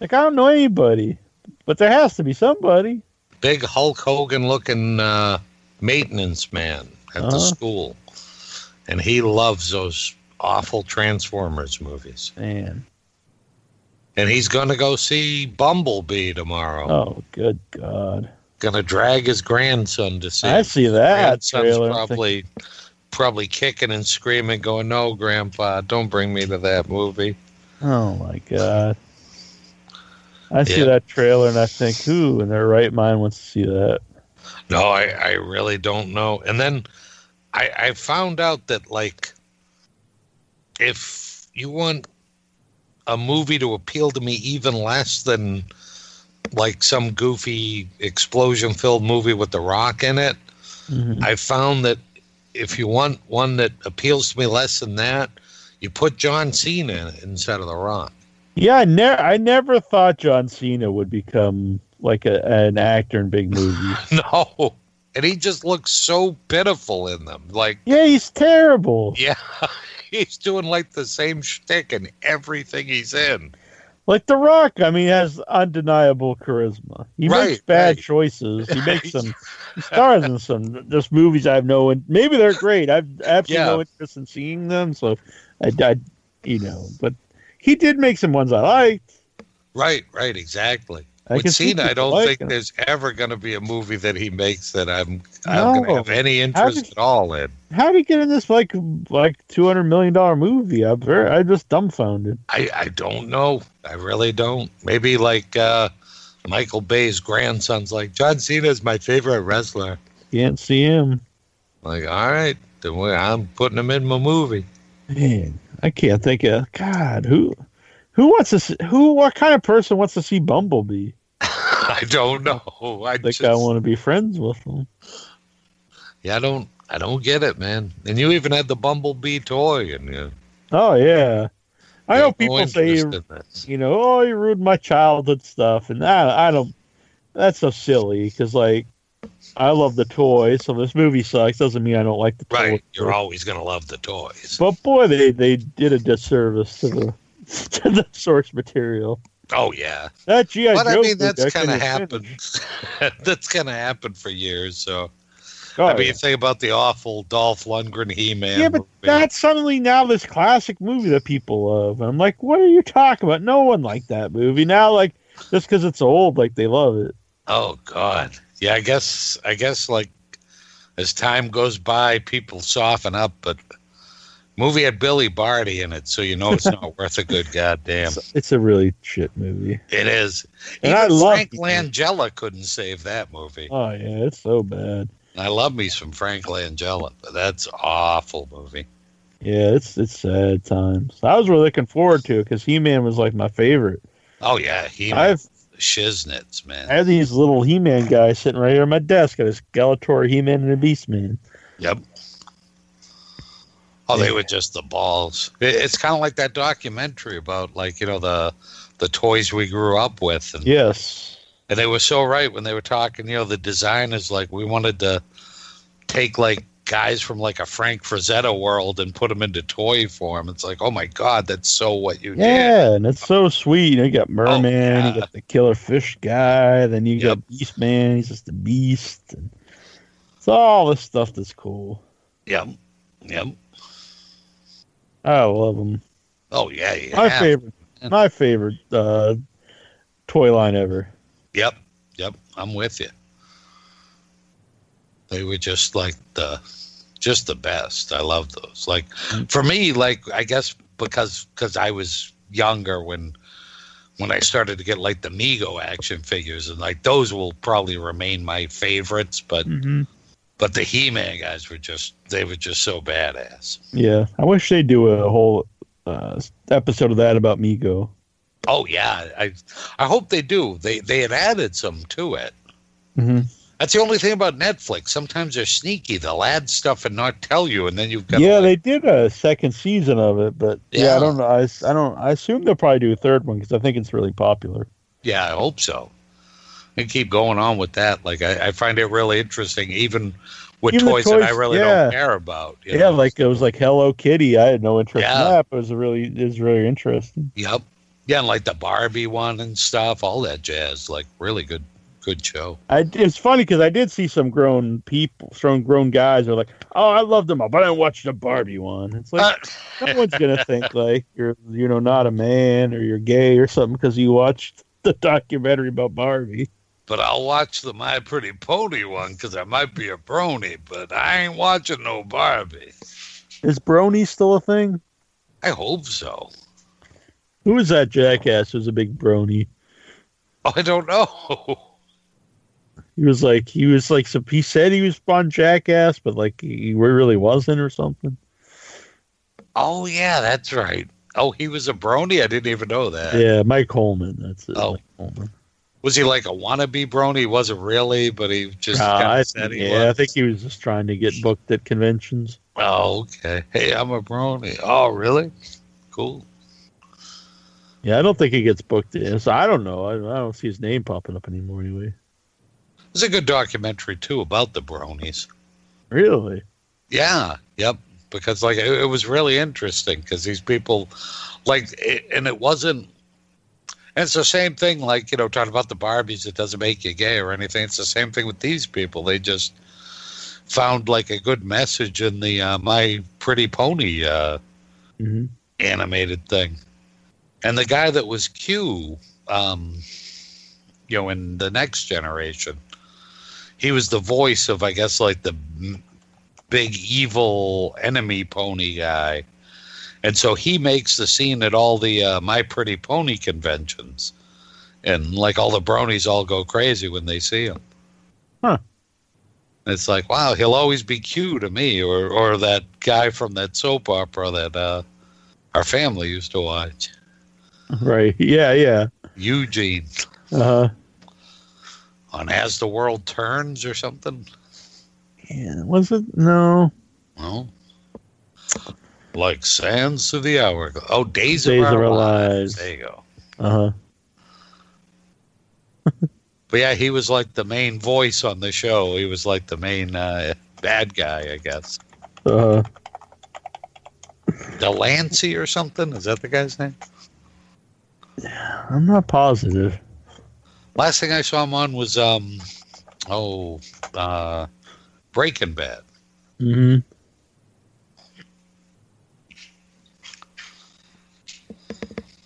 Like I don't know anybody, but there has to be somebody. big Hulk Hogan looking uh, maintenance man at the Uh-huh. school. And he loves those awful Transformers movies. Man. And he's going to go see Bumblebee tomorrow. Oh, good God. Going to drag his grandson to see. I see that Grandson's probably probably kicking and screaming, going, "No, Grandpa, don't bring me to that movie." Oh my god. I see Yeah. that trailer and I think, who in their right mind wants to see that? No, I, I really don't know. And then I, I found out that like if you want a movie to appeal to me even less than like some goofy explosion filled movie with the rock in it, Mhm. I found that if you want one that appeals to me less than that, you put John Cena in it instead of the rock. Yeah, I never I never thought John Cena would become like a, an actor in big movies. No. And he just looks so pitiful in them. Like yeah, he's terrible. Yeah, he's doing like the same shtick in everything he's in. Like The Rock, I mean, has undeniable charisma. He makes bad right. choices. He makes some stars in some just movies I have no in- maybe they're great. I've absolutely Yeah. no interest in seeing them, so I, I you know, but he did make some ones I liked. Right, right, exactly. I With Cena, I don't think liking it. there's ever going to be a movie that he makes that I'm I'm going to have any interest did- at all in. How did he get in this like like two hundred million dollar movie? I'm very, I'm just dumbfounded. I I don't know. I really don't. Maybe like uh, Michael Bay's grandson's like John Cena is my favorite wrestler. Can't see him. Like, all right, then we- I'm putting him in my movie. Man, I can't think of God who who wants to see, who what kind of person wants to see Bumblebee? I don't know. I think just, I want to be friends with him. yeah, I don't, I don't get it, man. And you even had the Bumblebee toy, and you Oh yeah, I know have no people say interest in this. you know oh you ruined my childhood stuff, and I I don't. That's so silly because like I love the toy, so this movie sucks doesn't mean I don't like the toy. Right, you're always gonna love the toys. But boy, they they did a disservice to the to the source material. Oh yeah, That GI but I mean that's kind of happened. that's kind of happened for years. So Oh, I mean, yeah. think about the awful Dolph Lundgren He-Man. yeah, but movie. that's suddenly now this classic movie that people love. And I'm like, what are you talking about? No one liked that movie. Now, like, just because it's old, like they love it. Oh God, yeah. I guess I guess like as time goes by, people soften up. But movie had Billy Barty in it, so you know it's not worth a good goddamn. It's, it's a really shit movie. It is. And Even I love Frank. Langella couldn't save that movie. Oh yeah, it's so bad. I love me some Frank Langella, but that's awful movie. Yeah, it's it's sad times. I was really looking forward to it because He Man was like my favorite. Oh yeah, he I've shiznits, man. I have these little He Man guys sitting right here on my desk. I got a Skeletor, He Man, and a Beast Man. Yep. Oh, they were just the balls. It- It's kind of like that documentary about like you know the the toys we grew up with, and, Yes. and they were so right when they were talking. You know, the designers like we wanted to take like guys from like a Frank Frazetta world and put them into toy form. It's like, oh my god, that's so what you did. Yeah, and it's so sweet. You got oh, Merman, yeah. you got the Killer Fish guy, then you Yep. got Beast Man. He's just a beast. And it's all this stuff that's cool. Yep. Yep. I love them. Oh yeah. You My favorite, my favorite uh, toy line ever. Yep, yep, I'm with you. They were just like the, just the best. I love those. Like for me, like I guess because because I was younger when when I started to get like the Mego action figures, and like those will probably remain my favorites. But Mm-hmm. But the He-Man guys were just they were just so badass. Yeah, I wish they'd do a whole uh, episode of that about Mego. Oh yeah, I I hope they do. They they had added some to it. Mm-hmm. That's the only thing about Netflix. Sometimes they're sneaky. They'll add stuff and not tell you, and then you've got Yeah, like, they did a second season of it, but yeah, Yeah. I don't know. I, I don't. I assume they'll probably do a third one because I think it's really popular. yeah, I hope so. And keep going on with that. Like I, I find it really interesting, even with Even the toys, that I really yeah. don't care about. you yeah, know? like it was like Hello Kitty. I had no interest Yeah. in that, but it was really it was really interesting. Yep. Yeah, and like the Barbie one and stuff, all that jazz. Like really good, good show. I, it's funny because I did see some grown people, some grown guys are like, "Oh, I loved them all, but I didn't watch the Barbie one." It's like Uh, no one's gonna think like you're you know not a man or you're gay or something because you watched the documentary about Barbie. But I'll watch the My Pretty Pony one because I might be a brony, but I ain't watching no Barbie. Is Brony still a thing? I hope so. Who was that jackass? Who was a big Brony? Oh, I don't know. He was like he was like some. He said he was on Jackass, but like he really wasn't or something. Oh yeah, that's right. Oh, he was a brony. I didn't even know that. Yeah, Mike Coleman. That's it. Oh. Mike Coleman. Was he like a wannabe brony? He wasn't really, but he just Uh, I said think, he yeah, I was. think he was just trying to get booked at conventions. Oh, okay. Hey, I'm a brony. Oh, really? Cool. Yeah, I don't think he gets booked in. So I don't know. I, I don't see his name popping up anymore anyway. There's a good documentary too about the bronies. Really? Yeah. Yep. Because like it, it was really interesting because these people, like, it, and it wasn't. And it's the same thing, like you know, talking about the Barbies. It doesn't make you gay or anything. It's the same thing with these people. They just found like a good message in the uh, My Pretty Pony uh, hmm animated thing. And the guy that was Q, um, you know, in the next generation, he was the voice of, I guess, like the big evil enemy pony guy. And so he makes the scene at all the uh, My Pretty Pony conventions. And like all the bronies all go crazy when they see him. Huh. It's like, wow, he'll always be Q to me, or or that guy from that soap opera that uh, our family used to watch, Right. Yeah. Yeah. Eugene, Uh, huh. on As the World Turns or something. yeah. Was it? No. Well, like sands of the hour. Oh, Days, Days of, our, of Our lives. Lives. There you go. Uh huh. But yeah, he was like the main voice on the show. He was like the main uh, bad guy, I guess. Uh, de Lancie or something. Is that the guy's name? I'm not positive. Last thing I saw him on was um, oh, uh, Breaking Bad. hmm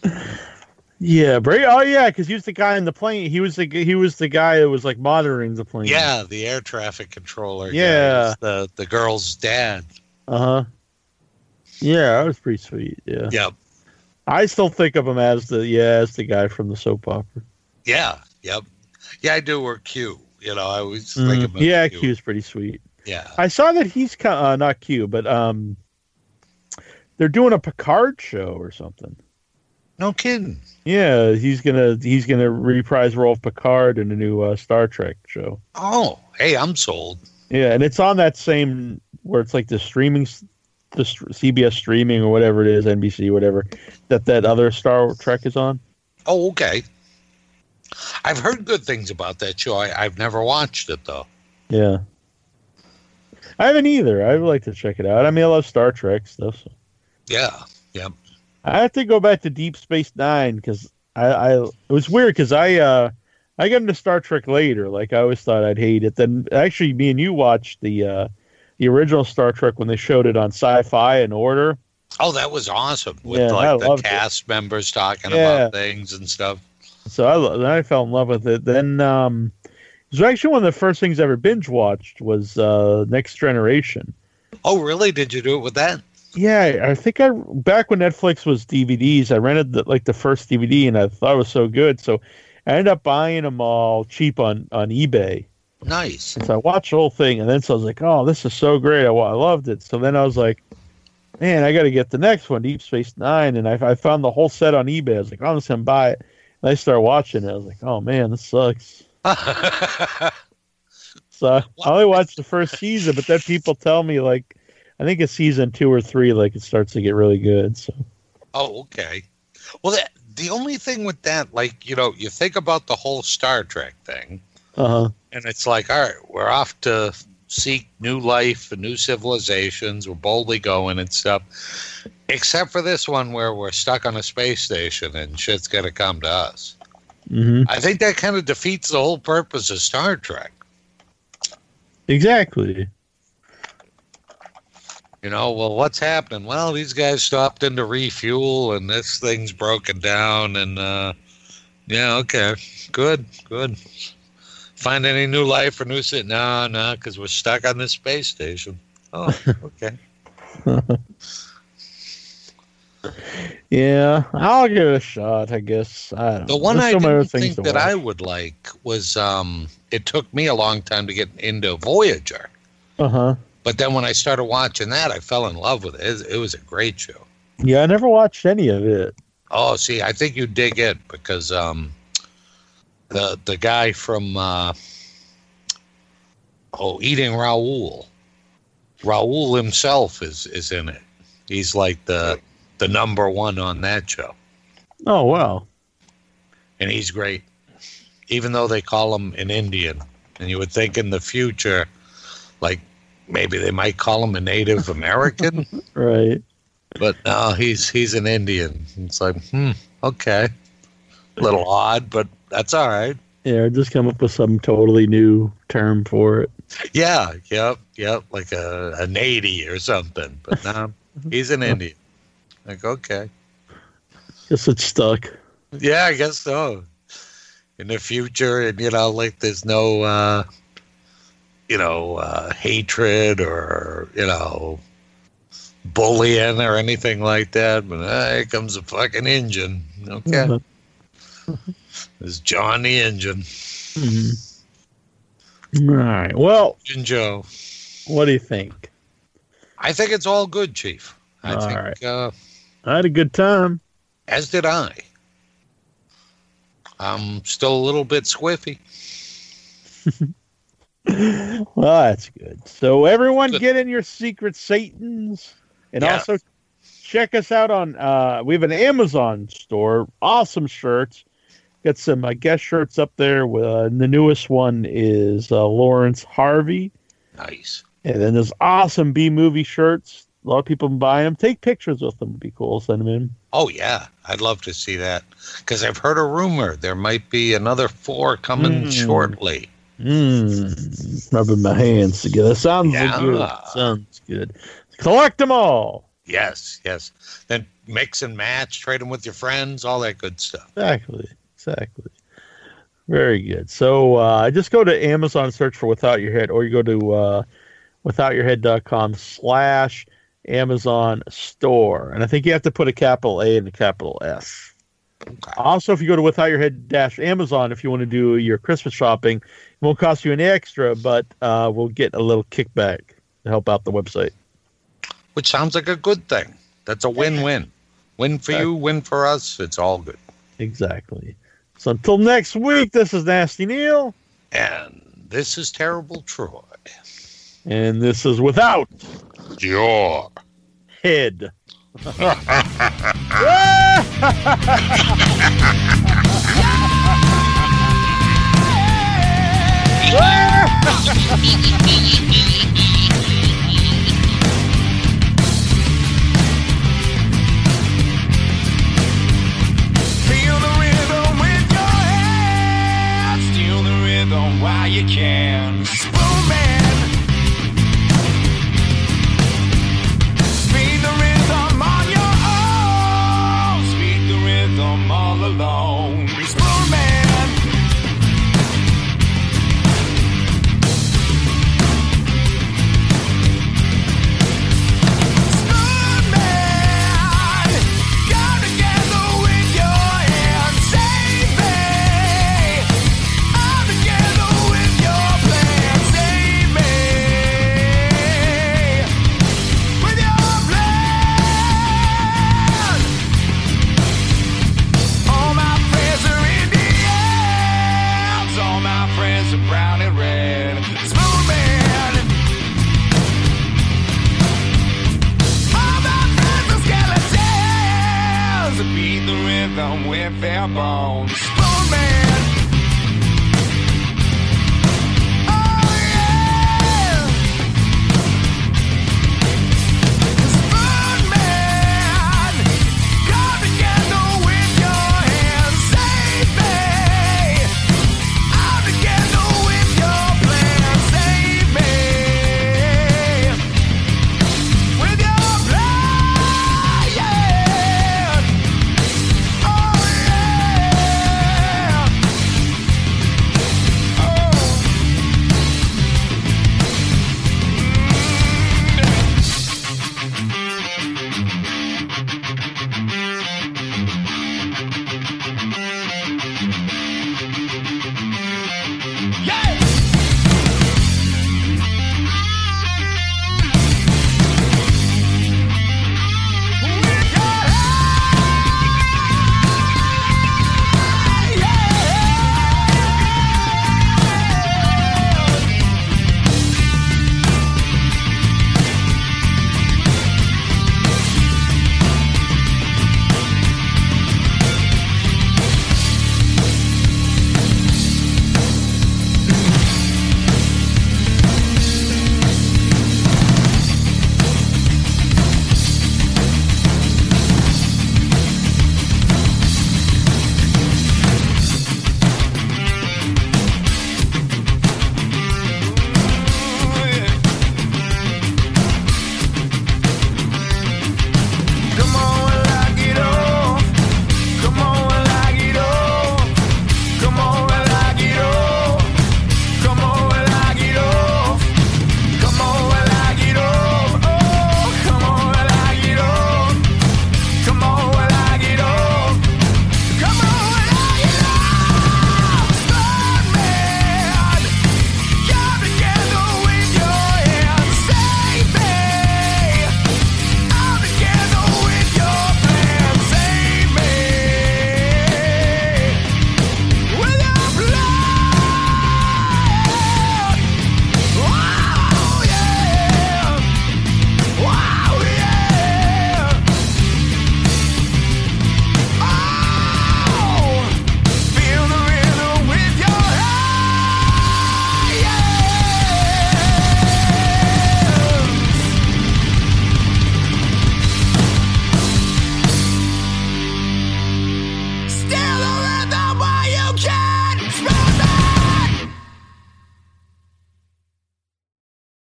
Yeah, Bray. Oh yeah, because he was the guy in the plane. He was the he was the guy that was like monitoring the plane. Yeah, the air traffic controller. Yeah. the the girl's dad. Uh huh. Yeah, that was pretty sweet. Yeah. Yep. I still think of him as the yeah as the guy from the soap opera. Yeah. Yep. Yeah, I do. Or Q. You know, I always think of him. Mm, yeah, Q. Q's pretty sweet. Yeah. I saw that he's uh, not Q, but um, they're doing a Picard show or something. No kidding. Yeah, he's gonna he's gonna reprise role of Picard in a new uh, Star Trek show. Oh, hey, I'm sold. Yeah, and it's on that same where it's like the streaming, the CBS streaming or whatever it is, NBC, whatever that that other Star Trek is on. Oh, okay. I've heard good things about that show. I, I've never watched it though. Yeah, I haven't either. I would like to check it out. I mean, I love Star Trek stuff. So. Yeah. Yep. I have to go back to Deep Space Nine because I, I it was weird because I uh I got into Star Trek later. Like I always thought I'd hate it. Then actually, me and you watched the uh the original Star Trek when they showed it on Sci-Fi in order. Oh, that was awesome with Yeah, like the loved it. cast members talking Yeah. about things and stuff. So I then I fell in love with it. Then um it was actually one of the first things I ever binge watched was uh Next Generation. Oh, really? Did you do it with that? Yeah, I think I back when Netflix was DVDs, I rented the, like the first DVD and I thought it was so good. So I ended up buying them all cheap on on eBay. Nice. So I watched the whole thing, and then so I was like, "Oh, this is so great! I, I loved it." So then I was like, "Man, I got to get the next one, Deep Space Nine. And I, I found the whole set on eBay. I was like, oh, "I'm just gonna buy it." And I started watching it. I was like, "Oh man, this sucks." So I only watched the first season, but then people tell me like, I think it's season two or three, like it starts to get really good. So oh, okay. Well, that, the only thing with that, like, you know, you think about the whole Star Trek thing, uh huh. and it's like, all right, we're off to seek new life and new civilizations. We're boldly going and stuff. Except for this one where we're stuck on a space station and shit's going to come to us. hmm I think that kind of defeats the whole purpose of Star Trek. Exactly. You know, well, what's happening? Well, these guys stopped in to refuel, and this thing's broken down. And uh, yeah, okay, good, good. Find any new life or new city? No, no, because we're stuck on this space station. Oh, okay. Yeah, I'll give it a shot. I guess. I don't The one I didn't think that I would like was um, it took me a long time to get into Voyager, Uh huh. But then when I started watching that, I fell in love with it. It, it was a great show. Yeah, I never watched any of it. Oh, see, I think you dig it because um, the the guy from uh, oh, Eating Raoul, Raoul himself is is in it. He's like the the number one on that show, Oh wow. and he's great. Even though they call him an Indian, and you would think in the future, like maybe they might call him a Native American, Right. but no, he's he's an Indian. It's like, hmm, okay, a little odd, but that's all right. Yeah, just come up with some totally new term for it. Yeah, yep, yep, like a, a nady or something. But no, he's an Indian. Like, okay. Guess it's stuck. Yeah, I guess so. In the future, and you know, like there's no, uh, you know, uh, hatred or you know, bullying or anything like that. But uh, here comes a fucking engine. Okay, Uh-huh. there's John the engine, Mhm. All right. Well, Engine Joe. what do you think? I think it's all good, Chief. I All think, right. uh, I had a good time. as did I. I'm still a little bit squiffy. Well, that's good. So everyone get in your secret Satans and Yeah. also check us out on uh we have an Amazon store. Awesome shirts. Got some uh, guest shirts up there. Uh, the newest one is uh, Laurence Harvey. Nice. And then there's awesome B movie shirts. A lot of people buy them. Take pictures with them. Would be cool. Send them in. Oh yeah, I'd love to see that because I've heard a rumor there might be another four coming Mm. shortly. Mm, rubbing my hands together. Sounds Yeah. good. Sounds good. Collect them all. Yes, yes. Then mix and match, trade them with your friends, all that good stuff. Exactly. Exactly. Very good. So uh, just go to Amazon search for Without Your Head, or you go to uh, withoutyourhead.com slash Amazon store. And I think you have to put a capital A and a capital S. Okay. Also, if you go to Without Your Head dash Amazon, if you want to do your Christmas shopping, it won't cost you any extra, but uh, we'll get a little kickback to help out the website. Which sounds like a good thing. That's a win-win. Win for you, win for us. It's all good. Exactly. So until next week, this is Nasty Neal, And this is Terrible Troy. and this is Without Your Head. Ha ha ha ha ha!